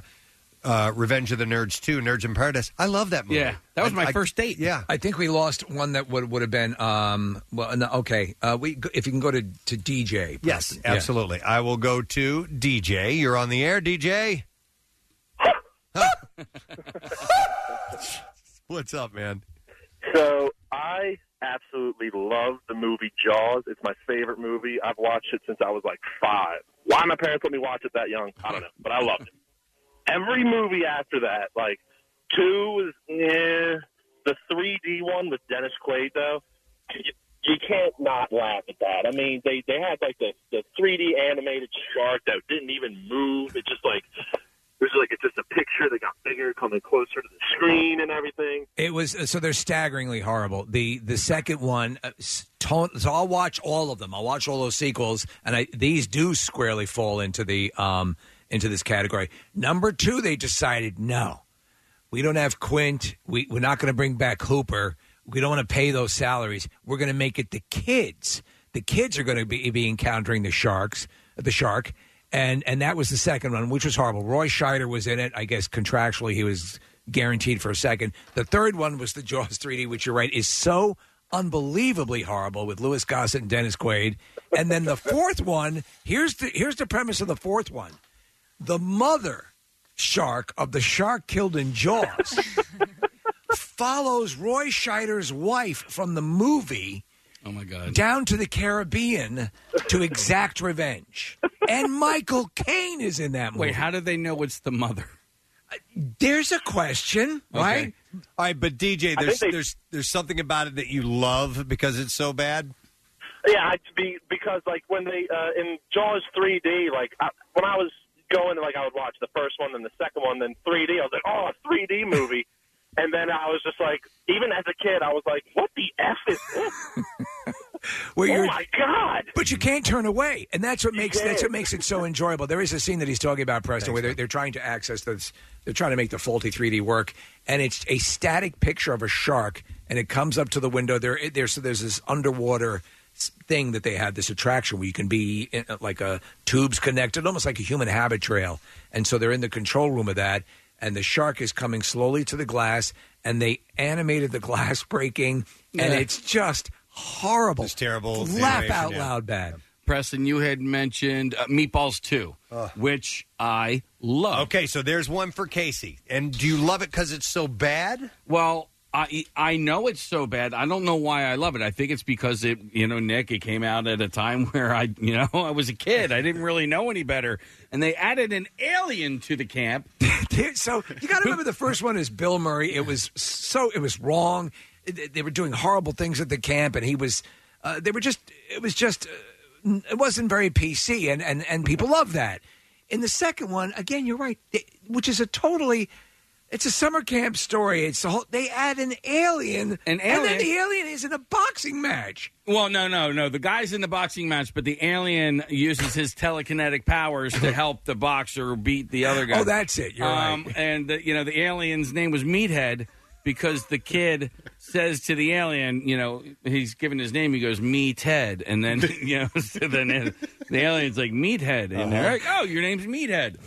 uh, Revenge of the Nerds 2, Nerds in Paradise. I love that movie. Yeah, that was I- my I- first date. Yeah. I think we lost one that would would have been um well no, okay uh, we if you can go to to DJ Yes, Preston. Yeah. absolutely. I will go to DJ. You're on the air, DJ. What's up, man? So I absolutely love the movie Jaws. It's my favorite movie. I've watched it since I was like five. Why my parents let me watch it that young, I don't know, but I loved it. Every movie after that, like two was eh, the 3D one with Dennis Quaid though. You, you can't not laugh at that. I mean, they they had like the the 3D animated shark that didn't even move. It just like it was like it's just a picture that got bigger, coming closer to the screen and everything. It was so they're staggeringly horrible. The the second one, uh, so I'll watch all of them. I'll watch all those sequels, and I, these do squarely fall into the um into this category. Number two, they decided no, we don't have Quint. We we're not going to bring back Hooper. We don't want to pay those salaries. We're going to make it the kids. The kids are going to be, be encountering the sharks, the shark, and and that was the second one, which was horrible. Roy Scheider was in it. I guess contractually he was guaranteed for a second. The third one was the Jaws 3D, which you're right is so unbelievably horrible with Louis Gossett and Dennis Quaid. And then the fourth one, here's the here's the premise of the fourth one: the mother shark of the shark killed in Jaws follows Roy Scheider's wife from the movie. Oh my God! Down to the Caribbean to exact revenge, and Michael Caine is in that movie. Wait, how do they know it's the mother? There's a question, right? All right, but DJ, I there's think they- there's there's something about it that you love because it's so bad. Yeah, I'd be because like when they uh, in Jaws 3D, like I, when I was going, like I would watch the first one, then the second one, then 3D. I was like, oh, a 3D movie, and then I was just like, even as a kid, I was like, what the f is this? Where oh you're- my god! But you can't turn away, and that's what makes that's what makes it so enjoyable. There is a scene that he's talking about, Preston, where they're, they're trying to access this. They're trying to make the faulty 3D work, and it's a static picture of a shark, and it comes up to the window. There, there's there's this underwater s- thing that they had this attraction where you can be in, uh, like a tubes connected, almost like a human habit trail. And so they're in the control room of that, and the shark is coming slowly to the glass, and they animated the glass breaking, and Yeah. it's just horrible. It's terrible. Laugh animation, out yeah. loud bad. Preston, you had mentioned uh, Meatballs 2, which I love. Okay, so there's one for Casey. And do you love it because it's so bad? Well, I I know it's so bad. I don't know why I love it. I think it's because it, you know, Nick, it came out at a time where I, you know, I was a kid. I didn't really know any better, and they added an alien to the camp. so you got to remember the first one is Bill Murray. It was so it was wrong. They were doing horrible things at the camp, and he was. Uh, they were just. It was just. Uh, it wasn't very PC, and and and people love that. In the second one, again, you're right, it- which is a totally. It's a summer camp story. It's the whole. They add an alien, An and then alien? the alien is in a boxing match. Well, no, no, no. The guy's in the boxing match, but the alien uses his telekinetic powers to help the boxer beat the other guy. Oh, that's it. You're um, And the, you know, the alien's name was Meathead because the kid says to the alien, you know, he's given his name. He goes "Me Ted," and then you know, so then the alien's like Meathead, and they're Uh-huh. like, oh, your name's Meathead.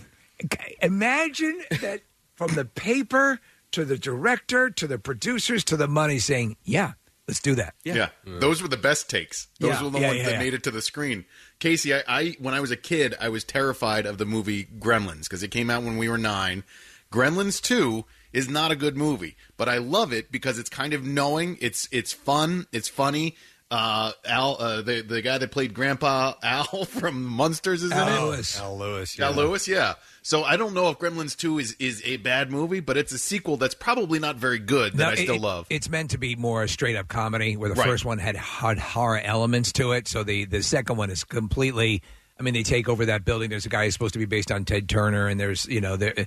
Imagine that from the paper to the director to the producers to the money saying, "Yeah, let's do that." Yeah. Those were the best takes. Those Yeah, were the yeah, ones yeah, that yeah. made it to the screen. Casey, I, I when I was a kid, I was terrified of the movie Gremlins because it came out when we were nine. Gremlins Two is not a good movie, but I love it because it's kind of knowing. It's it's fun. It's funny. Uh, Al, uh, the the guy that played Grandpa Al from Munsters is in Al it. Lewis. Al Lewis. Yeah. Al Lewis, yeah. So I don't know if Gremlins Two is is a bad movie, but it's a sequel that's probably not very good that No, I still it- love. It's meant to be more a straight up comedy, where the Right. first one had hard horror elements to it. So the the second one is completely. I mean, they take over that building. There's a guy who's supposed to be based on Ted Turner, and there's you know there.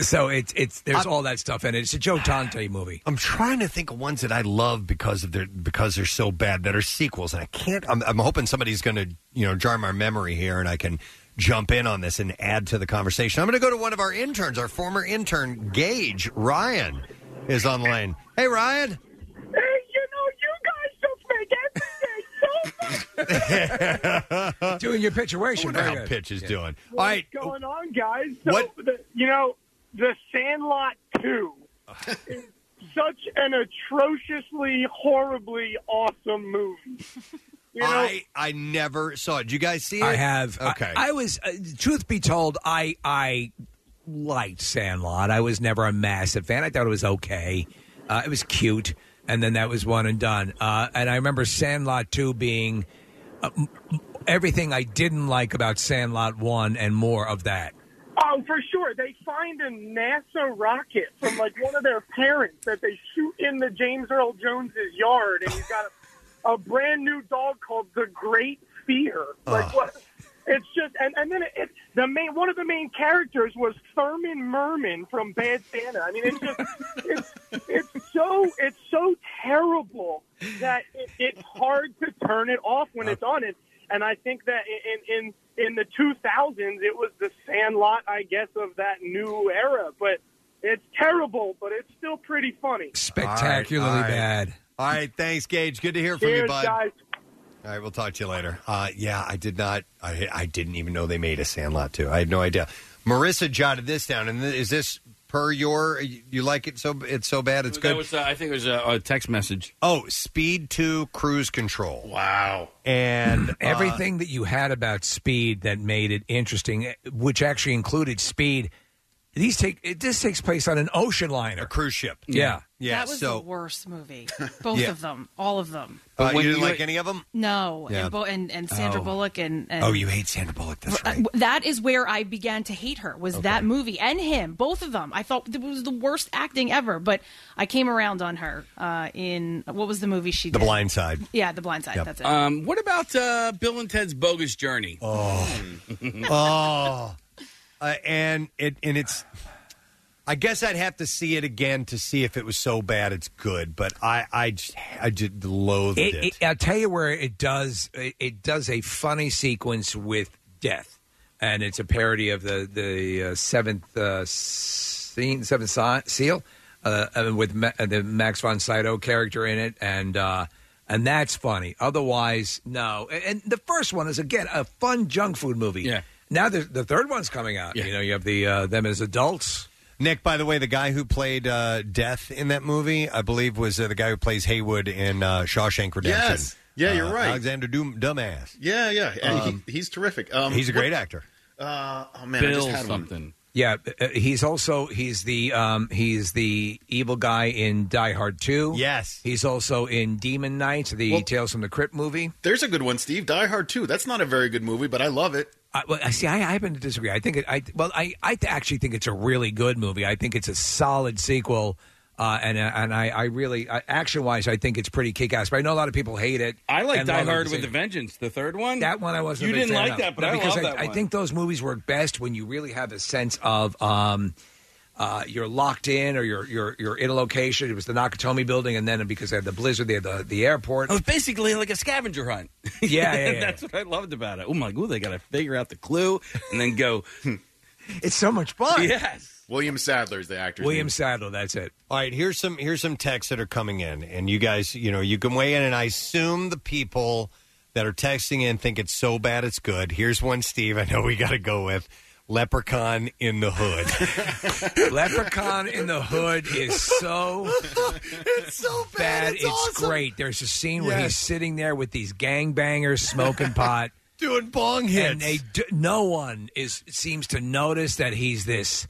So it's it's there's all that stuff in it. It's a Joe Dante movie. I'm trying to think of ones that I love because of their because they're so bad that are sequels, and I can't. I'm, I'm hoping somebody's going to you know jar my memory here, and I can jump in on this and add to the conversation. I'm going to go to one of our interns, our former intern Gage Ryan, is on the line. Hey Ryan. Hey, you know, you guys just make everything so fun. Doing your pituation. wonder Very how good. Pitch is doing. What's All right. going on, guys? So, What- The, you know, The Sandlot 2 is such an atrociously, horribly awesome movie. You know, I I never saw it. Did you guys see it? I have. Okay. I, I was. Uh, truth be told, I I liked Sandlot. I was never a massive fan. I thought it was okay. Uh, it was cute, and then that was one and done. Uh, and I remember Sandlot two being uh, m- m- everything I didn't like about Sandlot one, and more of that. Oh, for sure. They find a NASA rocket from like one of their parents that they shoot in the James Earl Jones's yard, and he's got a, a brand new dog called the Great Fear. Like what? It's just, and, and then it, it, the main one of the main characters was Thurman Merman from Bad Santa. I mean, it's just, it's it's so it's so terrible that it, it's hard to turn it off when it's on it. And I think that in in in the 2000s, it was the Sandlot, I guess, of that new era. But it's terrible, but it's still pretty funny. Spectacularly All right, all right. bad. All right, thanks, Gage. Good to hear from you, Cheers, bud. guys. All right, we'll talk to you later. Uh, yeah, I did not. I, I didn't even know they made a Sandlot too. I had no idea. Marissa jotted this down, and th- is this per your? You like it so? It's so bad. It's That good. was, uh, I think it was a, a text message. oh, Speed Two Cruise Control. Wow. And Everything that you had about Speed that made it interesting, which actually included Speed. These take it, this takes place on an ocean liner, a cruise ship. Yeah, yeah. that was so the worst movie. Both Yeah. of them, all of them. uh, you didn't you- like any of them? No, Yeah. and, Bo- and and Sandra Oh. Bullock and, and Oh, you hate Sandra Bullock. That's Uh, right. That is where I began to hate her. Was that movie and him, both of them. I thought it was the worst acting ever. But I came around on her uh, in what was the movie she The did? Blind Side. Yeah, The Blind Side. Yep. That's it. Um, what about uh, Bill and Ted's Bogus Journey? Oh, oh, uh, and it and it's. I guess I'd have to see it again to see if it was so bad it's good. But I, I just, I just loathed it. It, it, I'll tell you where it does. It, it does a funny sequence with death, and it's a parody of the the uh, seventh uh, scene, seventh si- seal, uh, uh, with Ma- uh, the Max von Sydow character in it, and uh, and that's funny. Otherwise, no. And, and the first one is again a fun junk food movie. Yeah. Now the the third one's coming out. You know, you have the uh, them as adults. Nick, by the way, the guy who played uh, Death in that movie, I believe, was uh, the guy who plays Haywood in uh, Shawshank Redemption. Yes. Yeah, you're Uh, right. Alexander Doom, Dumbass. Yeah, yeah. And Um, he, he's terrific. Um, He's a great what- actor. Uh, oh man, I Bill just had one. Yeah, uh, he's also he's the um, he's the evil guy in Die Hard Two. Yes, he's also in Demon Knights, the Well- Tales from the Crypt movie. There's a good one, Steve. Die Hard 2. That's not a very good movie, but I love it. I, well, I see. I, I happen to disagree. I think it. I well, I I actually think it's a really good movie. I think it's a solid sequel. Uh, and uh, and I, I really action wise I think it's pretty kick ass. But I know a lot of people hate it. I like and Die love it Hard the with a same- Vengeance, the third one. That one I wasn't. You a big didn't fan like of. that, but No, I because love I, that I one. think those movies work best when you really have a sense of um, uh, you're locked in or you're you're you're in a location. It was the Nakatomi building, and then because they had the blizzard, they had the the airport. It was basically like a scavenger hunt. Yeah, yeah, yeah. that's what I loved about it. Oh my god, they got to figure out the clue and then go. it's so much fun. Yes. William Sadler's the actor. William Sadler. That's it. All right, here's some here's some texts that are coming in, and you guys, you know, you can weigh in, and I assume the people that are texting in think it's so bad it's good. Here's one, Steve. I know we got to go with Leprechaun in the Hood. Leprechaun in the Hood is so it's so bad. It's It's, awesome. great. There's a scene where he's sitting there with these gangbangers smoking pot. Doing bong hits. And they do, no one is seems to notice that he's this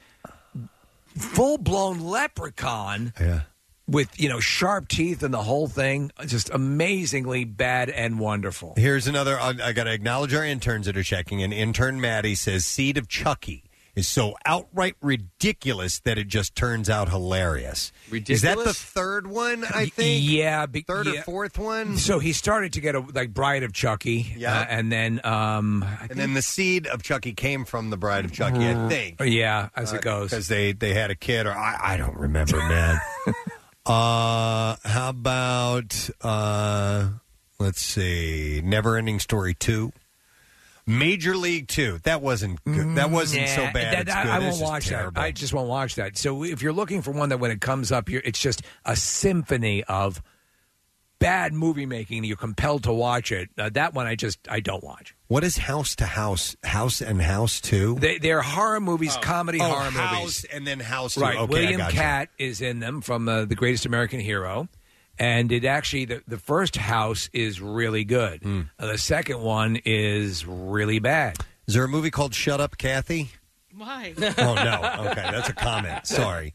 full blown leprechaun. Yeah. With you know sharp teeth and the whole thing, just amazingly bad and wonderful. Here's another. I, I got to acknowledge our interns that are checking in. Intern Maddie says Seed of Chucky is so outright ridiculous that it just turns out hilarious. Ridiculous? Is that the third one? I think. Yeah, be- third or fourth one. So he started to get a like Bride of Chucky, Yeah. uh, and then um, and then the seed of Chucky came from the Bride of Chucky, I think. Yeah, as it goes. because they they had a kid, or I, I don't remember, man. uh, how about uh, let's see, Never Ending Story two, Major League two. That wasn't good. That wasn't so Nah, bad. that- it's I, good. I This won't is watch terrible. that. I just won't watch that. So if you're looking for one that when it comes up, you're, it's just a symphony of bad movie making. You're compelled to watch it. Uh, that one, I just I don't watch. What is House to House? House and House two? They, they're horror movies, comedy Oh, horror House movies, and then House two. Right. Okay, I William gotcha. Katt is in them from uh, the Greatest American Hero. And it actually, the, the first house is really good. Hmm. Uh, the second one is really bad. Is there a movie called Shut Up, Kathy? Why? oh no. Okay, that's a comment. Sorry.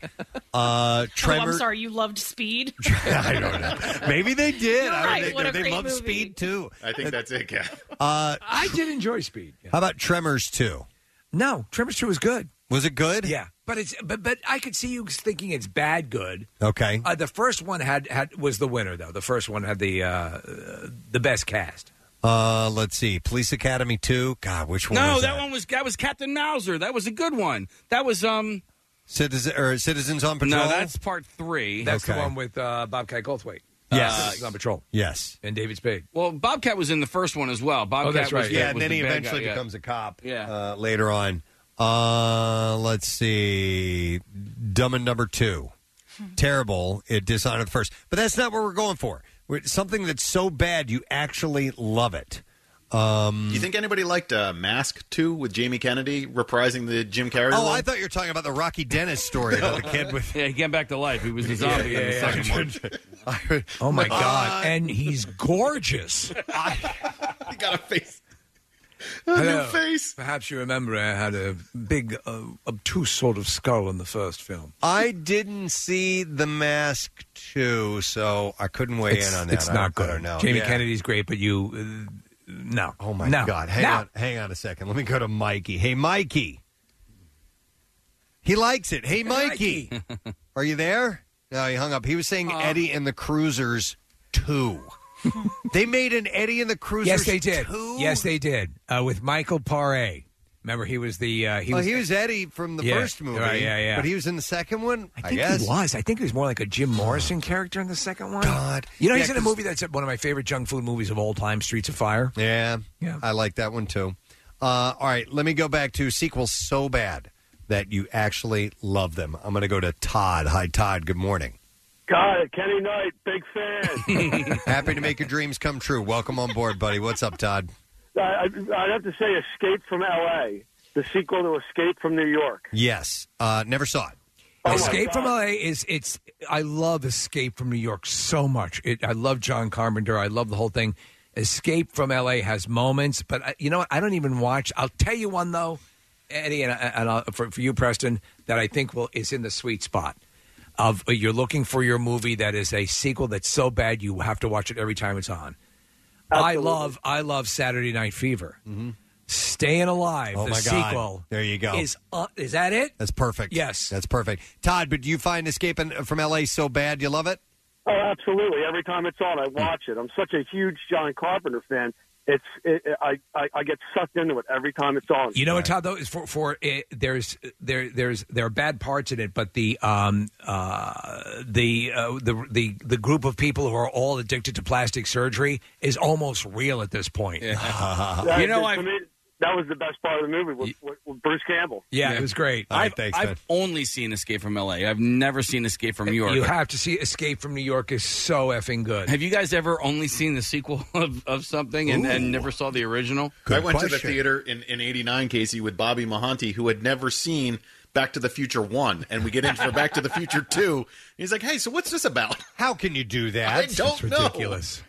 Uh, Oh, I'm sorry. You loved Speed. I don't know. Maybe they did. You're I right. think What a they great love movie. Speed too. I think that's it, Kat. Uh, I did enjoy Speed. How about Tremors two? No, Tremors two was good. Was it good? Yeah, but it's but but I could see you thinking it's bad good. Okay. Uh, the first one had had was the winner though. The first one had the uh, the best cast. Uh, let's see. Police Academy two. God, which one? No, was that that one was that was Captain Mauser. That was a good one. That was um. Citizen or Citizens on Patrol. No, that's part three. That's Okay. the one with uh, Bobcat Goldthwait. Yes. uh, on patrol. Yes, and David Spade. Well, Bobcat was in the first one as well. Bobcat Oh, that's was right. the- Yeah, was and then the he bad guy, eventually yeah. becomes a cop. Yeah. Uh, later on. Uh, let's see. Dumb and Dumber two. Terrible. It dishonored the first, but that's not what we're going for. We're, something that's so bad you actually love it. Um, Do you think anybody liked uh, Mask 2 with Jamie Kennedy reprising the Jim Carrey Oh, role? I thought you were talking about the Rocky Dennis story about the kid with. Yeah, he came back to life. He was a zombie in the second one. Oh my Uh, god! and he's gorgeous. he got a face. A new face. Perhaps you remember I had a big, uh, obtuse sort of skull in the first film. I didn't see The Mask 2, so I couldn't weigh it's, in on that. It's I not don't- good. I don't know. Jamie Yeah. Kennedy's great, but you, uh, no. Oh my No. God! Hang No. on, hang on a second. Let me go to Mikey. Hey, Mikey. He likes it. Hey, Mikey, are you there? No, he hung up. He was saying Eddie and the Cruisers two. they made an Eddie and the Cruisers. Yes, they did. 2? Yes, they did. Uh, with Michael Paré. Remember, he was the. Uh, he He, was. he was Eddie from the Yeah, first movie. right, yeah, yeah. But he was in the second one. I, I think guess he was. I think he was more like a Jim Morrison character in the second one. God. You know, he's in a movie that's one of my favorite junk food movies of all time, Streets of Fire. Yeah, Yeah. I like that one too. Uh, all right, let me go back to sequels so bad that you actually love them. I'm going to go to Todd. Hi, Todd. Good morning. God, Kenny Knight, big fan. Happy to make your dreams come true. Welcome on board, buddy. What's up, Todd? I, I'd have to say Escape from L.A., the sequel to Escape from New York. Yes, uh, never saw it. Oh, my Escape from LA is it's. I love Escape from New York so much. It, I love John Carpenter. I love the whole thing. Escape from LA has moments, but I, you know what? I don't even watch. I'll tell you one though. Eddie, and, and uh, for, for you, Preston, that I think will is in the sweet spot of uh, you're looking for your movie that is a sequel that's so bad you have to watch it every time it's on. I love I love Saturday Night Fever. Staying Alive, Oh the my God. sequel. There you go. Is uh, is that it? That's perfect. Yes. That's perfect. Todd, but do you find Escaping from L.A. so bad you love it? Oh, absolutely. Every time it's on, I watch it. I'm such a huge John Carpenter fan. It's it, it- I, I I get sucked into it every time it's on. You know what, Todd? Though is for for it, there's there there's there are bad parts in it, but the um uh the uh, the the the group of people who are all addicted to plastic surgery is almost real at this point. That- You know, to I- me, that was the best part of the movie with, with, with Bruce Campbell. Yeah, it was great. I've, I've only seen Escape from L.A. I've never seen Escape from New York. You have to see Escape from New York is so effing good. Have you guys ever only seen the sequel of, of something and, and never saw the original? I went to the theater in, in 89, Casey, with Bobby Mahanti, who had never seen Back to the Future 1. And we get into for Back to the Future 2. He's like, hey, so what's this about? How can you do that? I don't It's know. ridiculous.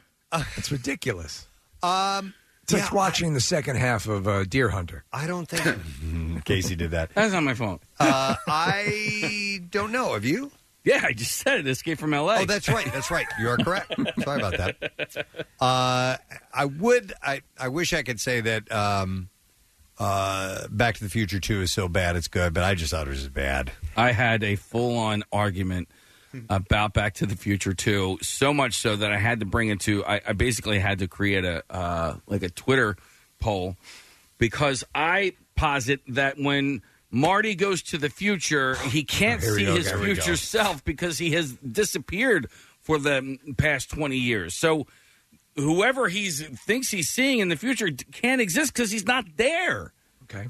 it's ridiculous. Um, It's like watching the second half of uh, Deer Hunter. I don't think Casey did that. That's not my phone. Uh, I don't know. Have you? Yeah, I just said it. Escape from L.A. Oh, that's right. That's right. You are correct. Sorry about that. Uh, I would. I, I wish I could say that um, uh, Back to the Future Two is so bad it's good, but I just thought it was bad. I had a full on argument about Back to the Future too. so much so that I had to bring it to, I, I basically had to create a, uh, like a Twitter poll because I posit that when Marty goes to the future, he can't Here we see go, his here we go. future self because he has disappeared for the past 20 years. So whoever he thinks he's seeing in the future can't exist because he's not there. Okay.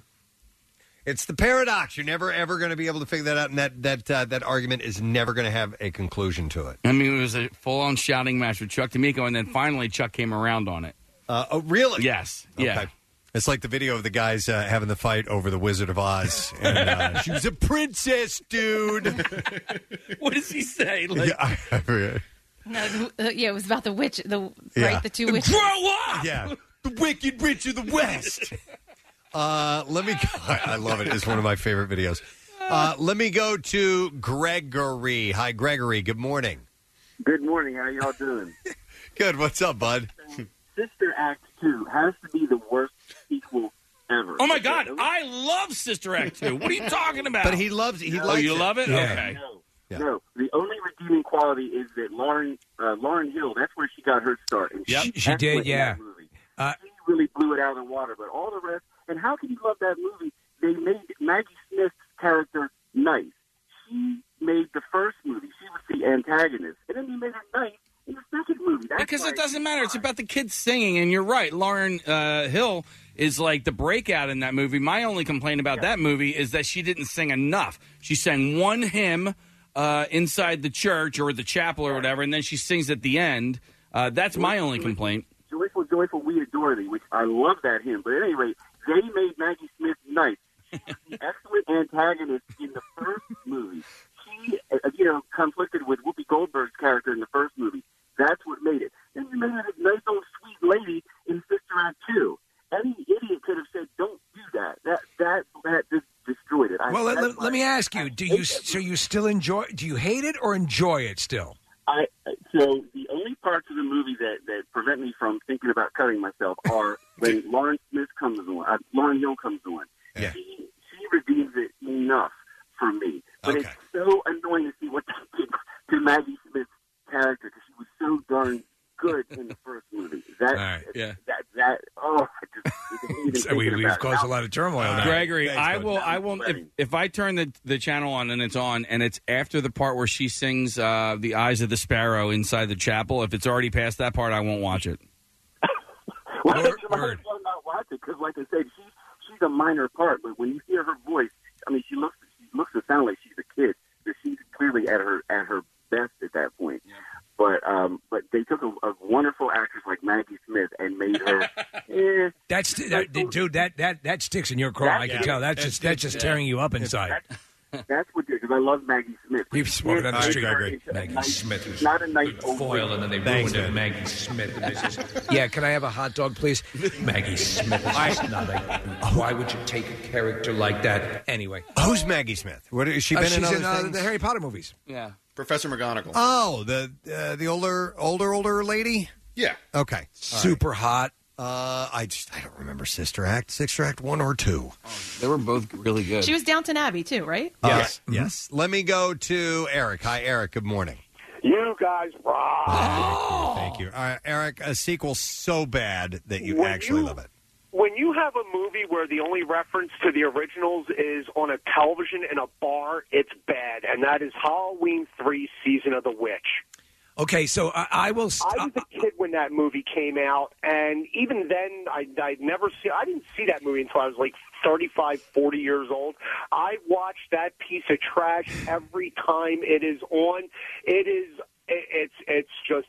It's the paradox. You're never ever going to be able to figure that out, and that that uh, that argument is never going to have a conclusion to it. I mean, it was a full on shouting match with Chuck D'Amico, and then finally Chuck came around on it. Uh, oh, really? Yes. Yeah. It's like the video of the guys uh, having the fight over the Wizard of Oz, and uh, she was a princess, dude. what does he say? Like, yeah, I, I forget. No, uh, yeah, it was about the witch. The Yeah. right, the two witches. Grow up! Yeah, the Wicked Witch of the West. Uh, let me. I love it. It's one of my favorite videos. Uh, let me go to Gregory. Hi, Gregory. Good morning. Good morning. How y'all doing? Good. What's up, bud? Sister Act 2 has to be the worst sequel ever. Oh my God! I love Sister Act 2. What are you talking about? But he loves. He oh, likes you it. love it? Yeah. Okay. No, no. The only redeeming quality is that Lauryn uh, Lauryn Hill. That's where she got her start. And Yep. she, She did, excellent in yeah. that movie. Uh, she really blew it out of the water. But all the rest. And how can you love that movie? They made Maggie Smith's character nice. She made the first movie. She was the antagonist, and then they made her nice in the second movie. That's Because it doesn't matter. It's about the kids singing, and you're right. Lauryn uh, Hill is like the breakout in that movie. My only complaint about that movie is that she didn't sing enough. She sang one hymn uh, inside the church or the chapel or whatever, and then she sings at the end. Uh, that's my only complaint. Joyful, joyful, we adore thee, which I love that hymn. But at any rate, they made Maggie Smith nice. She was the excellent antagonist in the first movie. She, uh, you know, conflicted with Whoopi Goldberg's character in the first movie. That's what made it. Then you made her this nice old sweet lady in Sister Act 2. Any idiot could have said, don't do that. That, that, that just destroyed it. I, Well, let, let, let me ask you: Do you so you still enjoy? Do you hate it or enjoy it still? I so the only parts of the movie that that prevent me from thinking about cutting myself are when Lauren Smith comes on, uh, Lauryn Hill comes on. Yeah. She she redeems it enough for me, but it's so annoying to see what they did to Maggie Smith's character because she was so darn good in the first movie. That All right, yeah. that that oh, I just, So we, we've caused a lot of turmoil. now. Gregory, Thanks, I will. I will. If, if I turn the the channel on and it's on, and it's after the part where she sings uh, "The Eyes of the Sparrow" inside the chapel, if it's already past that part, I won't watch it. Well, I might not watch it because, like I said, she's she's a minor part. But when you hear her voice, I mean, she looks she looks and sounds like she's a kid, but she's clearly at her at her best at that point. But um, but they took a, a wonderful actress like Maggie Smith and made her. eh, That's that, dude. That that that sticks in your craw. I can That- tell. That's that's- just that's just tearing you up inside. That's, That's what did because I love Maggie Smith. He was smoking on the street. her I agree. Maggie nice- Smith was not a nice good foil, and then they ruined it. Maggie Smith. And they says, yeah, can I have a hot dog, please? Maggie Smith is just not a, Why would you take a character like that? Anyway. Who's Maggie Smith? What has she Uh, been she's in? Other in uh, things? the Harry Potter movies. Yeah. Professor McGonagall. Oh, the uh, the older older older lady. Yeah. Okay. Super hot. Uh, I just I don't remember Sister Act, Sister Act one or two. They were both really good. She was Downton Abbey too, right? Uh, yes, yes. Mm-hmm. Let me go to Eric. Hi, Eric. Good morning. You guys rock. Thank you. All right, uh, Eric. A sequel so bad that you When actually you- love it. When you have a movie where the only reference to the originals is on a television in a bar, it's bad, and that is Halloween Three: Season of the Witch. Okay, so I, I will. St- I was a kid when that movie came out, and even then, I I'd never see. I didn't see that movie until I was like 35, 40 years old. I watched that piece of trash every time it is on. It is. It, it's it's just.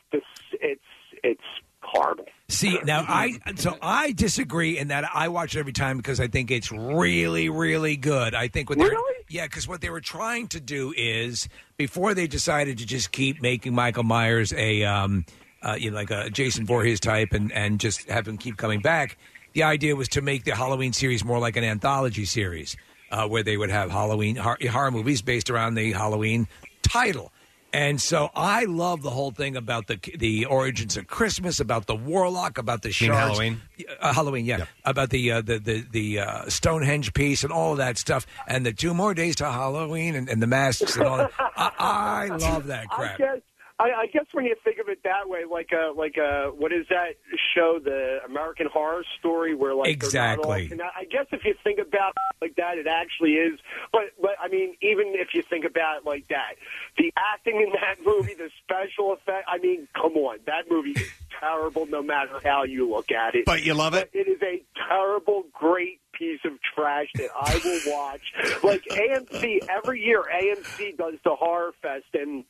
It's it's horrible. See now, I so I disagree in that I watch it every time because I think it's really, really good. I think what they're yeah, because what they were trying to do is before they decided to just keep making Michael Myers a um, uh, you know like a Jason Voorhees type and and just have him keep coming back. The idea was to make the Halloween series more like an anthology series uh, where they would have Halloween hor- horror movies based around the Halloween title. And so I love the whole thing about the the origins of Christmas, about the warlock, about the mean shards. Halloween? Uh, Halloween, yeah. About the uh, the the, the uh, Stonehenge piece and all of that stuff, and the two more days to Halloween and, and the masks and all that. I, I love that I crap. guess I, I guess when you think of it that way, like a like a what is that show, the American Horror Story, where like they're not all Exactly. connect- I guess if you think about it like that, it actually is. But but I mean, even if you think about it like that, the acting in that movie, the special effect. I mean, come on, that movie is terrible no matter how you look at it. But you love it? It is a terrible, great piece of trash that I will watch. like AMC every year, AMC does the horror fest and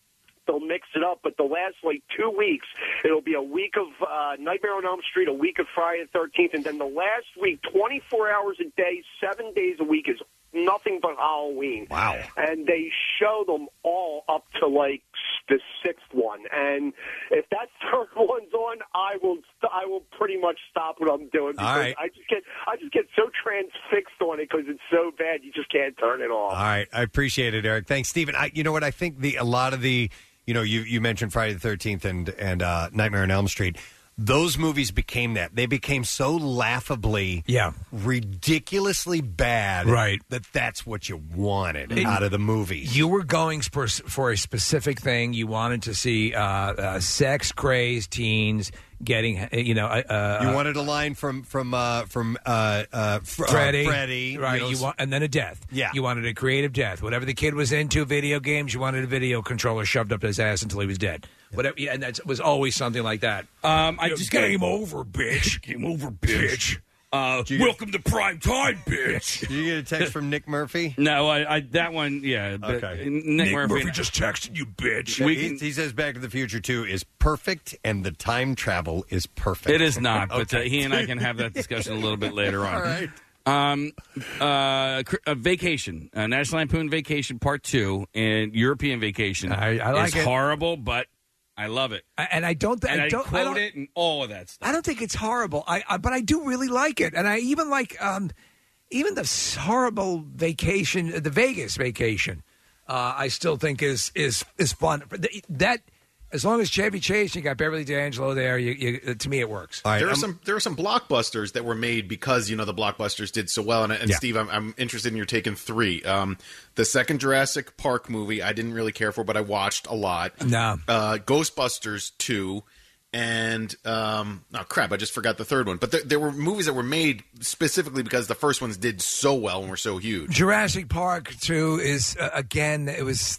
they'll mix it up. But the last like two weeks, it'll be a week of uh, Nightmare on Elm Street, a week of Friday the Thirteenth, and then the last week, twenty four hours a day, seven days a week is nothing but Halloween. Wow! And they show them all up to like the sixth one, and if that third one's on, I will st- I will pretty much stop what I'm doing because All right. I just get I just get so transfixed on it because it's so bad you just can't turn it off. All right, I appreciate it, Eric. Thanks, Stephen. I, you know what? I think the a lot of the, you know, you you mentioned Friday the Thirteenth and and uh, Nightmare on Elm Street. Those movies became that. They became so laughably, yeah, ridiculously bad, Right. That that's what you wanted It- out of the movie. You were going for, for a specific thing. You wanted to see uh, uh, sex crazed teens getting, uh, you know, uh, you uh, wanted a line from from uh, from uh, uh, Fr- uh, Freddie, Freddie, right? know, You want, and then a death. Yeah. you wanted a creative death. Whatever the kid was into, video games. You wanted a video controller shoved up his ass until he was dead. Whatever, yeah, and that was always something like that. Um, I You know, just game got- over, bitch. game over, bitch. Uh, you get- welcome to prime time, bitch. Did you get a text from Nick Murphy? No, I, I that one, yeah. Okay. Nick, Nick Murphy, Murphy just texted you, bitch. We he, can- he says Back to the Future Two is perfect, and the time travel is perfect. It is not, but uh, he and I can have that discussion a little bit later on. All right. Um, uh, cr- uh, vacation, uh, National Lampoon Vacation Part Two, and European Vacation. I- I like is it. horrible, but I love it. and I don't. And I I, don't. quote I don't, it and all of that stuff. I don't think it's horrible. I, I but I do really like it, and I even like um, even the horrible vacation, the Vegas vacation. Uh, I still think is is is fun. That as long as Chevy Chase, you got Beverly D'Angelo there. You, you, to me, it works. there are some there are some blockbusters that were made because you know the blockbusters did so well. And, and Yeah. Steve, I'm, I'm interested in your take in three. Um, the second Jurassic Park movie, I didn't really care for, but I watched a lot. No. Uh, Ghostbusters two, and um, oh crap, I just forgot the third one. But there, there were movies that were made specifically because the first ones did so well and were so huge. Jurassic Park two is uh, again. It was.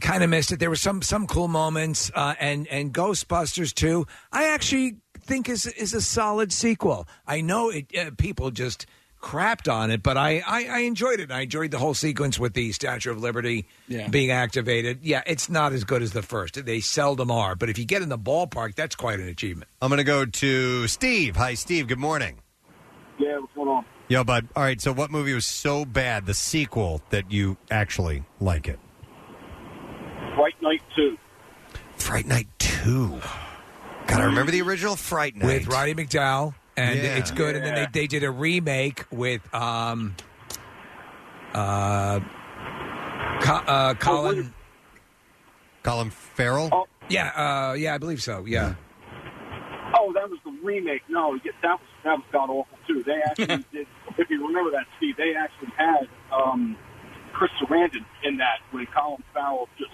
Kind of missed it. There were some some cool moments, uh, and and Ghostbusters two. I actually think is is a solid sequel. I know it. Uh, people just crapped on it, but I, I I enjoyed it. I enjoyed the whole sequence with the Statue of Liberty Yeah. being activated. Yeah, it's not as good as the first. They seldom are, but if you get in the ballpark, that's quite an achievement. I'm going to go to Steve. Hi, Steve. Good morning. Yeah, what's going on? Yo, bud. All right. So, what movie was so bad, the sequel, that you actually like it? Fright Night 2. Fright Night 2. God, I remember the original Fright Night. with Roddy McDowall, and Yeah. it's good. And then they, they did a remake with um, uh, Co- uh, Colin. Colin Farrell. Yeah, uh, yeah, I believe so. Yeah. Oh, that was the remake. No, yeah, that was that was god awful too. They actually did. If you remember that, Steve, they actually had um, Chris Sarandon in that when Colin Farrell just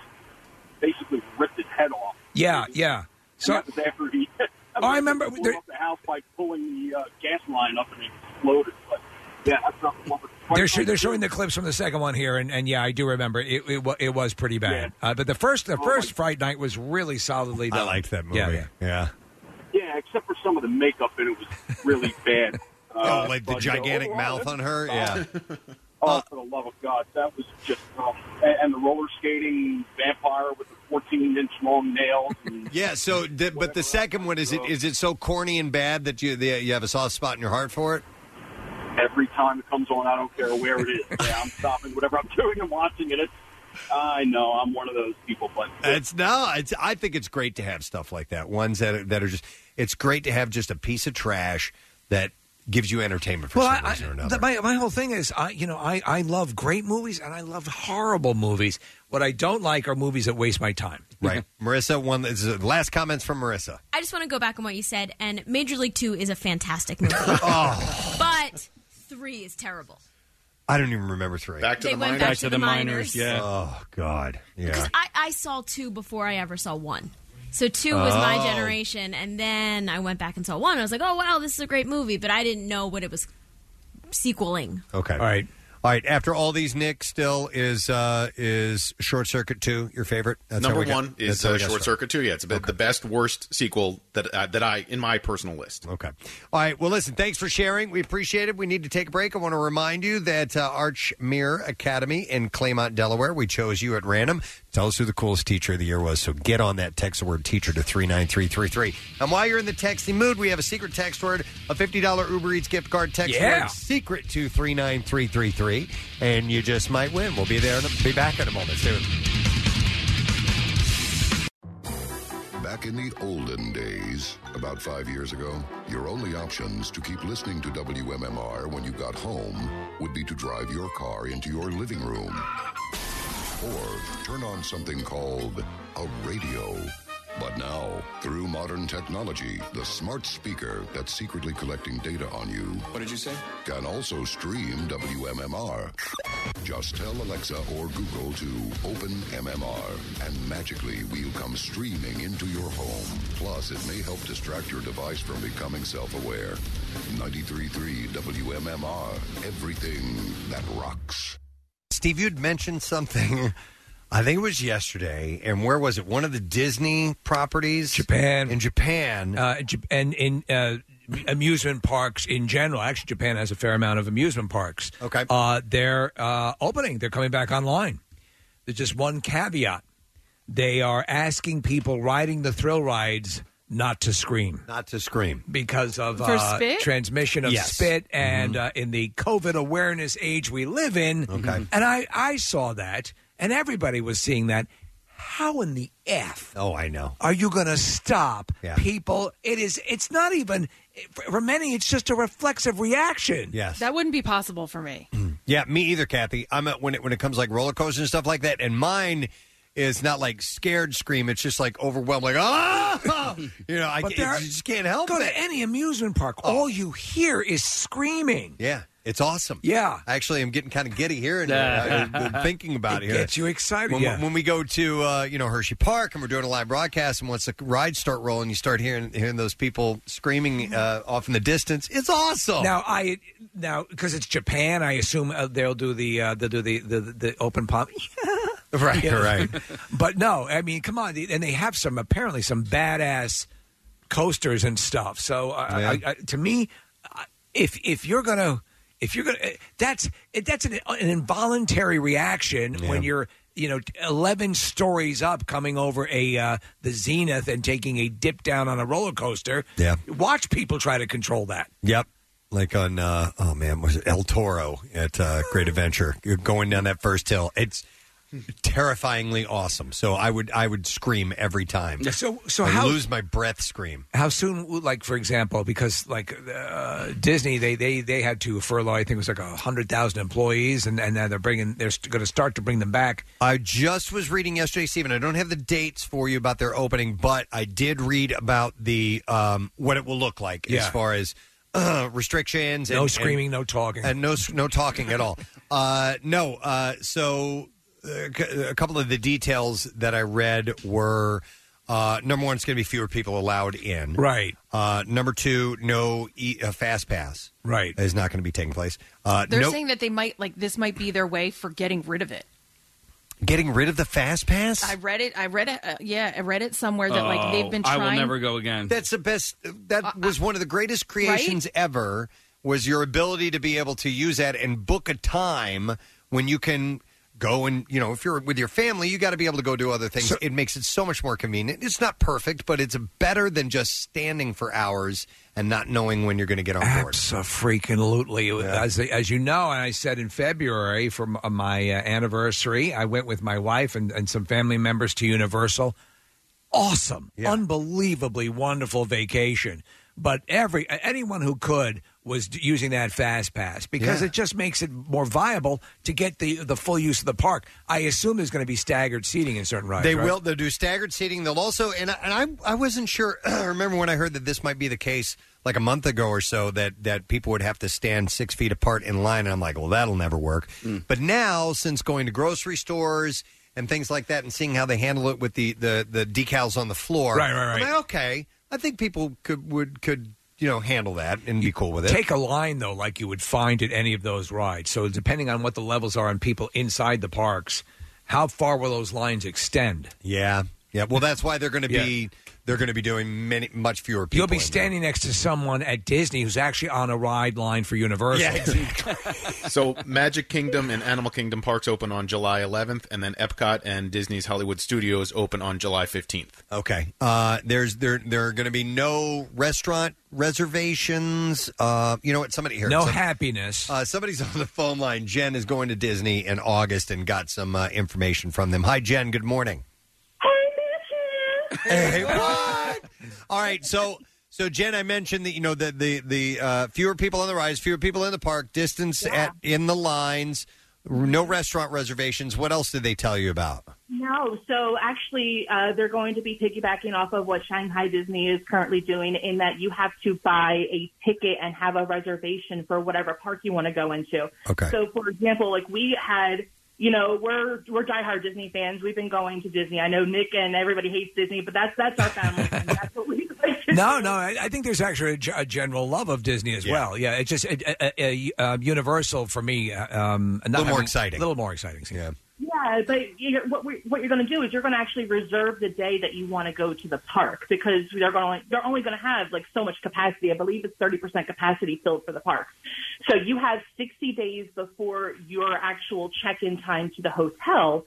basically ripped his head off. Yeah, yeah. And So that was after he. Oh, I remember Blew there- up the house by pulling the uh, gas line up and it exploded. But yeah, that's not the one. they're sh- they're showing the clips from the second one here, and, and yeah, I do remember it. It, wa- it was pretty bad. Uh, but the first the first Fright Night was really solidly I liked that movie. Yeah, yeah. yeah. Yeah, except for some of the makeup and it was really bad. Oh, like the but, uh, gigantic overall, mouth on her? Yeah. Oh, for the love of God, that was just um, and, and the roller skating vampire with the 14 inch long nails. And, Yeah. So, the, but the second one is it is it so corny and bad that you the, you have a soft spot in your heart for it? every time it comes on, I don't care where it is. Yeah, I'm stopping whatever I'm doing and watching it. It's, I know I'm one of those people, but It's no. It's I think it's great to have stuff like that. Ones that are, that are just. It's great to have just a piece of trash that gives you entertainment for Well, some I, reason or I, another. my my whole thing is, I you know, I I love great movies and I love horrible movies. What I don't like are movies that waste my time. right, Marissa. One. This is the last comments from Marissa. I just want to go back on what you said, and Major League Two is a fantastic movie. Oh. But three is terrible. I don't even remember three. Back to They the went minors. back to the minors. Yeah. Oh God. Yeah. Because I, I saw two before I ever saw one. So two was my Oh. generation, and then I went back and saw one. I was like, oh wow, this is a great movie, but I didn't know what it was sequeling. Okay. All right. All right. After all these, Nick still is uh is Short Circuit two your favorite? That's how Number we got- one is how we uh, got Short started. Circuit 2. Yeah, it's the, the best, worst sequel that uh, that I in my personal list. Okay. All right. Well, listen, thanks for sharing. We appreciate it. We need to take a break. I want to remind you that uh, Archmere Academy in Claymont, Delaware, we chose you at random. Tell us who the coolest teacher of the year was. So get on that. Text the word teacher to 39333. And while you're in the texting mood, we have a secret text word, a $50 Uber Eats gift card text Yeah. word, secret to 39333. And you just might win. We'll be there. In a, be back in a moment. Stay with. Back in the olden days, about five years ago, your only options to keep listening to WMMR when you got home would be to drive your car into your living room or turn on something called a radio. But now, through modern technology, the smart speaker that's secretly collecting data on you. What did you say? Can also stream WMMR. Just tell Alexa or Google to open MMR, and magically we'll come streaming into your home. Plus, it may help distract your device from becoming self aware. 93.3 WMMR. Everything that rocks. Steve, you'd mentioned something. I think it was yesterday, and where was it? One of the Disney properties, Japan. In Japan, uh, Jap- and in uh, amusement parks in general. Actually, Japan has a fair amount of amusement parks. Okay, uh, they're uh, opening. They're coming back online. There's just one caveat: they are asking people riding the thrill rides not to scream, not to scream because of For uh, spit? transmission of Yes. spit, and uh, in the COVID awareness age we live in. Okay. and I I saw that, and everybody was seeing that. How in the f? Oh, I know. Are you going to stop Yeah. people? It is. It's not even for many. It's just a reflexive reaction. Yes. That wouldn't be possible for me. Yeah, me either, Kathy. I'm at when it when it comes like roller coasters and stuff like that, and mine is not like scared scream. It's just like overwhelmed, like ah, you know, I But ca- there- you just can't help Go it. Oh. to any amusement park. All you hear is screaming. Yeah, it's awesome. Yeah. I Actually, I'm getting kind of giddy here and uh, thinking about it. It here. gets you excited, When, yeah. when we go to uh, you know Hershey Park and we're doing a live broadcast, and once the rides start rolling, you start hearing hearing those people screaming uh, off in the distance. It's awesome. Now I now because it's Japan, I assume uh, they'll do the uh, they'll do the the, the open palm. Right, Yeah. right. But no, I mean, come on, and they have some apparently some badass coasters and stuff. So uh, I, I, to me, I- if if you're gonna if you're gonna uh, that's that's an, an involuntary reaction when you're you know 11 stories up coming over a uh, the zenith and taking a dip down on a roller coaster Yeah. watch people try to control that Yep. like on uh, oh man, was it El Toro at uh, Great Adventure? You're going down that first hill. It's terrifyingly awesome. So I would I would scream every time. So so I how lose my breath scream. How soon, like for example, because like uh, Disney, they, they they had to furlough. I think it was like a hundred thousand employees, and and now they're bringing they're going to start to bring them back. I just was reading yesterday, Stephen. I don't have the dates for you about their opening, but I did read about the um, what it will look like Yeah. as far as uh, restrictions. No screaming, no talking, and no no talking at all. Uh, no, uh, so a couple of the details that I read were. Uh, number one, it's going to be fewer people allowed in. Right. Uh, number two, no e- uh, fast pass. Right. Is not going to be taking place. Uh, They're no, saying that they might like this might be their way for getting rid of it. getting rid of the fast pass. I read it. I read it. Uh, yeah, I read it somewhere that like they've been Oh, I trying. will never go again. That's the best. That was one of the greatest creations ever. Was your ability to be able to use that and book a time when you can go and you know if you're with your family, you got to be able to go do other things. it makes it so much more convenient. It's not perfect, but it's better than just standing for hours and not knowing when you're going to get on board. Absolutely. As, as you know, and I said in February for m- my uh, anniversary, I went with my wife and, and some family members to Universal. Awesome, unbelievably wonderful vacation. But every anyone who could was using that fast pass because Yeah. it just makes it more viable to get the the full use of the park. I assume there's going to be staggered seating in certain rides. They right? will. They'll do staggered seating. They'll also, and I, and I, I wasn't sure. I remember when I heard that this might be the case, like a month ago or so, that that people would have to stand six feet apart in line, and I'm like, well, that'll never work. Hmm. But now, since going to grocery stores and things like that, and seeing how they handle it with the the, the decals on the floor, Right, right, right. I'm like, okay, I think people could would could you know handle that and be cool with it. Take a line though, like you would find at any of those rides. So depending on what the levels are and people inside the parks, how far will those lines extend? Yeah, yeah. Well, that's why they're going to be they're going to be doing many much fewer people. You'll be in there. standing next to someone at Disney who's actually on a ride line for Universal. Yeah, exactly. so Magic Kingdom and Animal Kingdom parks open on July 11th, and then Epcot and Disney's Hollywood Studios open on July 15th. Okay. Uh, there's there there are going to be no restaurant reservations. Uh, you know what? Somebody here. No some- happiness. Uh, somebody's on the phone line. Jen is going to Disney in August and got some uh, information from them. Hi, Jen. Good morning. Hey, what? All right. So so Jen, I mentioned that you know the the the uh, fewer people on the rides, fewer people in the park, distance at in the lines, no restaurant reservations. What else did they tell you about? No, so actually, uh, they're going to be piggybacking off of what Shanghai Disney is currently doing, in that you have to buy a ticket and have a reservation for whatever park you want to go into. Okay. So, for example, like we had, you know, we're we're diehard Disney fans. We've been going to Disney. I know Nick and everybody hates Disney, but that's that's our family. and that's what we like. to No, do. no, I, I think there's actually a, a general love of Disney as well. Yeah, it's just a uh, uh, uh, Universal for me. uh, Um, not Little more having- exciting. A little more exciting. Yeah. Yeah, but you what, we, what you're going to do is you're going to actually reserve the day that you want to go to the park because they're going they're only going to have like so much capacity. I believe it's 30% capacity filled for the parks. So you have 60 days before your actual check-in time to the hotel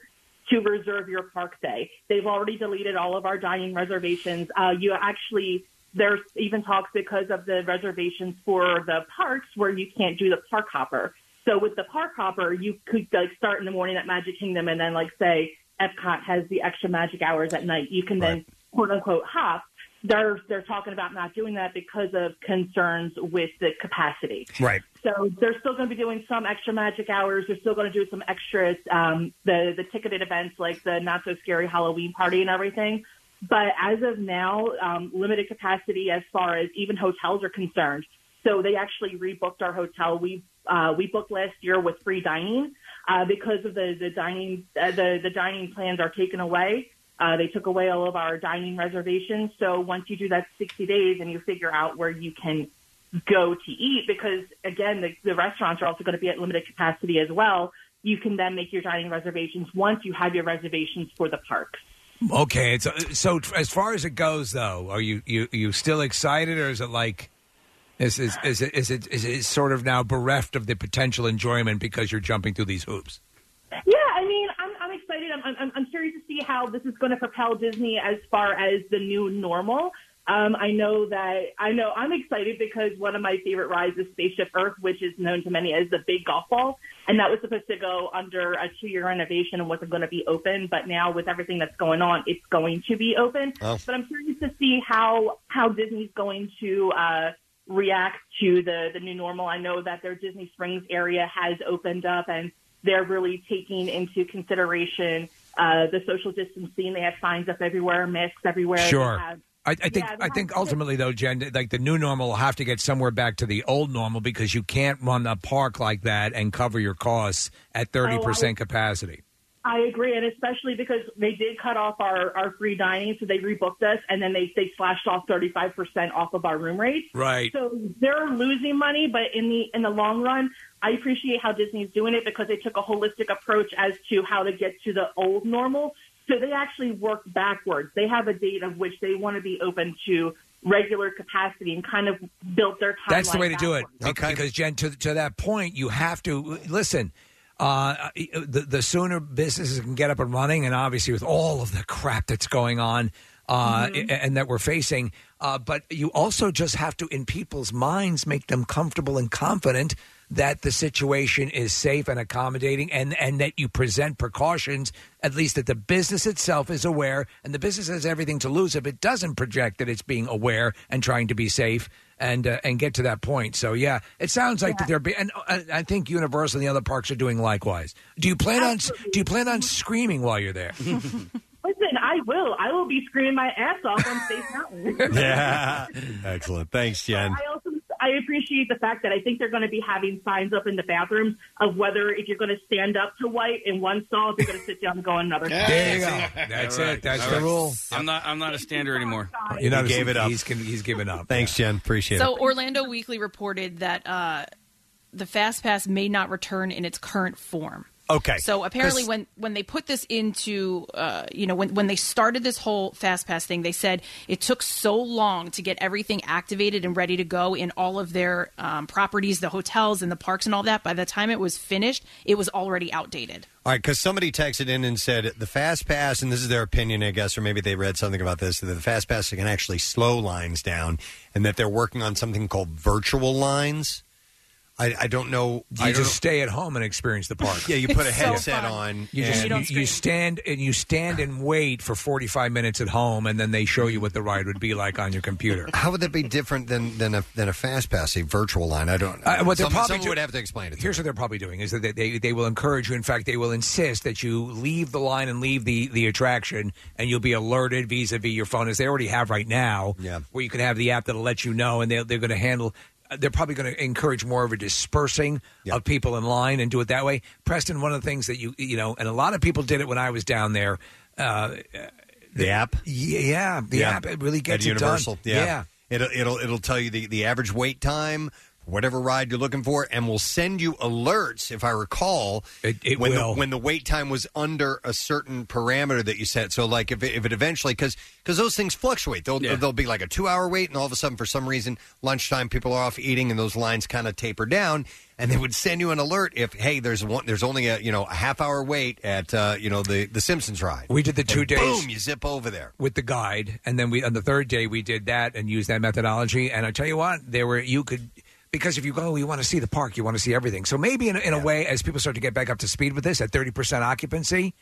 to reserve your park day. They've already deleted all of our dining reservations. Uh, you actually there's even talks because of the reservations for the parks where you can't do the park hopper. So with the park hopper, you could like start in the morning at Magic Kingdom and then like say Epcot has the extra magic hours at night. You can then quote unquote hop. They're they're talking about not doing that because of concerns with the capacity. Right. So they're still going to be doing some extra magic hours. They're still going to do some extras, um, the the ticketed events like the not so scary Halloween party and everything. But as of now, um, limited capacity as far as even hotels are concerned. So they actually rebooked our hotel. We uh, we booked last year with free dining uh, because of the the dining uh, the the dining plans are taken away. Uh, they took away all of our dining reservations. So once you do that 60 days and you figure out where you can go to eat, because again, the, the restaurants are also going to be at limited capacity as well. You can then make your dining reservations once you have your reservations for the parks. Okay, uh, so as far as it goes, though, are you you you still excited, or is it like is is is it is it is it sort of now bereft of the potential enjoyment because you're jumping through these hoops? Yeah, I mean, I'm, I'm excited. I'm, I'm, I'm curious to see how this is going to propel Disney as far as the new normal. Um, I know that I know I'm excited because one of my favorite rides is Spaceship Earth, which is known to many as the big golf ball, and that was supposed to go under a two-year renovation and wasn't going to be open. But now with everything that's going on, it's going to be open. Oh. But I'm curious to see how how Disney's going to uh, react to the the new normal. I know that their Disney Springs area has opened up and they're really taking into consideration uh, the social distancing. They have signs up everywhere, masks everywhere. Sure. have- I, I think Yeah, I think ultimately though, Jen, like the new normal will have to get somewhere back to the old normal because you can't run a park like that and cover your costs at thirty oh, percent capacity. I agree, and especially because they did cut off our, our free dining, so they rebooked us, and then they they slashed off thirty five percent off of our room rates. Right. So they're losing money, but in the in the long run, I appreciate how Disney's doing it because they took a holistic approach as to how to get to the old normal. So they actually work backwards. They have a date of which they want to be open to regular capacity and kind of built their timeline. That's the way to do it. backwards. Because Jen, to to that point, you have to listen. Uh, the the sooner businesses can get up and running, and obviously with all of the crap that's going on. Uh, Mm-hmm. and that we're facing, uh, but you also just have to, in people's minds, make them comfortable and confident that the situation is safe and accommodating, and and that you present precautions. At least that the business itself is aware, and the business has everything to lose if it doesn't project that it's being aware and trying to be safe and uh, and get to that point. So yeah, it sounds like that they're be- and uh, I think Universal and the other parks are doing likewise. Do you plan on do you plan on screaming while you're there? Listen, I will. I will be screaming my ass off on Space Mountain. yeah. Excellent. Thanks, Jen. I also I appreciate the fact that I think they're going to be having signs up in the bathrooms of whether if you're going to stand up to white in one stall, if you're going to sit down and go in another. stall. There you go. That's All right. it. That's All the right. rule. I'm not. I'm not a stander anymore. You know, He gave it up. He's, he's given up. Thanks, Jen. Appreciate So it. So Orlando Weekly reported that uh, the Fast Pass may not return in its current form. Okay. So apparently, when when they put this into, uh, you know, when when they started this whole Fast Pass thing, they said it took so long to get everything activated and ready to go in all of their um, properties, the hotels and the parks and all that. By the time it was finished, it was already outdated. All right, because somebody texted in and said the fast pass, and this is their opinion, I guess, or maybe they read something about this, that the fast pass can actually slow lines down, and that they're working on something called virtual lines. I, I don't know. You I don't just stay at home and experience the park. Yeah, you put a headset on. You, and- just, you, you stand and you stand and wait for forty five minutes at home, and then they show you what the ride would be like on your computer. How would that be different than than a than a fast pass, a virtual line? I don't. Uh, what they're Some- probably someone do- would have to explain it. Here's what they're probably doing: is that they, they they will encourage you. In fact, they will insist that you leave the line and leave the the attraction, and you'll be alerted vis-a-vis your phone, as they already have right now. Yeah. where you can have the app that'll let you know, and they they're going to handle. They're probably going to encourage more of a dispersing of people in line and do it that way. Preston, one of the things that you you know, and a lot of people did it when I was down there. Uh, the app, yeah, the Yeah. app, it really gets At it Universal. done. Yeah. It'll it'll it'll tell you the, the average wait time whatever ride you're looking for, and we'll send you alerts. If I recall, it, it when will. The, when the wait time was under a certain parameter that you set. So like if it, if it eventually because because those things fluctuate. They'll they'll be like a two hour wait, and all of a sudden for some reason lunchtime people are off eating, and those lines kind of taper down. And they would send you an alert if hey there's one there's only a you know a half hour wait at uh, you know the the Simpsons ride. We did the two And days. Boom, you zip over there. with the guide, and then we on the third day we did that and used that methodology. And I tell you what, there were you could because if you go, you want to see the park, you want to see everything. So maybe in, a- in a way, as people start to get back up to speed with this at thirty percent occupancy.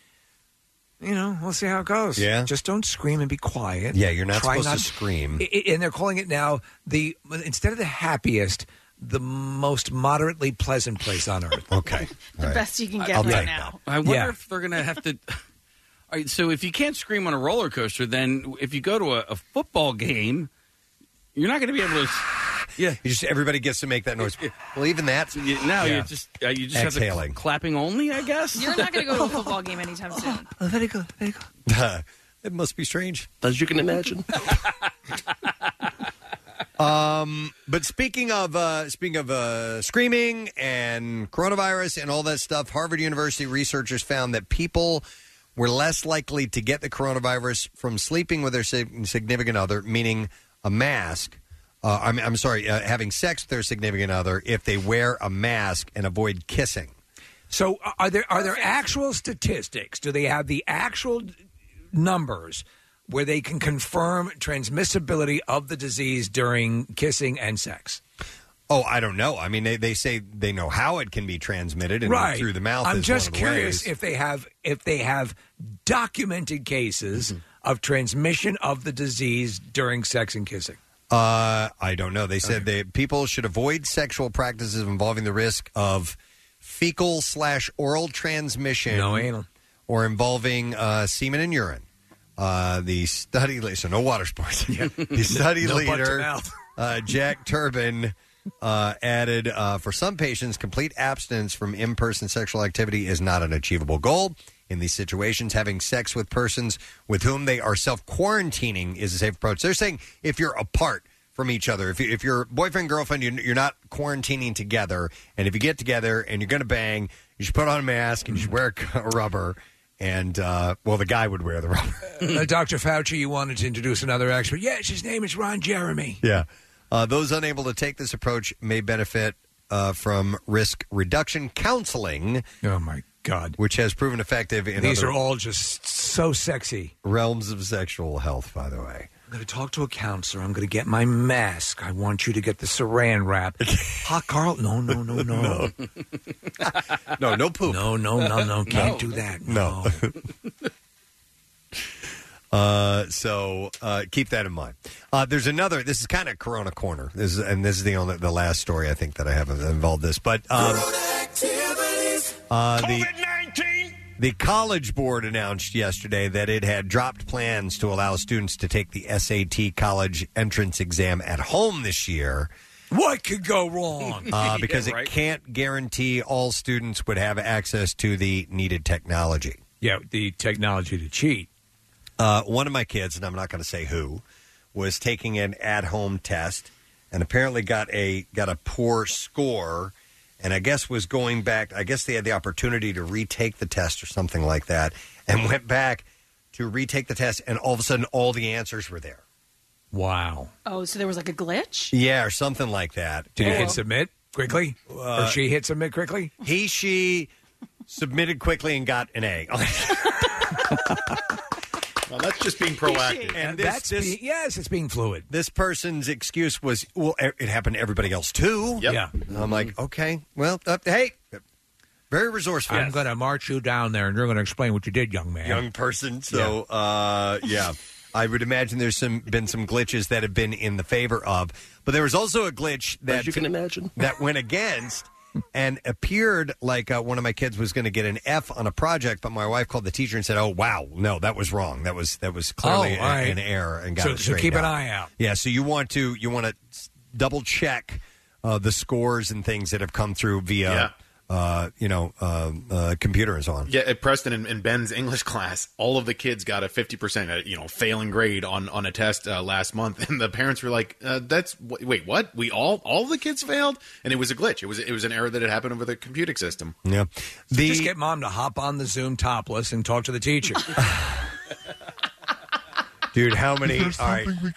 You know, we'll see how it goes. Yeah. just don't scream and be quiet. Yeah, you're not Try supposed to scream. I- I- and they're calling it now the instead of the happiest, the most moderately pleasant place on earth. okay, The best you can get I'll right take now. I wonder Yeah. if they're going to have to. All right, so if you can't scream on a roller coaster, then if you go to a, a football game, you're not going to be able to. Yeah, you just everybody gets to make that noise. Well, even that. no, Yeah. you just uh, you just have Exhaling. to clapping only, I guess. You're not going to go to a football game anytime soon. Oh, very good, very good. it must be strange. As you can imagine. Um, but speaking of uh, speaking of uh, screaming and coronavirus and all that stuff, Harvard University researchers found that people were less likely to get the coronavirus from sleeping with their sig- significant other, meaning a mask. Uh, I'm, I'm sorry, uh, having sex with their significant other if they wear a mask and avoid kissing. So uh, are there are there actual statistics? Do they have the actual numbers where they can confirm transmissibility of the disease during kissing and sex. Oh, I don't know. I mean, they, they say they know how it can be transmitted and right through the mouth. I'm is just one of the curious ways. if they have if they have documented cases Mm-hmm. Of transmission of the disease during sex and kissing. Uh, I don't know. They said that people should avoid sexual practices involving the risk of fecal slash oral transmission, No anal. or involving uh, semen and urine. Uh, the study, le- so no water sports. the study No butt to leader, mouth. uh, Jack Turban, uh, added uh, for some patients, complete abstinence from in person sexual activity is not an achievable goal. In these situations, having sex with persons with whom they are self quarantining is a safe approach. They're saying if you're apart from each other, if, you, if you're boyfriend, girlfriend, you're, you're not quarantining together, and if you get together and you're going to bang, you should put on a mask and you should wear a, a rubber. And, uh, well, the guy would wear the rubber. Uh, Dr. Fauci, you wanted to introduce another expert. Yes, his name is Ron Jeremy. Yeah. Uh, those unable to take this approach may benefit uh, from risk reduction counseling. Oh, my God. Which has proven effective in These other are all just so sexy. realms of sexual health, by the way. I'm going to talk to a counselor. I'm going to get my mask. I want you to get the saran wrap. Hot Carl? No, no, no, no. no, no no poop. No, no, no, no. Can't No. do that. No. Uh, so uh, keep that in mind. Uh, there's another. This is kind of Corona Corner. This is, and this is the only the last story I think that I have involved this. But um, uh, the the College Board announced yesterday that it had dropped plans to allow students to take the SAT college entrance exam at home this year. What could go wrong? Uh, because it can't guarantee all students would have access to the needed technology. Yeah, the technology to cheat. Uh, one of my kids, and I'm not going to say who, was taking an at-home test and apparently got a got a poor score, and I guess was going back. I guess they had the opportunity to retake the test or something like that, and went back to retake the test, and all of a sudden, all the answers were there. Wow. Oh, so there was like a glitch? Yeah, or something like that. Did he hit submit quickly? Uh, or she hit submit quickly? He, she submitted quickly and got an A. Well, that's just being proactive. And That's this, being- yes, it's being fluid. This person's excuse was, well, e- it happened to everybody else too. Yep. Yeah. And I'm like, okay, well, uh, hey, very resourceful. I'm going to march you down there, and you're going to explain what you did, young man. young person. So, uh, yeah, I would imagine there's some been some glitches that have been in the favor of, but there was also a glitch that you can imagine that went against. And appeared like uh, one of my kids was going to get an F on a project, but my wife called the teacher and said, "Oh, wow, no, that was wrong. That was that was clearly Oh, all a- right. an error." And got So- it so keep straightened an eye out. Yeah, so you want to you want to double check uh, the scores and things that have come through via uh, you know uh, uh, computer and so on. Yeah, at Preston and, and Ben's English class, all of the kids got a fifty percent, uh, you know, failing grade on on a test uh, last month, and the parents were like, uh, "That's wh- wait, what? We all all the kids failed?" And it was a glitch. It was it was an error that had happened over the computing system. Yeah, Just get mom to hop on the Zoom topless and talk to the teacher. Dude, how many? Is there all right. something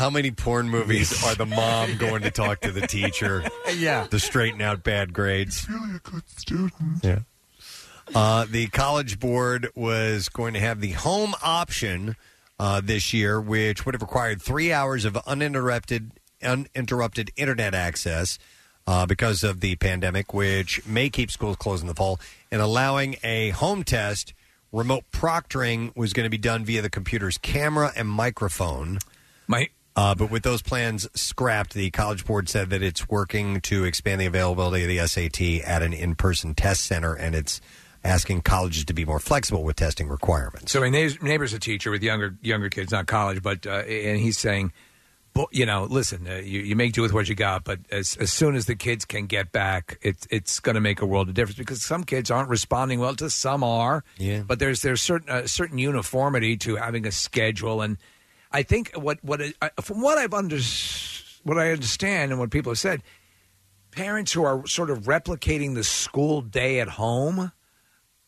How many porn movies are the mom going to talk to the teacher? Yeah. To straighten out bad grades. Really a good student. Yeah. Uh, the College Board was going to have the home option uh, this year, which would have required three hours of uninterrupted uninterrupted internet access uh, because of the pandemic, which may keep schools closed in the fall, and allowing a home test. Remote proctoring was going to be done via the computer's camera and microphone. My uh, but with those plans scrapped, the College Board said that it's working to expand the availability of the SAT at an in-person test center, and it's asking colleges to be more flexible with testing requirements. So my neighbor's, neighbor's a teacher with younger younger kids, not college, but uh, and he's saying, "Bo- you know, listen, uh, you, you make do with what you got, but as as soon as the kids can get back, it's it's going to make a world of difference because some kids aren't responding well to some are, yeah. But there's there's certain uh, certain uniformity to having a schedule, and I think what what I, from what I've under what I understand and what people have said, parents who are sort of replicating the school day at home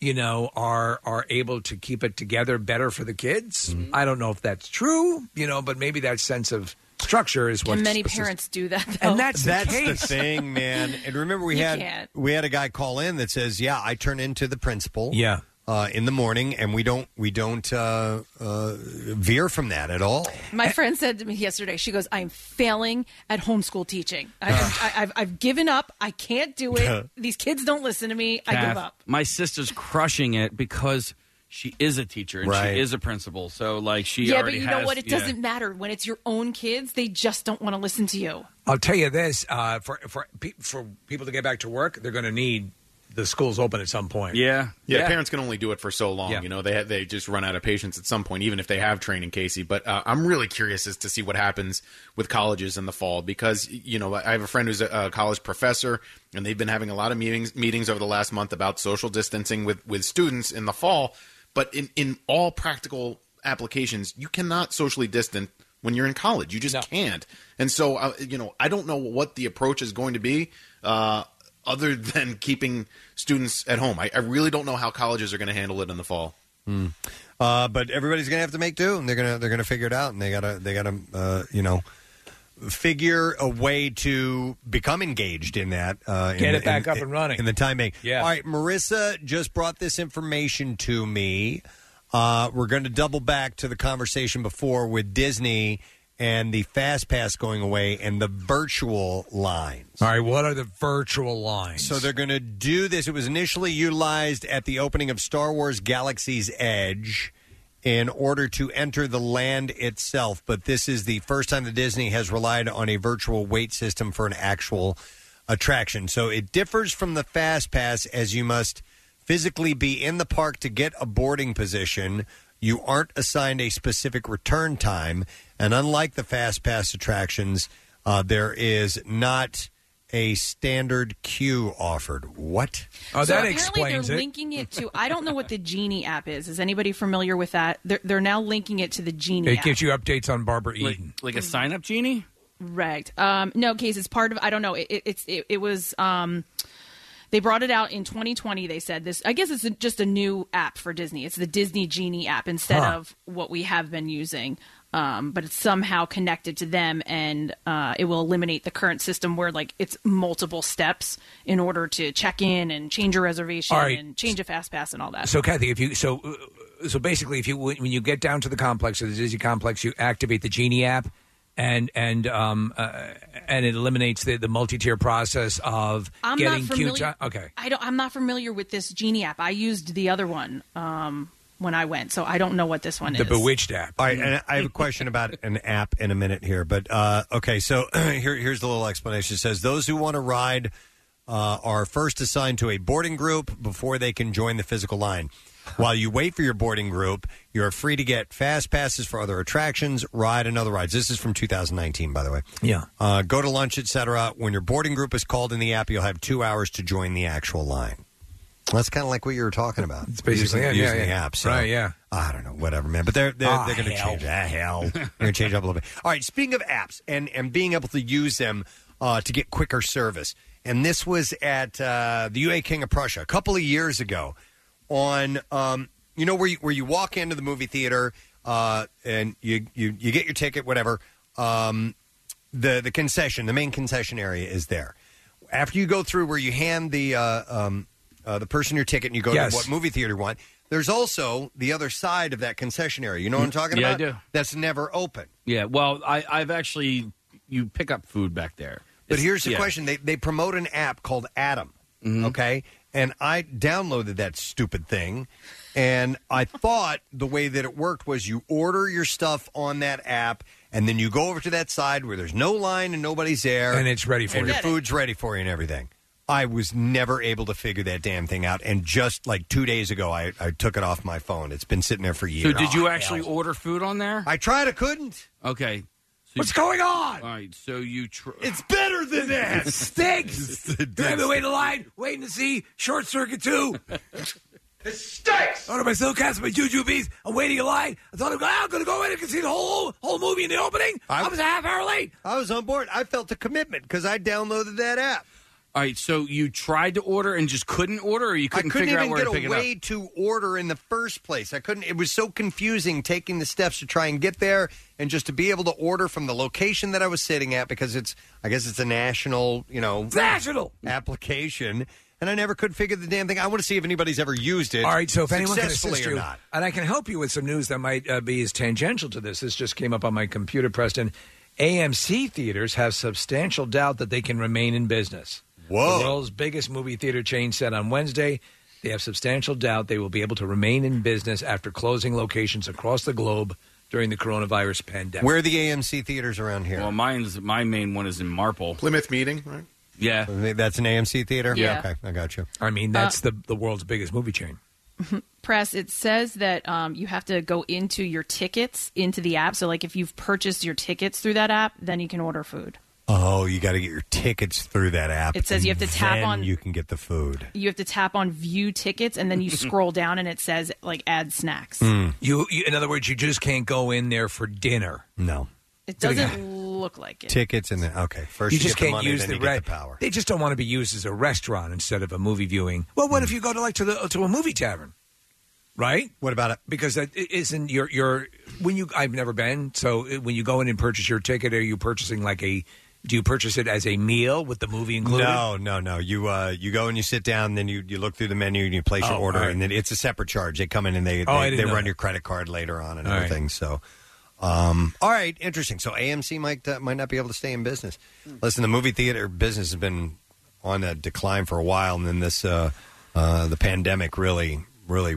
you know, are are able to keep it together better for the kids. Mm-hmm. I don't know if that's true, you know, but maybe that sense of structure is what and many parents do that. Though. And that's the That's case. the thing, man. And remember, we You had can't. we had a guy call in that says, "Yeah, I turn into the principal. Yeah. Uh, in the morning, and we don't we don't uh, uh, veer from that at all. My friend said to me yesterday, she goes, I'm failing at homeschool teaching. I, I, I've, I've given up. I can't do it. These kids don't listen to me. I give up. My sister's crushing it because she is a teacher and Right. she is a principal. So like she yeah, but already you know has- what? It yeah. doesn't matter. When it's your own kids, they just don't want to listen to you. I'll tell you this: uh, for for pe- for people to get back to work, they're going to need the schools open at some point. Yeah, Yeah. Parents can only do it for so long. Yeah. You know, they they just run out of patience at some point, even if they have training, Casey. But uh, I'm really curious as to see what happens with colleges in the fall because you know I have a friend who's a, a college professor, and they've been having a lot of meetings meetings over the last month about social distancing with with students in the fall. But in in all practical applications, you cannot socially distance when you're in college. You just can't. And so, uh, you know, I don't know what the approach is going to be. Uh, other than keeping students at home. I, I really don't know how colleges are going to handle it in the fall. Hmm. Uh, but everybody's gonna have to make do, and they're gonna they're gonna figure it out, and they gotta they gotta uh, you know figure a way to become engaged in that. Uh, Get the- it back in- up and running. in the time being. Yeah. All right, Marissa just brought this information to me. Uh, we're going to double back to the conversation before with Disney and the Fast Pass going away and the virtual lines. All right, what are the virtual lines? So they're going to do this. It was initially utilized at the opening of Star Wars Galaxy's Edge in order to enter the land itself, but this is the first time that Disney has relied on a virtual wait system for an actual attraction. So it differs from the Fast Pass as you must physically be in the park to get a boarding position. You aren't assigned a specific return time, and unlike the Fast Pass attractions, uh, there is not a standard queue offered. What? Oh, so apparently they're linking it to. I don't know what the Genie app is. Is anybody familiar with that? They're, they're now linking it to the Genie It app. gives you updates on Barbara Like, Eden. like a sign up genie? Right. Um, no, case it's part of. I don't know. It, it, it's it, it was. Um, they brought it out in 2020. They said this. I guess it's a, just a new app for Disney. It's the Disney Genie app instead Huh. of what we have been using. Um, but it's somehow connected to them, and uh, it will eliminate the current system where like it's multiple steps in order to check in and change a reservation right. and change a fast pass and all that. So, Kathy, if you so uh, so basically, if you when you get down to the complex, or the Disney complex, you activate the Genie app, and and um uh, and it eliminates the the multi tier process of I'm getting not familiar. time. Okay, I don't. I'm not familiar with this Genie app. I used the other one um, when I went, so I don't know what this one is. The is. Bewitched app. All right, and I have a question about an app in a minute here, but uh, okay. So here, here's the little explanation. It says those who want to ride uh, are first assigned to a boarding group before they can join the physical line. While you wait for your boarding group, you are free to get fast passes for other attractions, ride, and other rides. This is from 2019, by the way. Yeah. Uh, go to lunch, etc. When your boarding group is called in the app, you'll have two hours to join the actual line. That's kind of like what you were talking about. It's basically using, yeah, using the yeah. app. So, Right, yeah. I don't know, whatever, man. But they're they're, Ah, they're going to hell. change. Ah, hell, they're going to change up a little bit. All right. Speaking of apps and and being able to use them uh, to get quicker service, and this was at uh, the UA King of Prussia a couple of years ago. On um, you know where you, where you walk into the movie theater uh, and you, you you get your ticket, whatever. Um, the the concession, the main concession area is there. After you go through where you hand the uh, um, uh, the person your ticket and you go Yes. to what movie theater you want. There's also the other side of that concession area. You know what I'm talking Yeah, I about? do. That's never open. Yeah, well, I, I've actually you pick up food back there. But It's- here's the yeah. Mm-hmm. question: they they promote an app called Atom. Okay, and I downloaded that stupid thing, and I thought the way that it worked was you order your stuff on that app, and then you go over to that side where there's no line and nobody's there, And it's ready for and you. your food's ready for you and everything. I was never able to figure that damn thing out, and just like two days ago, I, I took it off my phone. It's been sitting there for years. So did you actually order food on there? I tried. I couldn't. Okay. So What's going on? All right. So you. Tr- it's better than that. It stinks. I've been waiting in line, waiting to see Short Circuit 2. It stinks. I ordered my Silcast, my Jujubes. I'm waiting in line. I thought I'm going, I'm going to go in and can see the whole whole movie in the opening. I, was a half hour late. I was on board. I felt the commitment because I downloaded that app. All right. So you tried to order and just couldn't order, or you couldn't, I couldn't figure even out where get to pick a it way up. to order in the first place. I couldn't. It was so confusing taking the steps to try and get there, and just to be able to order from the location that I was sitting at because it's. I guess it's a national, you know, national application. and I never could figure the damn thing. I want to see if anybody's ever used it. All right, so if anyone can successfully assist or you, not. and I can help you with some news that might uh, be as tangential to this. This just came up on my computer, Preston. AMC theaters have substantial doubt that they can remain in business. Whoa. The world's biggest movie theater chain said on Wednesday they have substantial doubt they will be able to remain in business after closing locations across the globe during the coronavirus pandemic. Where are the AMC theaters around here? Well, mine's my main one is in Marple. Plymouth Meeting, right? Yeah. That's an AMC theater? Yeah. Okay, I got you. I mean, that's the, the world's biggest movie chain. Press, it says that um, you have to go into your tickets into the app. So, like, if you've purchased your tickets through that app, then you can order food. Oh, you got to get your tickets through that app. It says you have to tap then on- You can get the food. You have to tap on view tickets, and then you scroll down, and it says, like, add snacks. Hmm. You, you, in other words, you just can't go in there for dinner. No. It doesn't look like it. Tickets and then okay, first you you, just get the can't money, use then the, you get the power. They just don't want to be used as a restaurant instead of a movie viewing. Well, what if you go to like to the to a movie tavern, right? What about it? Because that i- isn't your your when you I've never been. So uh, when you go in and purchase your ticket, are you purchasing like a? Do you purchase it as a meal with the movie included? No, no, no. You uh, you go and you sit down, then you, you look through the menu and you place your Oh, order, all right. and then it's a separate charge. They come in and they Oh, I they, didn't they know run that. your credit card later on and All right. everything. So, um, all right, interesting. So AMC might uh, might not be able to stay in business. Listen, the movie theater business has been on a decline for a while, and then this uh, uh, the pandemic really really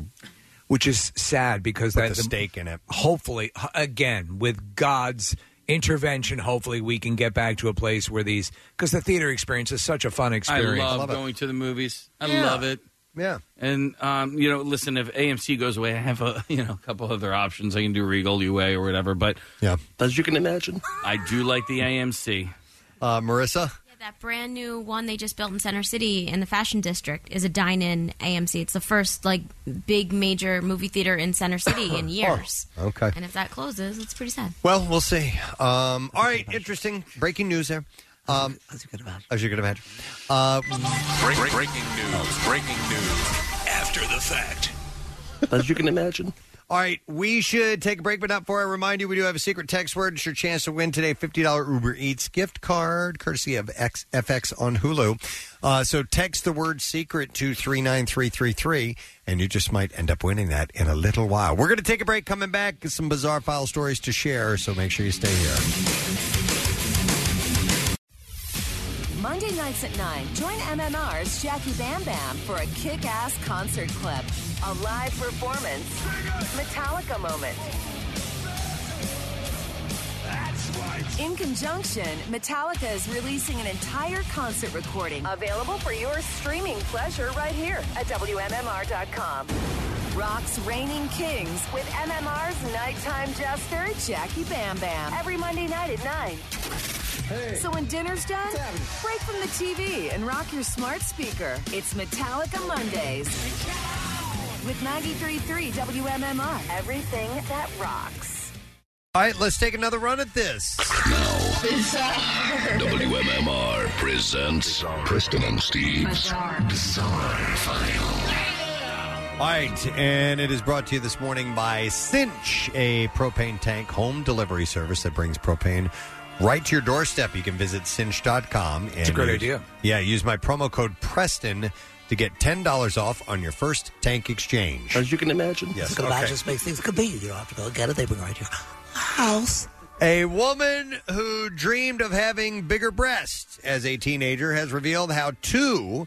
which is sad because put that the stake in it. Hopefully, h- again with God's intervention, hopefully we can get back to a place where these because the theater experience is such a fun experience. I experience. love, going to the movies. I Yeah. love it. Yeah. And um, you know, listen, if AMC goes away, I have a you know a couple other options. I can do Regal, UA, or whatever. But yeah, as you can imagine, I do like the AMC. Uh, Marissa, That brand new one they just built in Center City in the Fashion District is a dine-in AMC. It's the first like big major movie theater in Center City in years. Okay. And if that closes, it's pretty sad. Well, we'll see. Um, all right, interesting breaking news there. Um, as you can imagine. As you can imagine. Uh, Break, breaking news. Breaking news. After the fact. as you can imagine. All right, we should take a break, but not before I remind you, we do have a secret text word. It's your chance to win today $50 Uber Eats gift card, courtesy of X, FX on Hulu. Uh, so text the word secret to 39333, and you just might end up winning that in a little while. We're going to take a break, coming back, some bizarre file stories to share, so make sure you stay here. Monday nights at 9, join MMR's Jackie Bam Bam for a kick ass concert clip. A live performance. Metallica moment. In conjunction, Metallica is releasing an entire concert recording available for your streaming pleasure right here at WMMR.com. Rock's Reigning Kings with MMR's nighttime jester, Jackie Bam Bam. Every Monday night at 9. So when dinner's done, break from the TV and rock your smart speaker. It's Metallica Mondays. With 93.3 WMMR. Everything that rocks. All right, let's take another run at this. WMMR presents Preston and Steve's Bizarre, File. All right, and it is brought to you this morning by Cinch, a propane tank home delivery service that brings propane right to your doorstep. You can visit cinch.com. And It's a great use- idea. Yeah, use my promo code Preston to get $10 off on your first tank exchange. As you can imagine. Yes, Because okay. that just makes things convenient. You don't have to go get it. They bring it right to your house. A woman who dreamed of having bigger breasts as a teenager has revealed how two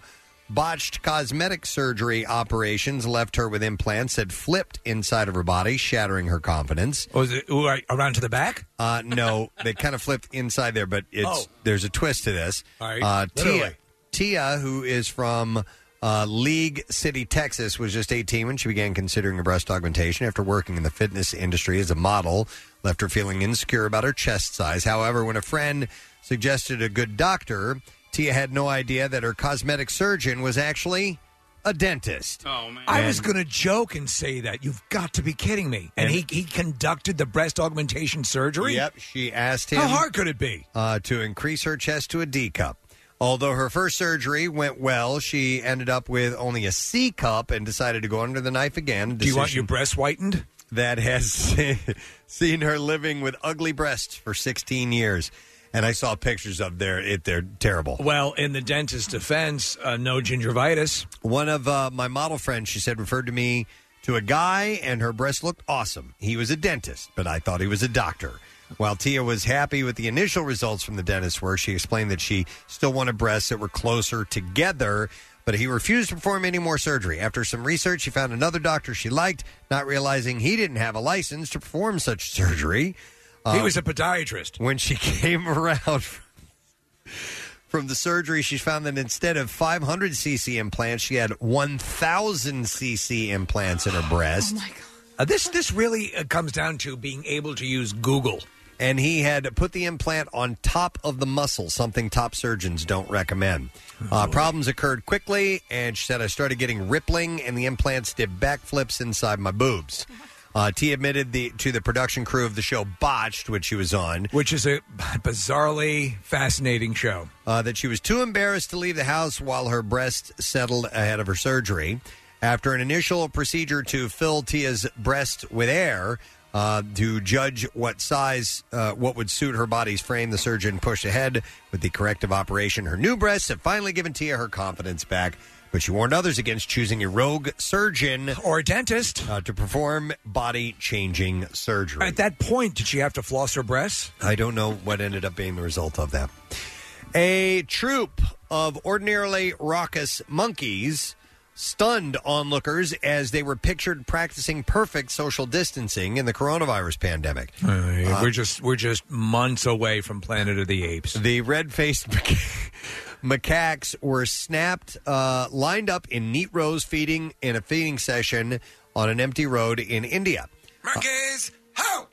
botched cosmetic surgery operations left her with implants that flipped inside of her body, shattering her confidence. Was it right, around to the back? Uh, no, they kind of flipped inside there, but it's Oh. there's a twist to this. All right. Uh, Tia, Literally. Tia, who is from uh, League City, Texas, was just 18 when she began considering a breast augmentation after working in the fitness industry as a model. Left her feeling insecure about her chest size. However, when a friend suggested a good doctor, Tia had no idea that her cosmetic surgeon was actually a dentist. Oh man! I was going to joke and say that. You've got to be kidding me. And, he, he conducted the breast augmentation surgery? Yep, she asked him. How hard could it be? Uh, to increase her chest to a D cup. Although her first surgery went well, she ended up with only a C cup and decided to go under the knife again. Do you want your breasts whitened? That has seen her living with ugly breasts for 16 years. And I saw pictures of their it. They're terrible. Well, in the dentist's defense, uh, no gingivitis. One of uh, my model friends, she said, referred to me to a guy, and her breast looked awesome. He was a dentist, but I thought he was a doctor. While Tia was happy with the initial results from the dentist's work, she explained that she still wanted breasts that were closer together, but he refused to perform any more surgery. After some research, she found another doctor she liked, not realizing he didn't have a license to perform such surgery. He Uh, was a podiatrist. when she came around from the surgery, she found that instead of 500 cc implants, she had 1,000 cc implants in her breast. Oh my god! Uh, this this really uh, comes down to being able to use Google. And he had put the implant on top of the muscle, something top surgeons don't recommend. Uh, problems occurred quickly, and she said, I started getting rippling, and the implants did backflips inside my boobs. Uh, T admitted the, to the production crew of the show Botched, which she was on, which is a bizarrely fascinating show. uh, that she was too embarrassed to leave the house while her breast settled ahead of her surgery. After an initial procedure to fill Tia's breast with air uh, to judge what size, uh, what would suit her body's frame, the surgeon pushed ahead with the corrective operation. Her new breasts have finally given Tia her confidence back. But she warned others against choosing a rogue surgeon or a dentist uh, to perform body changing surgery. At that point, did she have to floss her breasts? I don't know what ended up being the result of that. A troop of ordinarily raucous monkeys stunned onlookers as they were pictured practicing perfect social distancing in the coronavirus pandemic. Uh, we're just we're just months away from Planet of the Apes. The red-faced maca- macaques were snapped, uh, lined up in neat rows, feeding in a feeding session on an empty road in India. Monkeys, how?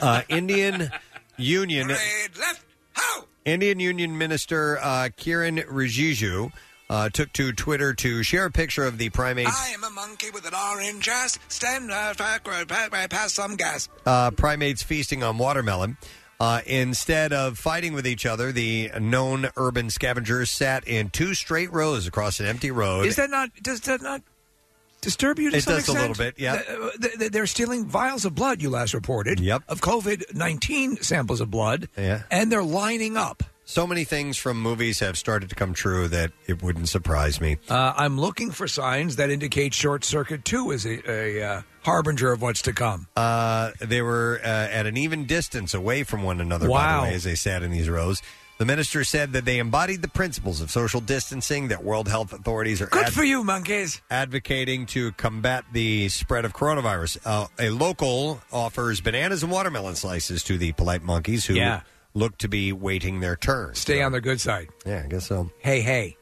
Uh, Indian Union left, how? Indian Union Minister uh, Kiran Rijiju uh, took to Twitter to share a picture of the primates I am a monkey with an orange ass. Stand uh, backward, pa- pa- pass some gas. uh, primates feasting on watermelon. Uh, instead of fighting with each other, the known urban scavengers sat in two straight rows across an empty road. Is that not? Does that not disturb you? To It some does a extent? little bit, yeah. Th- th- They're stealing vials of blood. You last reported. Yep. Of COVID nineteen samples of blood. Yeah. And they're lining up. So many things from movies have started to come true that it wouldn't surprise me. Uh, I'm looking for signs that indicate short circuit two is a, a uh, harbinger of what's to come. Uh, they were uh, at an even distance away from one another, by Wow. the way, as they sat in these rows. The minister said that they embodied the principles of social distancing that World Health authorities are Good ad- for you, monkeys. advocating to combat the spread of coronavirus. Uh, a local offers bananas and watermelon slices to the polite monkeys who Yeah. Look to be waiting their turn. Stay on their good side. Yeah, I guess so. Hey, hey.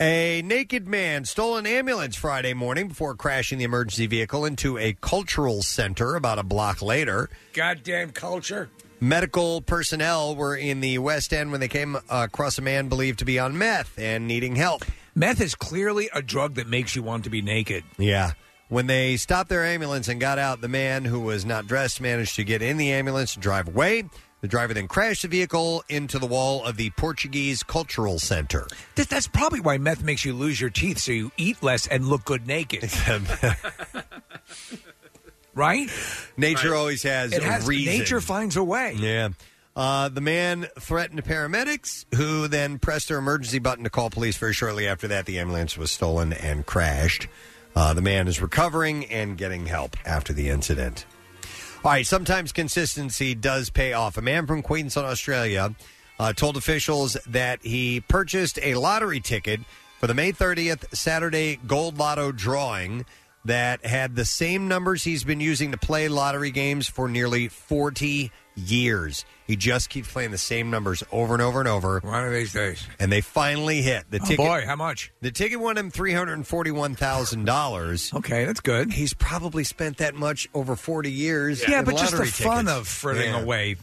A naked man stole an ambulance Friday morning before crashing the emergency vehicle into a cultural center about a block later. Goddamn culture. Medical personnel were in the West End when they came across a man believed to be on meth and needing help. Meth is clearly a drug that makes you want to be naked. Yeah. When they stopped their ambulance and got out, the man who was not dressed managed to get in the ambulance and drive away. The driver then crashed the vehicle into the wall of the Portuguese Cultural Center. That, that's probably why meth makes you lose your teeth so you eat less and look good naked. right? Nature always has It a has reason. nature finds a way. Yeah. Uh, the man threatened paramedics, who then pressed their emergency button to call police. Very shortly after that, the ambulance was stolen and crashed. Uh, the man is recovering and getting help after the incident. All right, sometimes consistency does pay off. A man from Queensland, Australia, uh, told officials that he purchased a lottery ticket for the May 30th Saturday Gold Lotto drawing that had the same numbers he's been using to play lottery games for nearly 40 years. He just keeps playing the same numbers over and over and over. One of these days. And they finally hit. The Oh, ticket boy, how much? The ticket won him $341,000. Okay, that's good. He's probably spent that much over 40 years. Yeah, in but just the lottery fun tickets. of fritting Yeah. away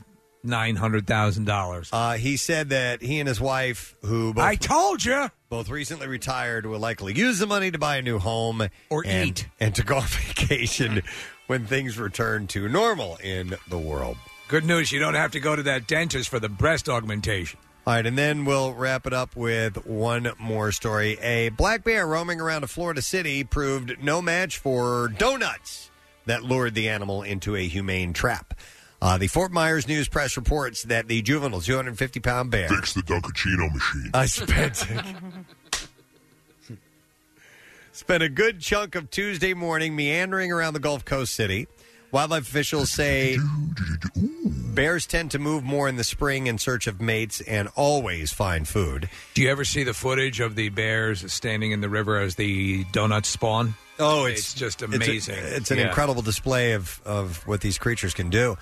nine hundred thousand dollars. Uh, he said that he and his wife, who both, I told you, both recently retired, will likely use the money to buy a new home Or and, eat. and to go on vacation when things return to normal in the world. Good news, you don't have to go to that dentist for the breast augmentation. All right, and then we'll wrap it up with one more story. A black bear roaming around a Florida city proved no match for donuts that lured the animal into a humane trap. Uh, the Fort Myers News Press reports that the juvenile 250 pound bear. Fix the Dunkachino machine. I spent spent a good chunk of Tuesday morning meandering around the Gulf Coast city. Wildlife officials say bears tend to move more in the spring in search of mates and always find food. Do you ever see the footage of the bears standing in the river as the donuts spawn? Oh, it's, just It's a- amazing. It's, an Yeah. incredible display of, of what these creatures can do.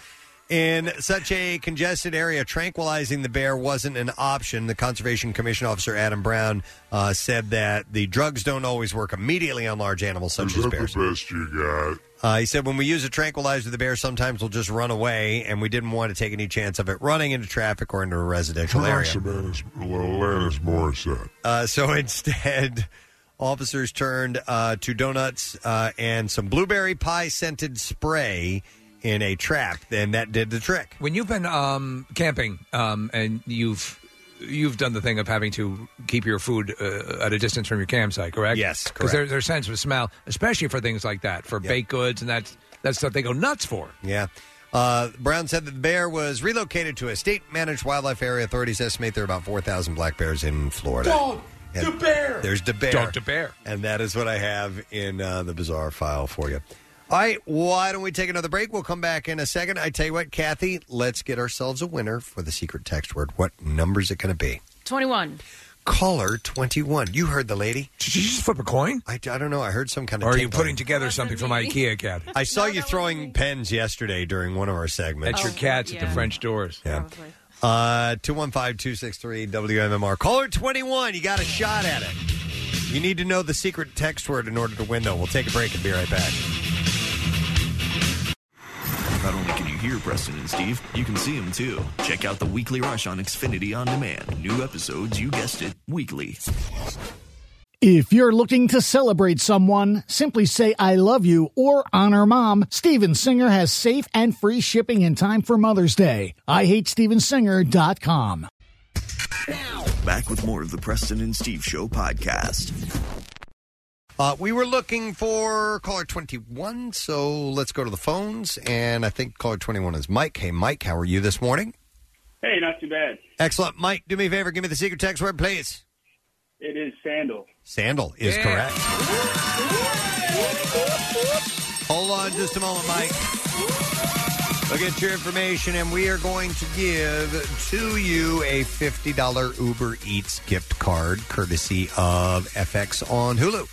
In such a congested area, tranquilizing the bear wasn't an option. The Conservation Commission officer Adam Brown uh, said that the drugs don't always work immediately on large animals such as bears. the best you got? Uh, he said, when we use a tranquilizer, the bear sometimes will just run away, and we didn't want to take any chance of it running into traffic or into a residential area. some Alanis, Alanis Morissette. Uh, so instead, officers turned uh, to donuts uh, and some blueberry pie scented spray in a trap, and that did the trick. When you've been um, camping um, and you've you've done the thing of having to keep your food uh, at a distance from your campsite, correct? Yes, Because correct. there, there's sense of smell, especially for things like that, for baked goods and that that stuff they go nuts for. Yeah. Uh, Brown said that the bear was relocated to a state managed wildlife area. Authorities estimate there are about 4,000 black bears in Florida. Dog, And the bear. There's the bear. Dog the bear. And that is what I have in uh, the bizarre file for you. All right, why don't we take another break? We'll come back in a second. I tell you what, Kathy, let's get ourselves a winner for the secret text word. What number is it going to be? 21. Caller 21. You heard the lady. Did you just flip a coin? I, I don't know. I heard some kind of Or are you tinkling. putting together something from IKEA, Cat? I saw you throwing pens yesterday during one of our segments. At your cats at the French doors. Yeah. Uh, 215-263 WMMR. Caller 21. You got a shot at it. You need to know the secret text word in order to win, though. We'll take a break and be right back. Hear Preston and Steve, you can see them too. Check out the Weekly Rush on Xfinity On Demand. New episodes, you guessed it, weekly. If you're looking to celebrate someone, simply say I love you or honor mom. Steven Singer has safe and free shipping in time for Mother's Day. I hate stevensinger.com. Back with more of the Preston and Steve Show podcast. Uh, we were looking for caller 21, so let's go to the phones. And I think caller 21 is Mike. Hey, Mike, how are you this morning? Hey, not too bad. Excellent. Mike, do me a favor. Give me the secret text word, please. It is sandal. Sandal is Yeah. correct. Hold on just a moment, Mike. Look at your information, and we are going to give to you a $50 Uber Eats gift card courtesy of FX on Hulu.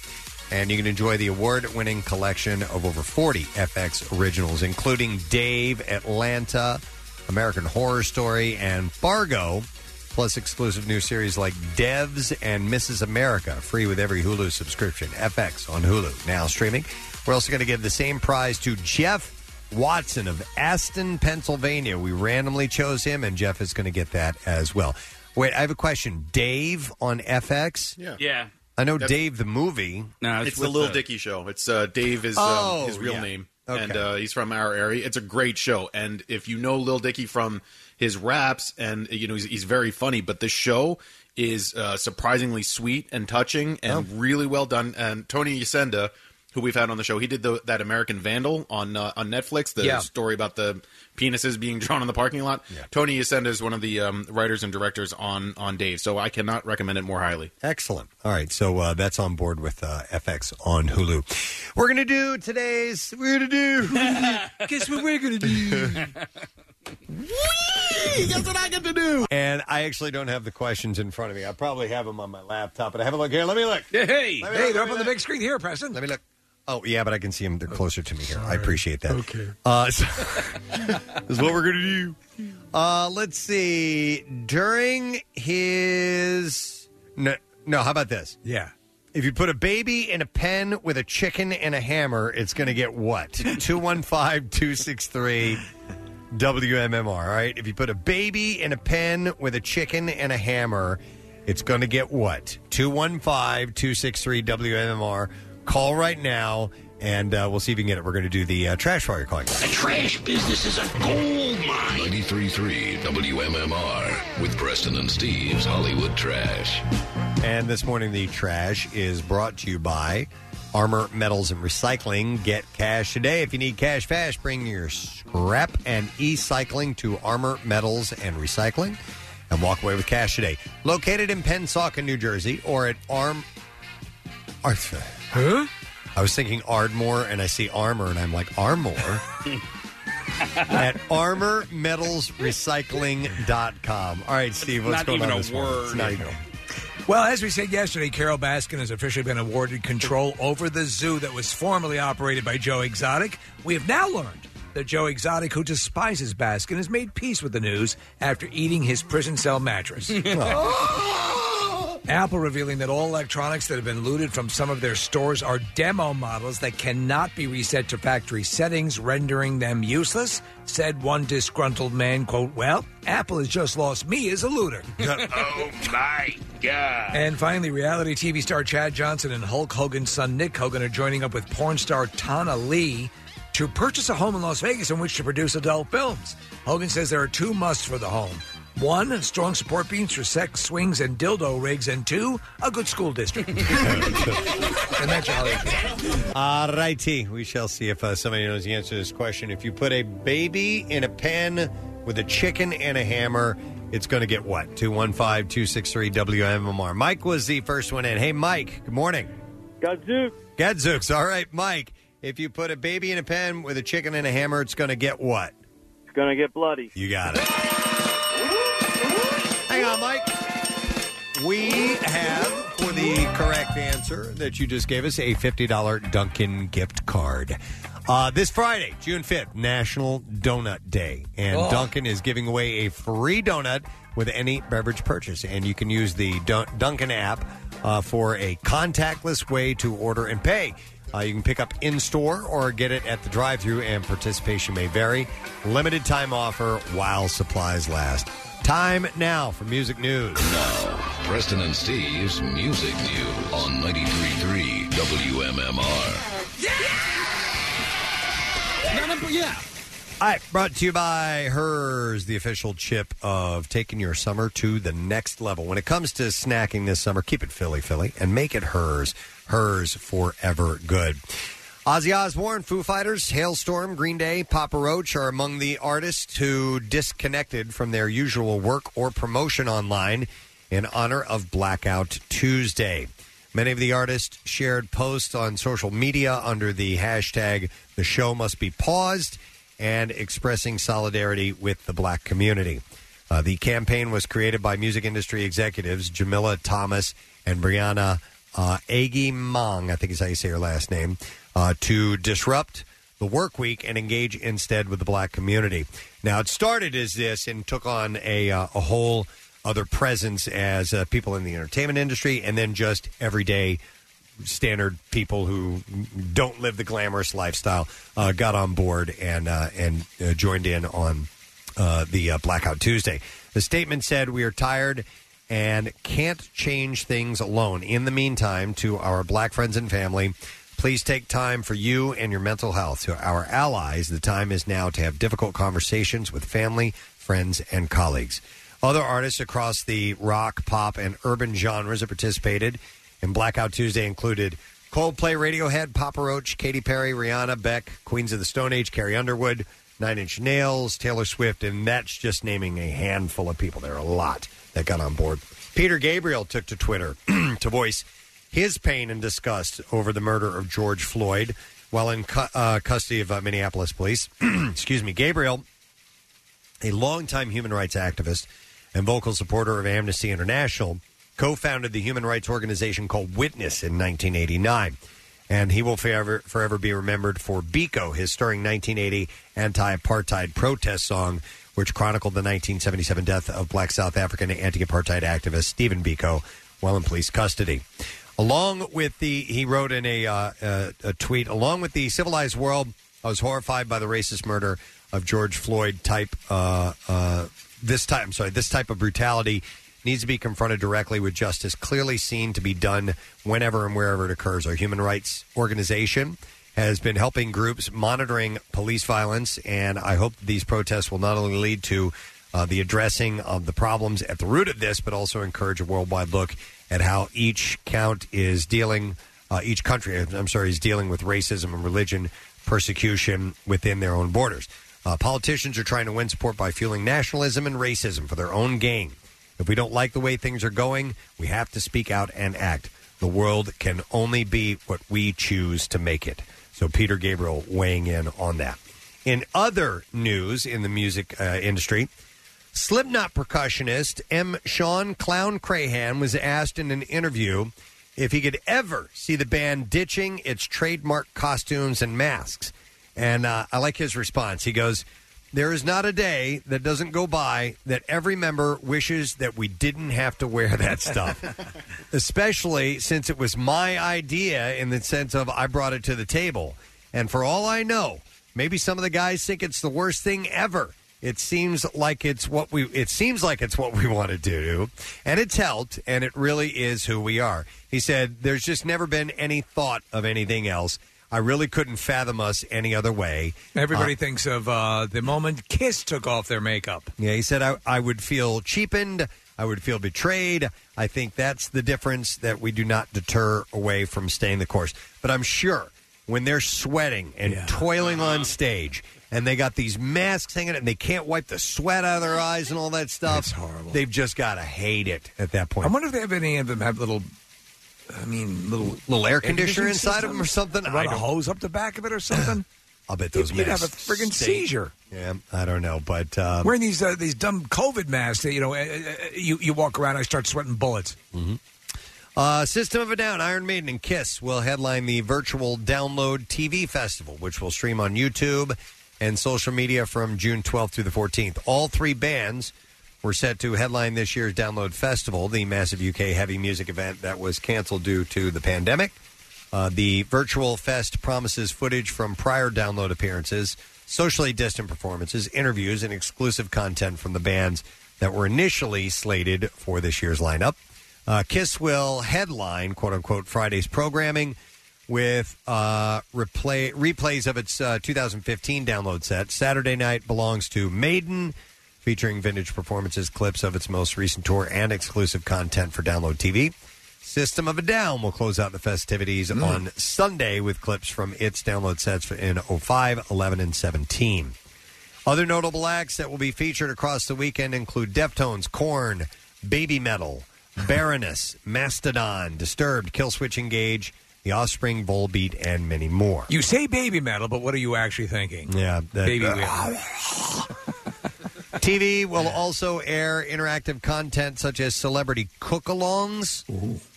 And you can enjoy the award winning collection of over 40 FX originals, including Dave, Atlanta, American Horror Story, and Fargo, plus exclusive new series like Devs and Mrs. America, free with every Hulu subscription. FX on Hulu, now streaming. We're also going to give the same prize to Jeff Watson of Aston, Pennsylvania. We randomly chose him, and Jeff is going to get that as well. Wait, I have a question. Dave on FX? Yeah. Yeah. I know That's- Dave the movie. No, It's, the Lil Dicky show. It's uh, Dave is um, Oh, his real yeah. name, Okay. and uh, he's from our area. It's a great show, and if you know Lil Dicky from his raps, and you know he's, he's very funny, but the show is uh, surprisingly sweet and touching and Oh. really well done. And Tony Yacenda, who we've had on the show, he did the, that American Vandal on uh, on Netflix, the Yeah. story about the penises being drawn in the parking lot. Tony Yacenda is one of the um, writers and directors on on Dave, so I cannot recommend it more highly. Excellent. All right, so uh, that's on board with uh, FX on Hulu. We're going to do today's. We're going to do. Guess what we're going to do? That's what I get to do. And I actually don't have the questions in front of me. I probably have them on my laptop, but I have a look here. Let me look. Hey, Let me hey, they're up me on the big screen here, Preston. Let me look. Oh yeah, but I can see them. They're closer to me here. I appreciate that. Okay. Uh, so, this is what we're gonna do. Uh, let's see. During his no, no. How about this? Yeah. If you put a baby in a pen with a chicken and a hammer, it's going to get what? 215 263 WMMR. All right. If you put a baby in a pen with a chicken and a hammer, it's going to get what? 215 263 WMMR. Call right now and uh, we'll see if you can get it. We're going to do the uh, trash while you're calling. The trash business is a gold mine. 93.3 WMMR with Preston and Steve's Hollywood Trash. And this morning, the trash is brought to you by Armor Metals and Recycling. Get cash today. If you need cash fast, bring your scrap and e-cycling to Armor Metals and Recycling and walk away with cash today. Located in Pennsauken, New Jersey, or at Arm. Arthur. Huh? I was thinking Ardmore, and I see Armor, and I'm like, Armor? at armormetalsrecycling.com. All right, Steve, what's Not going even on a this morning? word. It's not even a- Well, as we said yesterday, Carole Baskin has officially been awarded control over the zoo that was formerly operated by Joe Exotic. We have now learned that Joe Exotic, who despises Baskin, has made peace with the news after eating his prison cell mattress. Apple revealing that all electronics that have been looted from some of their stores are demo models that cannot be reset to factory settings, rendering them useless. Said one disgruntled man, quote, Well, Apple has just lost me as a looter. oh my God. And finally, reality TV star Chad Johnson and Hulk Hogan's son Nick Hogan are joining up with porn star Tana Lea to purchase a home in Las Vegas in which to produce adult films. Hogan says there are two musts for the home. One, strong support beams for sex swings and dildo rigs, and two, a good school district. and that's all. All righty. We shall see if uh, somebody knows the answer to this question. If you put a baby in a pen with a chicken and a hammer, it's going to get what? 215 263 WMMR. Mike was the first one in. Hey, Mike, good morning. Gadzooks. Gadzooks. All right, Mike. If you put a baby in a pen with a chicken and a hammer, it's going to get what? It's gonna get bloody. You got it. Hang on, Mike. We have, for the correct answer that you just gave us, a $50 Dunkin' gift card. Uh, this Friday, June 5th, National Donut Day. And Oh. Dunkin' is giving away a free donut with any beverage purchase. And you can use the Dun- Dunkin' app uh, for a contactless way to order and pay. Uh, you can pick up in store or get it at the drive through, and participation may vary. Limited time offer while supplies last. Time now for music news. Now, Preston and Steve's Music News on 93.3 WMMR. yeah. All right, brought to you by Herr's, the official chip of taking your summer to the next level. When it comes to snacking this summer, keep it Philly, Philly, and make it Herr's. Herr's forever good. Ozzy Osbourne, Foo Fighters, Halestorm, Green Day, Papa Roach are among the artists who disconnected from their usual work or promotion online in honor of Blackout Tuesday. Many of the artists shared posts on social media under the hashtag The Show Must Be Paused and expressing solidarity with the black community. Uh, the campaign was created by music industry executives Jamila Thomas and Brianna uh, Agyemang, I think is how you say her last name, uh, to disrupt the work week and engage instead with the black community. Now, it started as this and took on a, uh, a whole other presence as uh, people in the entertainment industry and then just everyday standard people who don't live the glamorous lifestyle uh, got on board and uh, and uh, joined in on uh, the uh, Blackout Tuesday. The statement said, "We are tired." And can't change things alone. In the meantime, to our black friends and family, please take time for you and your mental health. To our allies, the time is now to have difficult conversations with family, friends, and colleagues. Other artists across the rock, pop, and urban genres that participated in Blackout Tuesday included Coldplay, Radiohead, Papa Roach, Katy Perry, Rihanna, Beck, Queens of the Stone Age, Carrie Underwood, Nine Inch Nails, Taylor Swift, and that's just naming a handful of people. There are a lot that got on board. Peter Gabriel took to Twitter to voice his pain and disgust over the murder of George Floyd while in cu- uh, custody of uh, Minneapolis police. Excuse me. Gabriel, a longtime human rights activist and vocal supporter of Amnesty International, co founded the human rights organization called Witness in 1989. And he will forever, forever be remembered for Biko, his stirring 1980 anti apartheid protest song, which chronicled the 1977 death of black South African anti apartheid activist Stephen Biko while in police custody. Along with the, he wrote in a, uh, uh, a tweet, along with the civilized world, I was horrified by the racist murder of George Floyd type, uh, uh, this type, sorry, this type of brutality needs to be confronted directly with justice clearly seen to be done whenever and wherever it occurs. Our human rights organization has been helping groups monitoring police violence, and I hope these protests will not only lead to uh, the addressing of the problems at the root of this, but also encourage a worldwide look at how each count is dealing uh, each country. I'm sorry, is dealing with racism and religion persecution within their own borders. Uh, politicians are trying to win support by fueling nationalism and racism for their own gain. If we don't like the way things are going, we have to speak out and act. The world can only be what we choose to make it. So Peter Gabriel weighing in on that. In other news in the music uh, industry, Slipknot percussionist M. Shawn Clown Crahan was asked in an interview if he could ever see the band ditching its trademark costumes and masks. And uh, I like his response. He goes, There is not a day that doesn't go by that every member wishes that we didn't have to wear that stuff. Especially since it was my idea in the sense of I brought it to the table. And for all I know, maybe some of the guys think it's the worst thing ever. It seems like it's what we it seems like it's what we want to do. And it's helped and it really is who we are. He said there's just never been any thought of anything else. I really couldn't fathom us any other way. Everybody Uh, thinks of uh, the moment Kiss took off their makeup. yeah, he said I, I would feel cheapened. I would feel betrayed. I think that's the difference that we do not deter away from staying the course. But I'm sure when they're sweating and toiling on stage and they got these masks hanging and they can't wipe the sweat out of their eyes and all that stuff, That's horrible. they've just got to hate it at that point. I wonder if they have any of them have little, I mean, little little air conditioner inside of them or something. Run I a don't- hose up the back of it or something. I'll bet those You'd have a masks friggin' stink. seizure. Yeah, I don't know, but um, Wearing these uh, these dumb COVID masks, that, you know, uh, uh, you you walk around, I start sweating bullets. Uh, System of a Down, Iron Maiden, and Kiss will headline the virtual Download TV Festival, which will stream on YouTube and social media from June 12th through the 14th. All three bands were set to headline this year's Download Festival, the massive UK heavy music event that was canceled due to the pandemic. Uh, the virtual fest promises footage from prior download appearances, socially distant performances, interviews, and exclusive content from the bands that were initially slated for this year's lineup. Uh, Kiss will headline, quote unquote, Friday's programming with uh, replay, replays of its uh, 2015 download set. Saturday night belongs to Maiden, featuring vintage performances, clips of its most recent tour, and exclusive content for Download TV. System of a Down will close out the festivities on Sunday with clips from its download sets in 05, 11, and 17. Other notable acts that will be featured across the weekend include Deftones, Korn, Babymetal, Baroness, Mastodon, Disturbed, Killswitch Engage, The Offspring, Volbeat, and many more. You say baby metal, but what are you actually thinking? Yeah, that- baby. uh, metal. TV will also air interactive content such as celebrity cook-alongs,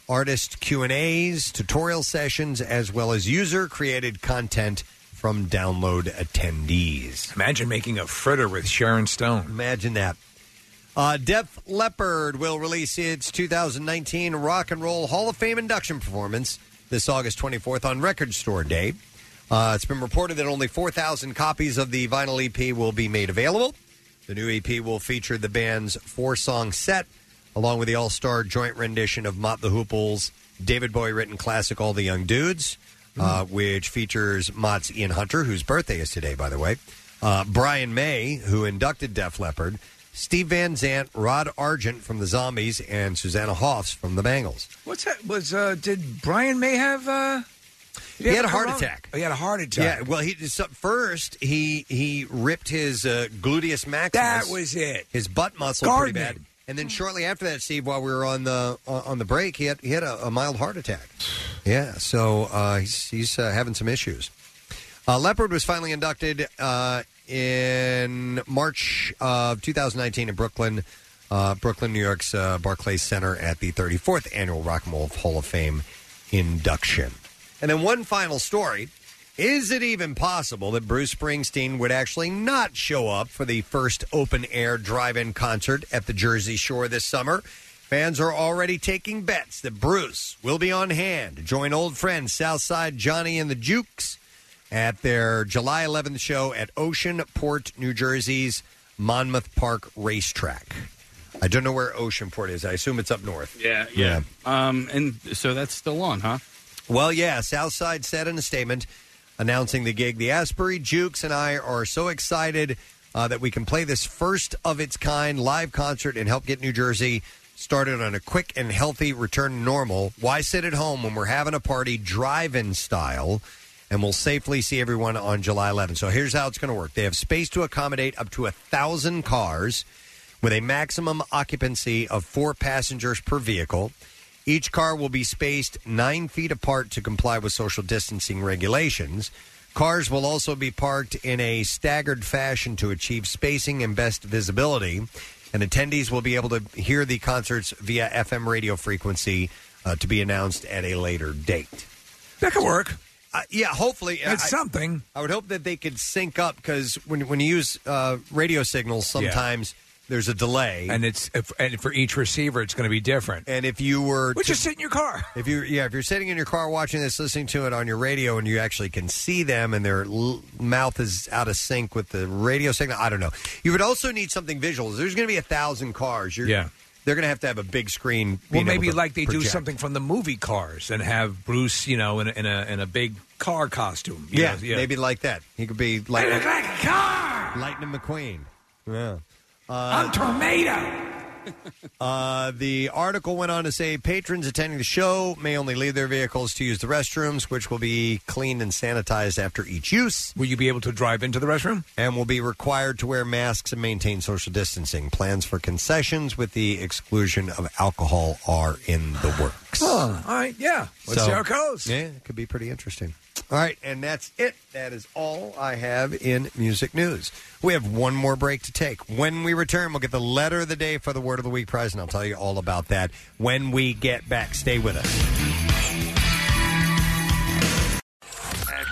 artist Q&As, tutorial sessions, as well as user-created content from download attendees. Imagine making a fritter with Sharon Stone. Imagine that. Uh, Def Leppard will release its 2019 Rock and Roll Hall of Fame induction performance this August 24th on Record Store Day. Uh, it's been reported that only 4,000 copies of the vinyl EP will be made available. The new EP will feature the band's four song set, along with the all star joint rendition of Mott the Hooples' David Bowie written classic All the Young Dudes, uh, which features Mott's Ian Hunter, whose birthday is today, by the way, uh, Brian May, who inducted Def Leppard, Steve Van Zandt, Rod Argent from the Zombies, and Susanna Hoffs from the Bangles. What's that? Was uh, did Brian May have? Uh, He had a heart corona? attack. Oh, he had a heart attack. Yeah, well, he so first he he ripped his uh, gluteus maximus. That was it. His butt muscle Gardening. pretty bad. And then shortly after that, Steve, while we were on the on on the break, he had he had a, a mild heart attack. Yeah, so uh, he's he's uh, having some issues. Uh, Leppard was finally inducted uh, in March of 2019 in Brooklyn, uh, Brooklyn, New York's uh, Barclays Center at the 34th annual Rock and Roll Hall of Fame induction. And then one final story. Is it even possible that Bruce Springsteen would actually not show up for the first open air drive in concert at the Jersey Shore this summer? Fans are already taking bets that Bruce will be on hand to join old friends Southside Johnny and the Jukes at their July 11th show at Oceanport, New Jersey's Monmouth Park Racetrack. I don't know where Oceanport is. I assume it's up north. Yeah, yeah. Um, and so that's still on, huh? Well, yeah, Southside said in a statement announcing the gig, the Asbury Jukes and I are so excited uh, that we can play this first of its kind live concert and help get New Jersey started on a quick and healthy return to normal. Why sit at home when we're having a party drive-in style? And we'll safely see everyone on July 11th. So here's how it's going to work. They have space to accommodate up to a thousand cars with a maximum occupancy of four passengers per vehicle. Each car will be spaced nine feet apart to comply with social distancing regulations. Cars will also be parked in a staggered fashion to achieve spacing and best visibility. And attendees will be able to hear the concerts via FM radio frequency uh, to be announced at a later date. That could work. Uh, yeah, hopefully It's I- something. I would hope that they could sync up because when when you use uh, radio signals, sometimes there's a delay, and it's if, and for each receiver, it's going to be different. And if you were, you sit in your car? If you yeah, if you're sitting in your car watching this, listening to it on your radio, and you actually can see them, and their l- mouth is out of sync with the radio signal, I don't know. You would also need something visual. There's going to be a thousand cars. You're, Yeah. They're going to have to have a big screen. Well, being able maybe to like they do project. something from the movie Cars and have Bruce, you know, in a in a, in a big car costume. you Yeah, know, maybe like that. He could be like like a car. Lightning McQueen. Yeah. Uh, I'm Tornado. Uh, the article went on to say patrons attending the show may only leave their vehicles to use the restrooms, which will be cleaned and sanitized after each use. Will you be able to drive into the restroom? And will be required to wear masks and maintain social distancing. Plans for concessions with the exclusion of alcohol are in the works. All right, yeah. Let's So- see how it goes. Yeah, it could be pretty interesting. All right, and that's it. That is all I have in music news. We have one more break to take. When we return, we'll get the letter of the day for the Word of the Week prize, and I'll tell you all about that when we get back. Stay with us.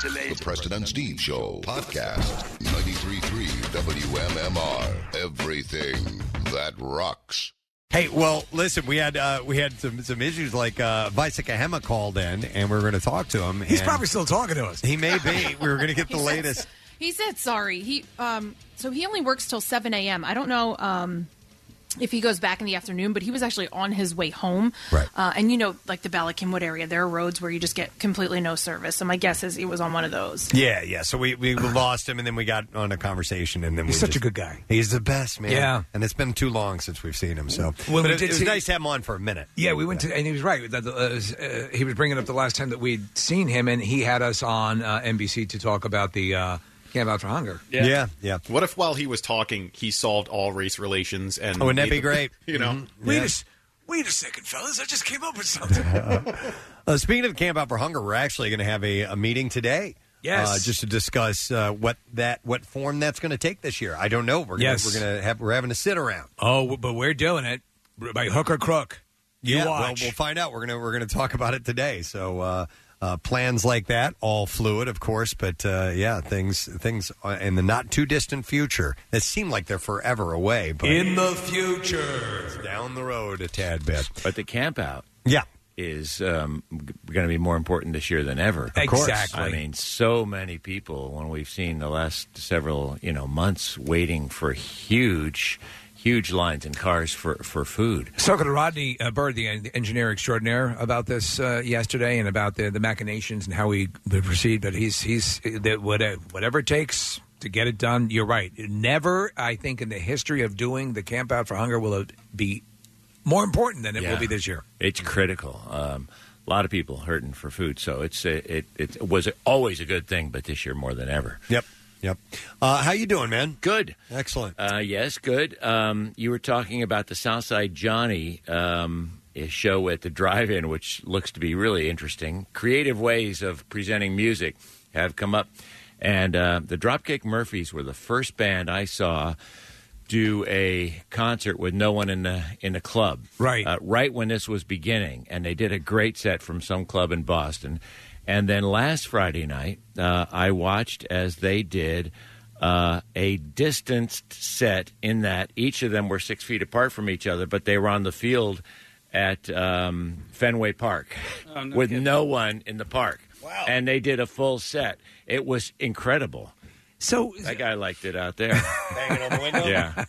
The Preston and Steve Show podcast. 93.3 WMMR. Everything that rocks. Hey, well, listen, we had uh, we had some some issues like uh, Vai Sikahema called in, and we were going to talk to him. He's and probably still talking to us. He may be. We were going to get the He said- latest. He said sorry. He um so he only works till seven a.m. I don't know um if he goes back in the afternoon, but he was actually on his way home. Right. Uh, and you know, like the Ballackinwood area, there are roads where you just get completely no service. So my guess is he was on one of those. Yeah, yeah. So we, we lost him, and then we got on a conversation, and then He's we such a good guy. He's the best man. Yeah. and it's been too long since we've seen him. So, Well, but we it, did it was see- nice to have him on for a minute. Yeah, we went to, and he was right. That, uh, uh, he was bringing up the last time that we'd seen him, and he had us on uh, NBC to talk about the uh, Camp Out for Hunger. Yeah. yeah, What if while he was talking, he solved all race relations? And Oh, wouldn't that made be the- great? You know, Mhm. Wait, Yeah. a, s- wait a second, fellas! I just came up with something. Uh, speaking of Camp Out for Hunger, we're actually going to have a, a meeting today. Yes. uh, just to discuss uh, what that what form that's going to take this year. I don't know. We're gonna, Yes. we're going to have we're having to sit around. oh, but we're doing it by hook or crook. You yeah, well, watch. we'll find out. We're gonna we're gonna talk about it today. So uh, uh, plans like that, all fluid, of course, but uh, yeah, things things uh, in the not too distant future that seem like they're forever away, but In the future, down the road a tad bit. But the camp out, yeah, is um, going to be more important this year than ever. Of course. Exactly. I mean, so many people when we've seen the last several you know months waiting for huge, huge lines in cars for for food. Spoke to Rodney uh, Bird, the en- engineer extraordinaire, about this uh, yesterday and about the, the machinations and how we proceed. But he's he's that whatever, whatever it takes to get it done. You're right. Never, I think, in the history of doing the Camp Out for Hunger will it be more important than it Yeah. will be this year. It's critical. Um, a lot of people hurting for food, so it's a, it it was always a good thing, but this year more than ever. Yep, yep. Uh, how you doing, man? Good. Excellent. Uh, yes, good. Um, you were talking about the Southside Johnny um, show at the drive-in, which looks to be really interesting. Creative ways of presenting music have come up, and uh, the Dropkick Murphys were the first band I saw do a concert with no one in the in the club. Right. Uh, right when this was beginning, and they did a great set from some club in Boston. And then last Friday night, uh, I watched as they did uh, a distanced set in that each of them were six feet apart from each other, but they were on the field at um, Fenway Park Oh, no with kidding. no one in the park. Wow. And they did a full set. It was incredible. So that guy liked it out there. Banging on the window. yeah.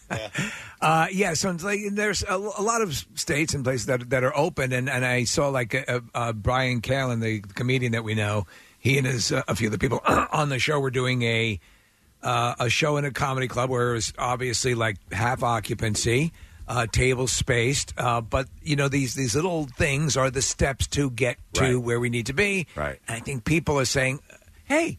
Uh, yeah, so it's like there's a, a lot of states and places that that are open, and, and I saw like uh uh Brian Callen, the comedian that we know, he and his uh, a few of the people on the show were doing a uh, a show in a comedy club where it was obviously like half occupancy. uh, tables spaced. Uh, but you know these these little things are the steps to get to Right. where we need to be. Right. And I think people are saying, "Hey,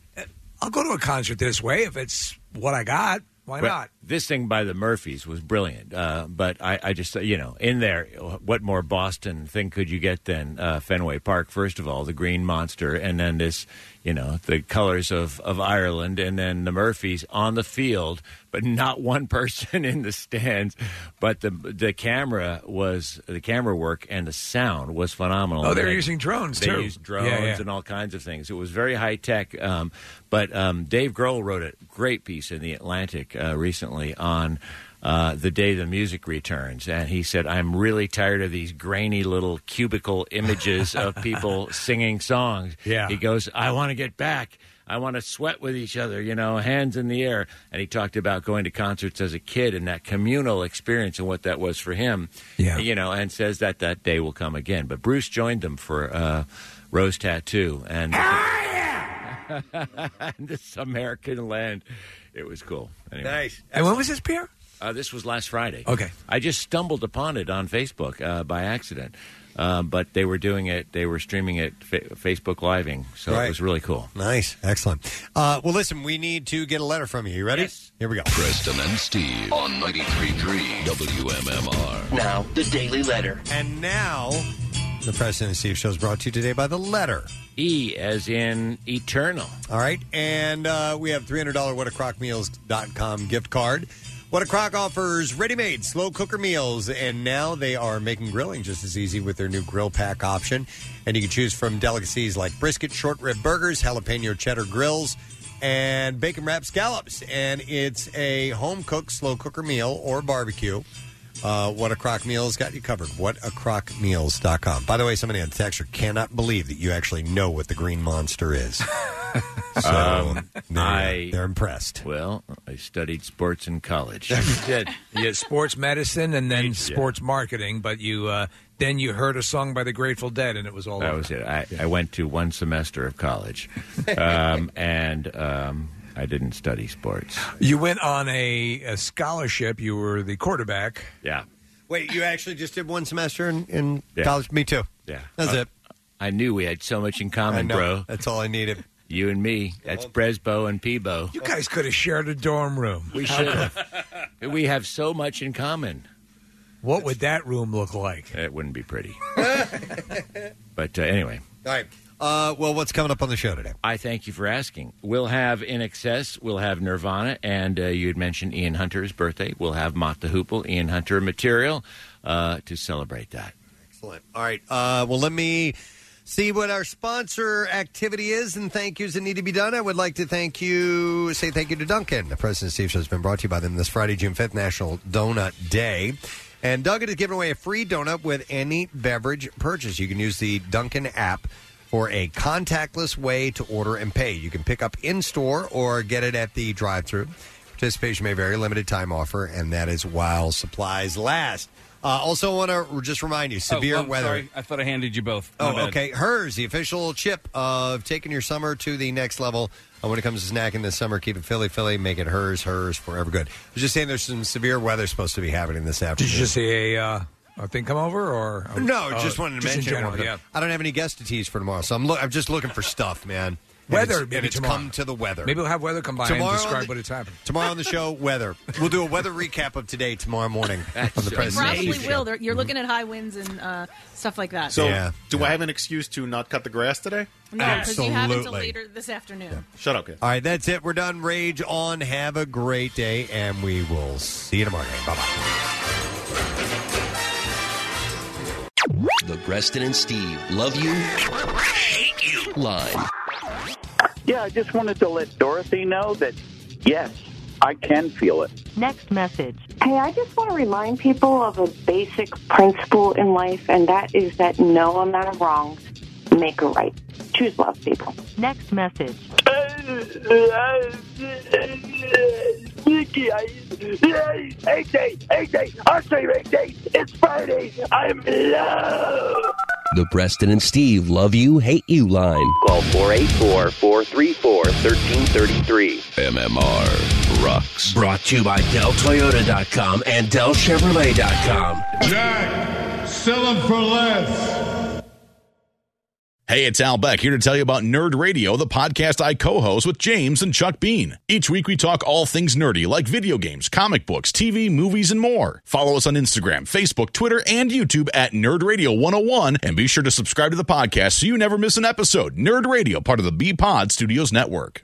I'll go to a concert this way if it's what I got. Why But not?" This thing by the Murphys was brilliant. Uh, but I, I just, you know, in there, what more Boston thing could you get than uh, Fenway Park? First of all, the Green Monster, and then this, you know, the colors of, of Ireland, and then the Murphys on the field, but not one person in the stands. But the the camera was the camera work and the sound was phenomenal. Oh, they're They- using drones, They too. They used drones Yeah, yeah. and all kinds of things. It was very high tech. Um, but um, Dave Grohl wrote a great piece in the Atlantic uh, recently on uh, the day the music returns, and he said, "I'm really tired of these grainy little cubicle images of people singing songs." Yeah. he goes, "I want to get back." I want to sweat with each other, you know, hands in the air. And he talked about going to concerts as a kid and that communal experience and what that was for him. Yeah. You know, and says that that day will come again. But Bruce joined them for uh, Rose Tattoo. And this American land. It was cool. Anyway. Nice. And when was this, Pierre? Uh, this was last Friday. Okay. I just stumbled upon it on Facebook uh, by accident. Uh, but they were doing it, they were streaming it fa- Facebook Living. So Right. it was really cool. Nice. Excellent. Uh, well, listen, we need to get a letter from you. You ready? Here we go. Preston and Steve on 93.3 WMMR. Now, the Daily Letter. And now, the Preston and Steve show is brought to you today by the letter. E as in eternal. All right. And uh, we have $300 whatacrockmeals.com gift card. What a Crock offers ready made slow cooker meals, and now they are making grilling just as easy with their new grill pack option. And you can choose from delicacies like brisket, short rib burgers, jalapeno cheddar grills, and bacon wrapped scallops. And it's a home cooked slow cooker meal or barbecue. Uh, what a Crock Meals got you covered. Whatacrockmeals.com. By the way, somebody on the texter cannot believe that you actually know what the green monster is. so Um, they're, I- they're impressed. Well, I studied sports in college. You did. You had sports medicine and then sports marketing, but you uh, then you heard a song by the Grateful Dead, and it was all That over. was it. I, I went to one semester of college, um, and um, I didn't study sports. You went on a, a scholarship. You were the quarterback. Yeah. Wait, you actually just did one semester in, in Yeah. college? Me too. Yeah, That's Uh, it. I knew we had so much in common, know. bro. That's all I needed. You and me. That's Bresbo and Peebo. You guys could have shared a dorm room. We should have. we have so much in common. What would that room look like? It wouldn't be pretty. but uh, anyway. All right. Uh, well, what's coming up on the show today? I thank you for asking. We'll have INXS, we'll have Nirvana, and uh, you had mentioned Ian Hunter's birthday. We'll have Mott the Hoople, Ian Hunter material uh, to celebrate that. Excellent. All right. Uh, well, let me see what our sponsor activity is and thank yous that need to be done. I would like to thank you, say thank you to Dunkin'. The Preston Steve Show has been brought to you by them this Friday, June 5th, National Donut Day. And Dunkin' is giving away a free donut with any beverage purchase. You can use the Dunkin' app for a contactless way to order and pay. You can pick up in store or get it at the drive through. Participation may vary, limited time offer, and that is while supplies last. Uh, also, want to just remind you severe Oh, I'm weather. Sorry. I thought I handed you both. My Oh, bad. okay. Herr's, the official chip of taking your summer to the next level. Uh, when it comes to snacking this summer, keep it Philly, Philly. Make it Herr's, Herr's, forever good. I was just saying there's some severe weather supposed to be happening this afternoon. Did you just see a, uh, a thing come over, or No, Oh, just wanted to just in mention general, one yeah. I don't have any guests to tease for tomorrow, so I'm, look, I'm just looking for stuff, man. And Weather, it's, maybe and it's tomorrow. come to the weather. Maybe we'll have weather come by Tomorrow and on describe the- what it's happened. Tomorrow on the show, weather. We'll do a weather recap of today tomorrow morning on the They President probably will. They're, you're looking at high winds and uh, stuff like that. So, do I have an excuse to not cut the grass today? no, because you have until Absolutely. later this afternoon. Shut up, kid. All right, that's it. We're done. Rage on. Have a great day, and we will see you tomorrow. Bye bye. The Preston and Steve love you, hate you line. Yeah, I just wanted to let Dorothy know that, yes, I can feel it. Next message. Hey, I just want to remind people of a basic principle in life, and that is that no amount of wrongs make a right. Choose love, people. Next message. Hey, day, hey, day, I'll say hey, day. It's Friday. I'm in love. The Preston and Steve Love You, Hate You line. Call 484 434 1333. MMR rocks. Brought to you by DellToyota.com and DellChevrolet.com. Jack, sell them for less. Hey, it's Al Beck here to tell you about Nerd Radio, the podcast I co host with James and Chuck Bean. Each week we talk all things nerdy like video games, comic books, TV, movies, and more. Follow us on Instagram, Facebook, Twitter, and YouTube at Nerd Radio 101 and be sure to subscribe to the podcast so you never miss an episode. Nerd Radio, part of the B Pod Studios Network.